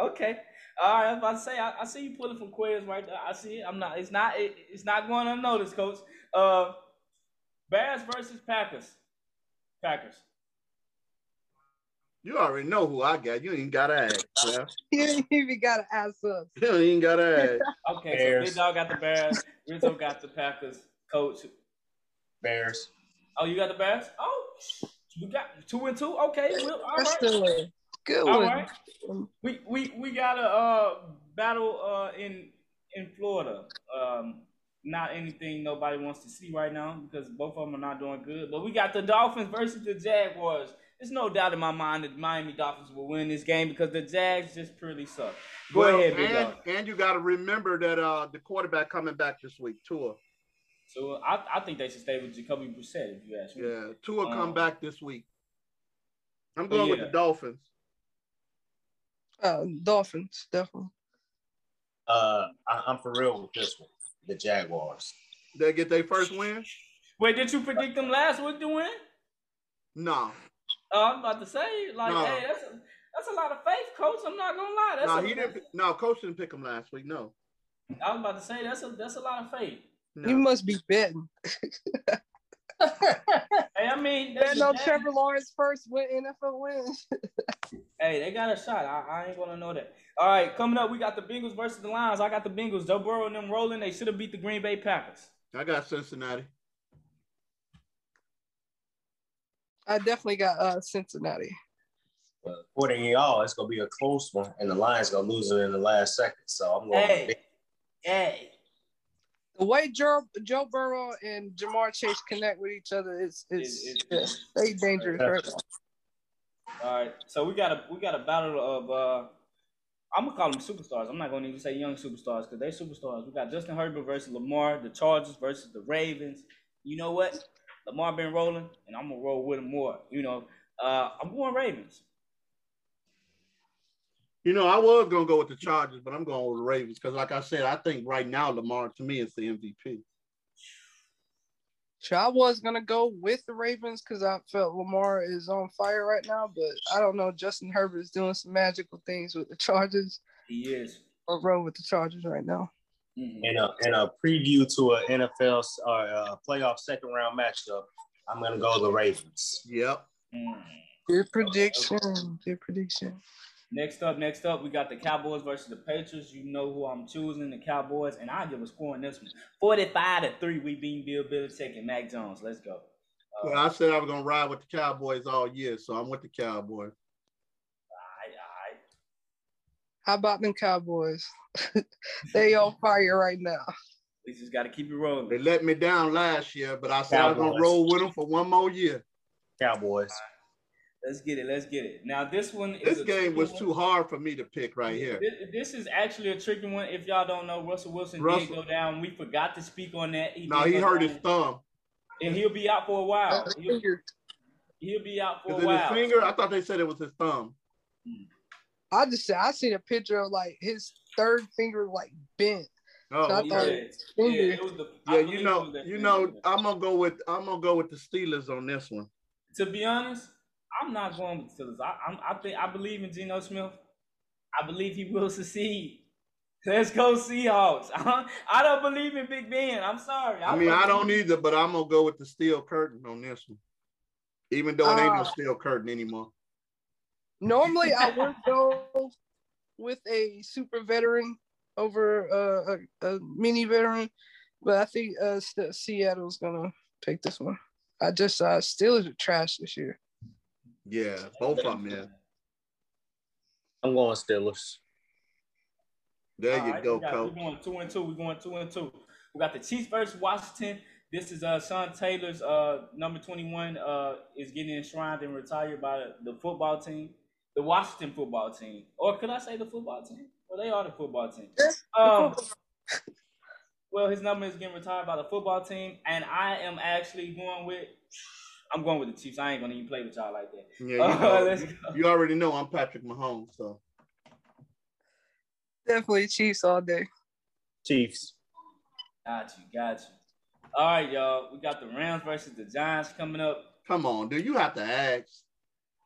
Okay. All right, I was about to say. I, I see you pulling from Quez right there. I see it. I'm not. It's not. It, it's not going unnoticed, Coach. Uh, Bears versus Packers. Packers. You already know who I got. You ain't gotta ask. Yeah. <laughs> You ain't even gotta ask us. You ain't gotta ask. Okay, so Big Dog got the Bears. Rizzo got the Packers. Coach. Bears. Oh, you got the Bears. Oh, we got two and two. Okay, we'll, all That's right. still good All one. right. We we we got a uh, battle uh, in in Florida. Um, not anything nobody wants to see right now because both of them are not doing good. But we got the Dolphins versus the Jaguars. There's no doubt in my mind that Miami Dolphins will win this game because the Jags just purely suck. Go Well, ahead, Big and, Dog. and you gotta remember that uh the quarterback coming back this week, Tua. So I, I think they should stay with Jacoby Brissett if you ask me. Yeah, Tua Um, come back this week. I'm but going with the Dolphins. Uh, Dolphins, definitely. Uh, I, I'm for real with this one. The Jaguars. They get their first win? Wait, did you predict them last week to win? No. Uh, I'm about to say, like, No. hey, that's a, that's a lot of faith, coach. I'm not gonna lie. That's No, a, he didn't no, coach didn't pick him last week. No. I was about to say that's a that's a lot of faith. No. You must be betting. <laughs> Hey, I mean, that's Bet the no Trevor Lawrence first win NFL win. <laughs> Hey, they got a shot. I, I ain't gonna know that. All right, coming up, we got the Bengals versus the Lions. I got the Bengals. Joe Burrow and them rolling. They should have beat the Green Bay Packers. I got Cincinnati. I definitely got uh Cincinnati. But according to y'all, it's gonna be a close one, and the Lions gonna lose it in the last second. So I'm going. Hey, hey. The way Joe Joe Burrow and Ja'Marr Chase connect with each other is is It- it- yeah, they dangerous right. All right, so we got a we got a battle of uh, I'm gonna call them superstars. I'm not gonna even say young superstars because they're superstars. We got Justin Herbert versus Lamar, the Chargers versus the Ravens. You know what? Lamar been rolling, and I'm gonna roll with him more. You know, uh, I'm going Ravens. You know, I was gonna go with the Chargers, but I'm going with the Ravens because, like I said, I think right now Lamar to me is the MVP. So I was gonna go with the Ravens because I felt Lamar is on fire right now, but I don't know. Justin Herbert is doing some magical things with the Chargers. He is. I'll roll with the Chargers right now. Mhm. And a and a preview to an NFL or uh, playoff second round matchup. I'm gonna go the Ravens. Yep. Good prediction. Good prediction. Next up, next up, we got the Cowboys versus the Patriots. You know who I'm choosing, the Cowboys, and I give a score in this one. 45 to 3. We beat Bill Belichick and Mac Jones. Let's go. Uh, Well, I said I was gonna ride with the Cowboys all year, so I'm with the Cowboys. alright, alright. How about them Cowboys? <laughs> they on fire right now. We just got to keep it rolling. They let me down last year, but I said I was gonna roll with them for one more year. Cowboys. Let's get it. Let's get it. Now, this one This a game was one. too hard for me to pick right here. This, this is actually a tricky one. If y'all don't know, Russell Wilson did Russell- go down. We forgot to speak on that. He No, he hurt down, his thumb. and he'll be out for a while. He'll, he'll be out for Is a it his while. finger? I thought they said it was his thumb. I just said I seen a picture of like his third finger like bent. Oh, So I okay. thought- Yeah, yeah, it was the- yeah. You know, you know. I'm gonna go with I'm gonna go with the Steelers on this one. To be honest, I'm not going with the Steelers. I, I'm, I think I believe in Geno Smith. I believe he will succeed. Let's go Seahawks. <laughs> I don't believe in Big Ben. I'm sorry. I mean, I don't either, but I'm gonna go with the steel curtain on this one, even though it ain't no Ah. steel curtain anymore. Normally I <laughs> would go with a super veteran over uh, a, a mini veteran, but I think uh, St- Seattle's gonna take this one. I just uh, Steelers are trash this year. Yeah, both of them. Yeah, I'm going Steelers. there All you right, go, we got- coach. We're going two and two. We're going two and two. We got the Chiefs versus Washington. This is uh Sean Taylor's uh number 21 uh is getting enshrined and retired by the, the football team, the Washington football team. Or could I say the football team? Well, they are the football team. Um well his number is getting retired by the football team, and I am actually going with I'm going with the Chiefs. I ain't gonna even play with y'all like that. Yeah, you, Uh, <laughs> know, let's you- go. you already know I'm Patrick Mahomes, so Definitely Chiefs all day. Chiefs. Got you, got you. All right, y'all. We got the Rams versus the Giants coming up. come on, dude. You have to ask.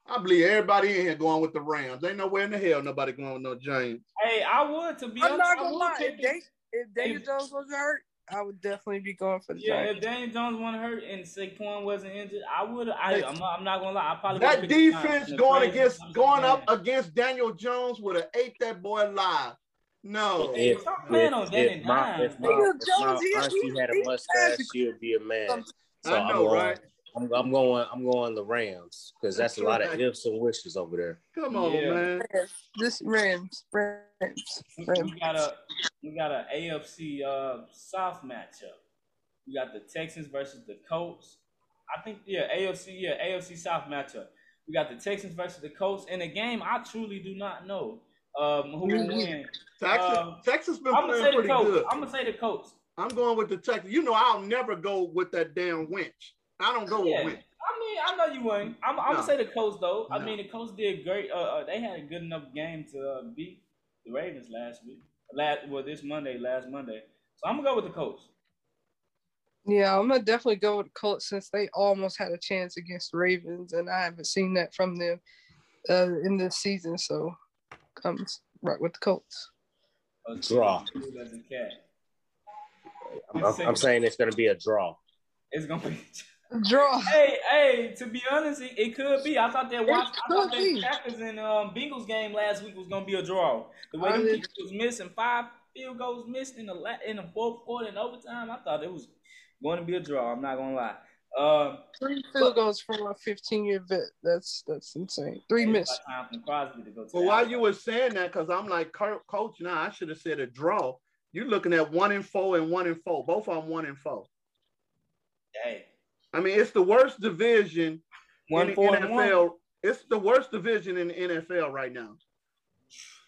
I believe everybody in here going with the Rams. Ain't nowhere in the hell nobody going with no Giants. Hey, I would to be I'm honest. not gonna lie. If, it. they, if Daniel If- Jones was hurt, I would definitely be going for the Yeah, Giants. if Daniel Jones wasn't hurt and Saquon wasn't injured, I would. I, I'm, not, I'm not gonna lie. I probably That would've picked the Giants. defense going against going saying. up against Daniel Jones would have ate that boy alive. No. Hey, stop playing on Danny if my, Dimes, if my, Daniel if Jones, my he- he- had a mustache, magical. she'd be a man. Um, so I I'm know, going, right? I'm, I'm going. I'm going the Rams because that's, That's a lot of ifs and wishes over there. Come on, Yeah. man. This Rams, Rams, We, Rams. we got a we got a AFC uh, South matchup. We got the Texans versus the Colts. I think yeah, AFC yeah AFC South matchup. We got the Texans versus the Colts in a game I truly do not know um, who will win. Texas, Um, Texas been I'm gonna playing pretty Colts. good. I'm gonna say the Colts. I'm going with the Texans. You know, I'll never go with that damn Wentz. I don't go Yeah. with Wentz. I mean, I know you wouldn't. I'm, I'm No. gonna say the Colts though. I mean, the Colts did great. Uh, uh, they had a good enough game to uh, beat the Ravens last week. Last well, this Monday, last Monday. So I'm gonna go with the Colts. Yeah, I'm gonna definitely go with the Colts since they almost had a chance against the Ravens, and I haven't seen that from them uh, in this season. So I'm right with the Colts. Draw. cool as a cat. I'm, I'm, I'm saying it's going to be a draw. It's gonna be. Draw. hey, hey. To be honest, it, it could be. I thought that. Watch, I thought that be. Packers and um, Bengals game last week was gonna be a draw. The way I them did- was missing five field goals missed in the la- in the fourth quarter and overtime. I thought it was going to be a draw. I'm not gonna lie. Um, Three field goals from a 15 year vet. That's that's insane. Three missed. about time for Crosby to go to But while you were saying that, because I'm like coach now, I should have said a draw. You're looking at one and four and one and four. Both of them one and four. Hey, I mean, it's the worst division one in four the and one. NFL. It's the worst division in the NFL right now.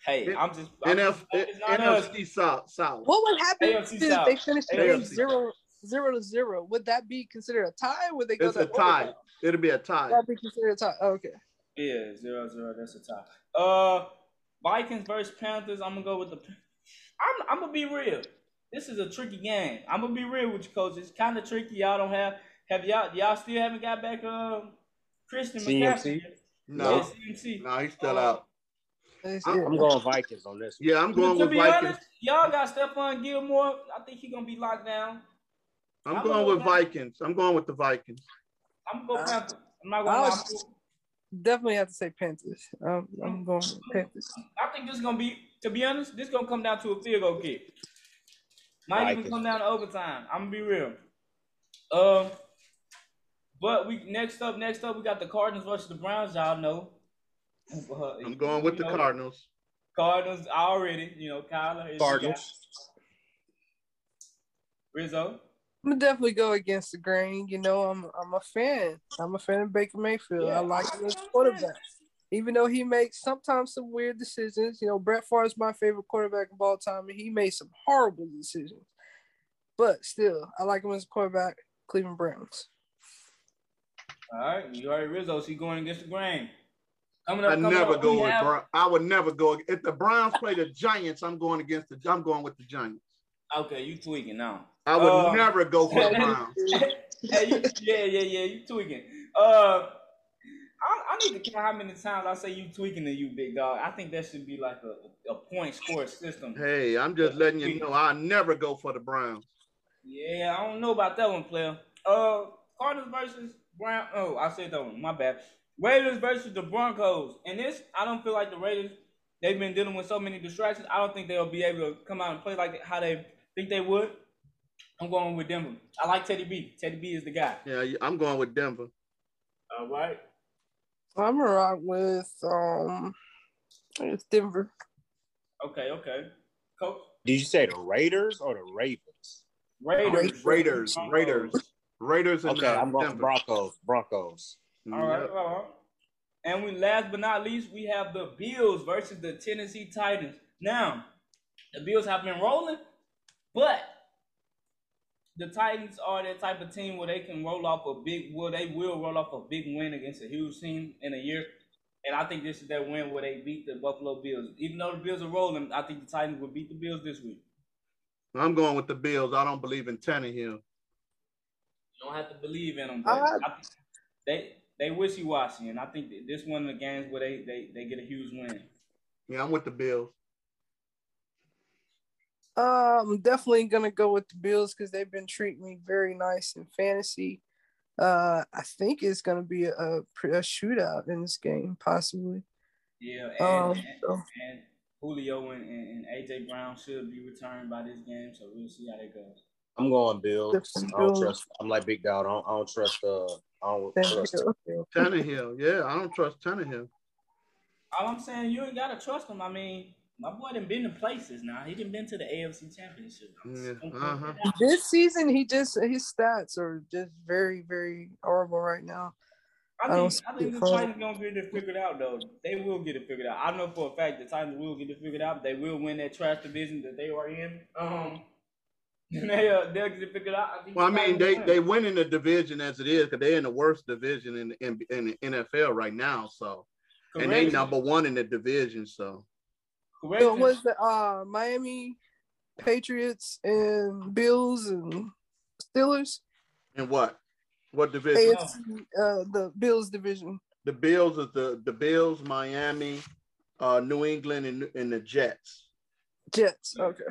Hey, It- I'm just I'm NF, just- it's. NFC South. South. What would happen AFC if South. they finished the AFC game zero zero to zero. Would that be considered a tie? Would they go It's to a tie. overtime? It'll be a tie. That'd be considered a tie. Oh, okay. Yeah, zero zero. That's a tie. Uh, Vikings versus Panthers. I'm gonna go with the. I'm I'm gonna be real. This is a tricky game. I'm gonna be real with you, coach. It's kind of tricky. Y'all don't have have y'all y'all still haven't got back uh Christian McCaffrey. CMC? No, Yeah, CMC. no, he's still Uh, out. I'm- yeah. I'm going Vikings on this. one. Yeah, I'm going to with be Vikings. honest, y'all got Stephon Gilmore. I think he's gonna be locked down. I'm I'm going going with with- Vikings. I'm going with the Vikings. I'm gonna go Uh, Panthers. I'm not gonna was- Definitely have to say Panthers. Um, I'm going Panthers. I think this is gonna be, to be honest, this is gonna come down to a field goal kick. Might even come down to overtime. I'm gonna be real. Um, but we next up, next up, we got the Cardinals versus the Browns. Y'all know. Uh, I'm going with the know, Cardinals. Cardinals already. You know, Kyler is the. Cardinals. Rizzo. I'm gonna definitely go against the grain. You know, I'm I'm a fan. I'm a fan of Baker Mayfield. Yeah, I like him as a a quarterback. Even though he makes sometimes some weird decisions. You know, Brett Favre is my favorite quarterback of all time, and he made some horrible decisions. But still, I like him as a quarterback. Cleveland Browns. All right, you heard Rizzo. She going against the grain. Coming up, I coming never up, go with have- Brown. I would never go if the Browns play the Giants. I'm going against the. I'm going with the Giants. Okay, you tweaking now. I would Uh, never go for the <laughs> Browns. <laughs> hey, you, yeah, yeah, yeah, you tweaking. Uh, I, I need to count how many times I say you tweaking to you, big dog. I think that should be like a, a point score system. Hey, I'm just letting you know I never go for the Browns. Yeah, I don't know about that one, player. Uh, Cardinals versus Brown. Oh, I said that one. My bad. Raiders versus the Broncos. And this, I don't feel like the Raiders. They've been dealing with so many distractions. I don't think they'll be able to come out and play like how they think they would. I'm going with Denver. I like Teddy B. Teddy B is the guy. Yeah, I'm going with Denver. All right. I'm gonna rock with um, I guess Denver. Okay. Okay. Coach. Did you say the Raiders or the Ravens? Raiders. Raiders, Broncos. Raiders, Raiders, and Okay, uh, I'm going Denver. Broncos. Broncos. All right, Yep. all right. And we last but not least, we have the Bills versus the Tennessee Titans. Now, the Bills have been rolling, but the Titans are that type of team where they can roll off a big well, they will roll off a big win against a huge team in a year. And I think this is their win where they beat the Buffalo Bills. Even though the Bills are rolling, I think the Titans will beat the Bills this week. I'm going with the Bills. I don't believe in Tannehill. You don't have to believe in them. But I- I they they wishy washy, and I think that this one of the games where they, they, they get a huge win. Yeah, I'm with the Bills. Uh, I'm definitely gonna go with the Bills because they've been treating me very nice in fantasy. Uh, I think it's gonna be a, a, a shootout in this game, possibly. Yeah, and, Um, and, so- and Julio and, and, and AJ Brown should be returned by this game, so we'll see how that goes. I'm going Bills. I don't trust. I'm like Big Dog. I don't, I don't trust. Uh, I don't Thank trust. you. Tannehill. Yeah, I don't trust Tannehill. All I'm saying, you ain't gotta trust him. I mean, my boy done been to places now. He done been to the AFC Championship. Yeah, uh-huh. This season, he just his stats are just very, very horrible right now. I I think, don't I think the speak for- Titans gonna get it figured out though. They will get it figured out. I know for a fact the Titans will get it figured out. They will win that trash division that they are in. Um, they uh, they'll get it out. I Well, I mean, they will they win. win in the division as it is because they're in the worst division in, in in the NFL right now. So, and they number one in the division. So, So Correction. it was the uh Miami Patriots and Bills and Steelers. and what what division? AFC, uh, the Bills division. The Bills is the the Bills, Miami, uh, New England, and, and the Jets. Jets. Okay.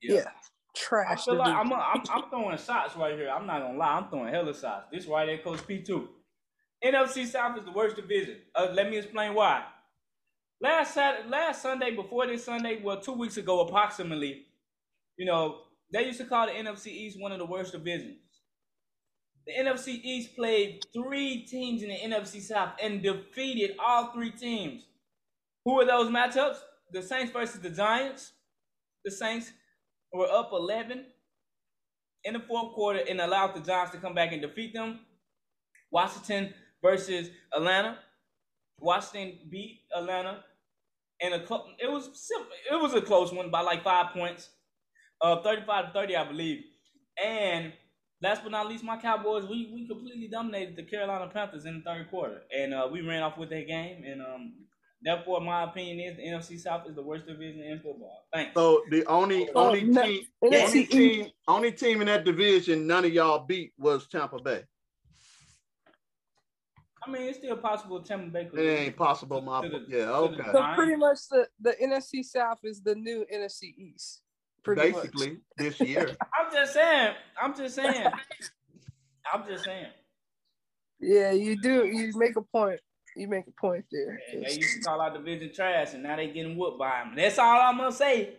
Yeah. I Trash. I feel like. I'm, a, <laughs> I'm I'm throwing shots right here. I'm not gonna lie, I'm throwing hella shots. This right there, Coach P two. NFC South is the worst division. Uh, let me explain why. Last Saturday, last Sunday, before this Sunday, well, two weeks ago approximately, you know, they used to call the NFC East one of the worst divisions. The NFC East played three teams in the NFC South and defeated all three teams. Who are those matchups? The Saints versus the Giants. The Saints were up 11 in the fourth quarter and allowed the Giants to come back and defeat them. Washington versus Atlanta. Washington beat Atlanta, and a clo- it was simple. It was a close one by like five points, uh, 35 to 30, I believe. And last but not least, my Cowboys, we, we completely dominated the Carolina Panthers in the third quarter. And uh, we ran off with that game. And um, therefore, my opinion is the NFC South is the worst division in football. Thanks. So the only Oh, only no, team only team only team in that division none of y'all beat was Tampa Bay. I mean, it's still possible Tampa Bay could It ain't possible, my To the- yeah, okay. So pretty much the, the NFC South is the new NFC East. Pretty much. Basically, this year. <laughs> I'm just saying. I'm just saying. I'm just saying. Yeah, you do. You make a point. You make a point there. And They used to call our division trash, and now they getting whooped by them. That's all I'm gonna say.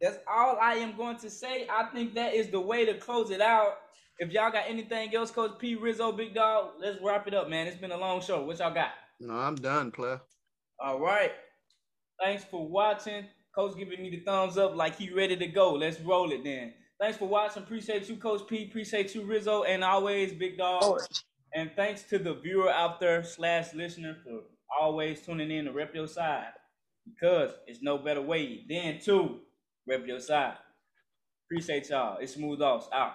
That's all I am going to say. I think that is the way to close it out. If y'all got anything else, Coach P, Rizzo, Big Dog, let's wrap it up, man. It's been a long show. What y'all got? No, I'm done, Claire. All right. Thanks for watching. Coach giving me the thumbs up like he ready to go. Let's roll it then. Thanks for watching. Appreciate you, Coach P. Appreciate you, Rizzo, and always, Big Dog. Oh, And thanks to the viewer out there slash listener for always tuning in to rep your side. Because it's no better way than to rep your side. Appreciate y'all. It's smooth off. Out.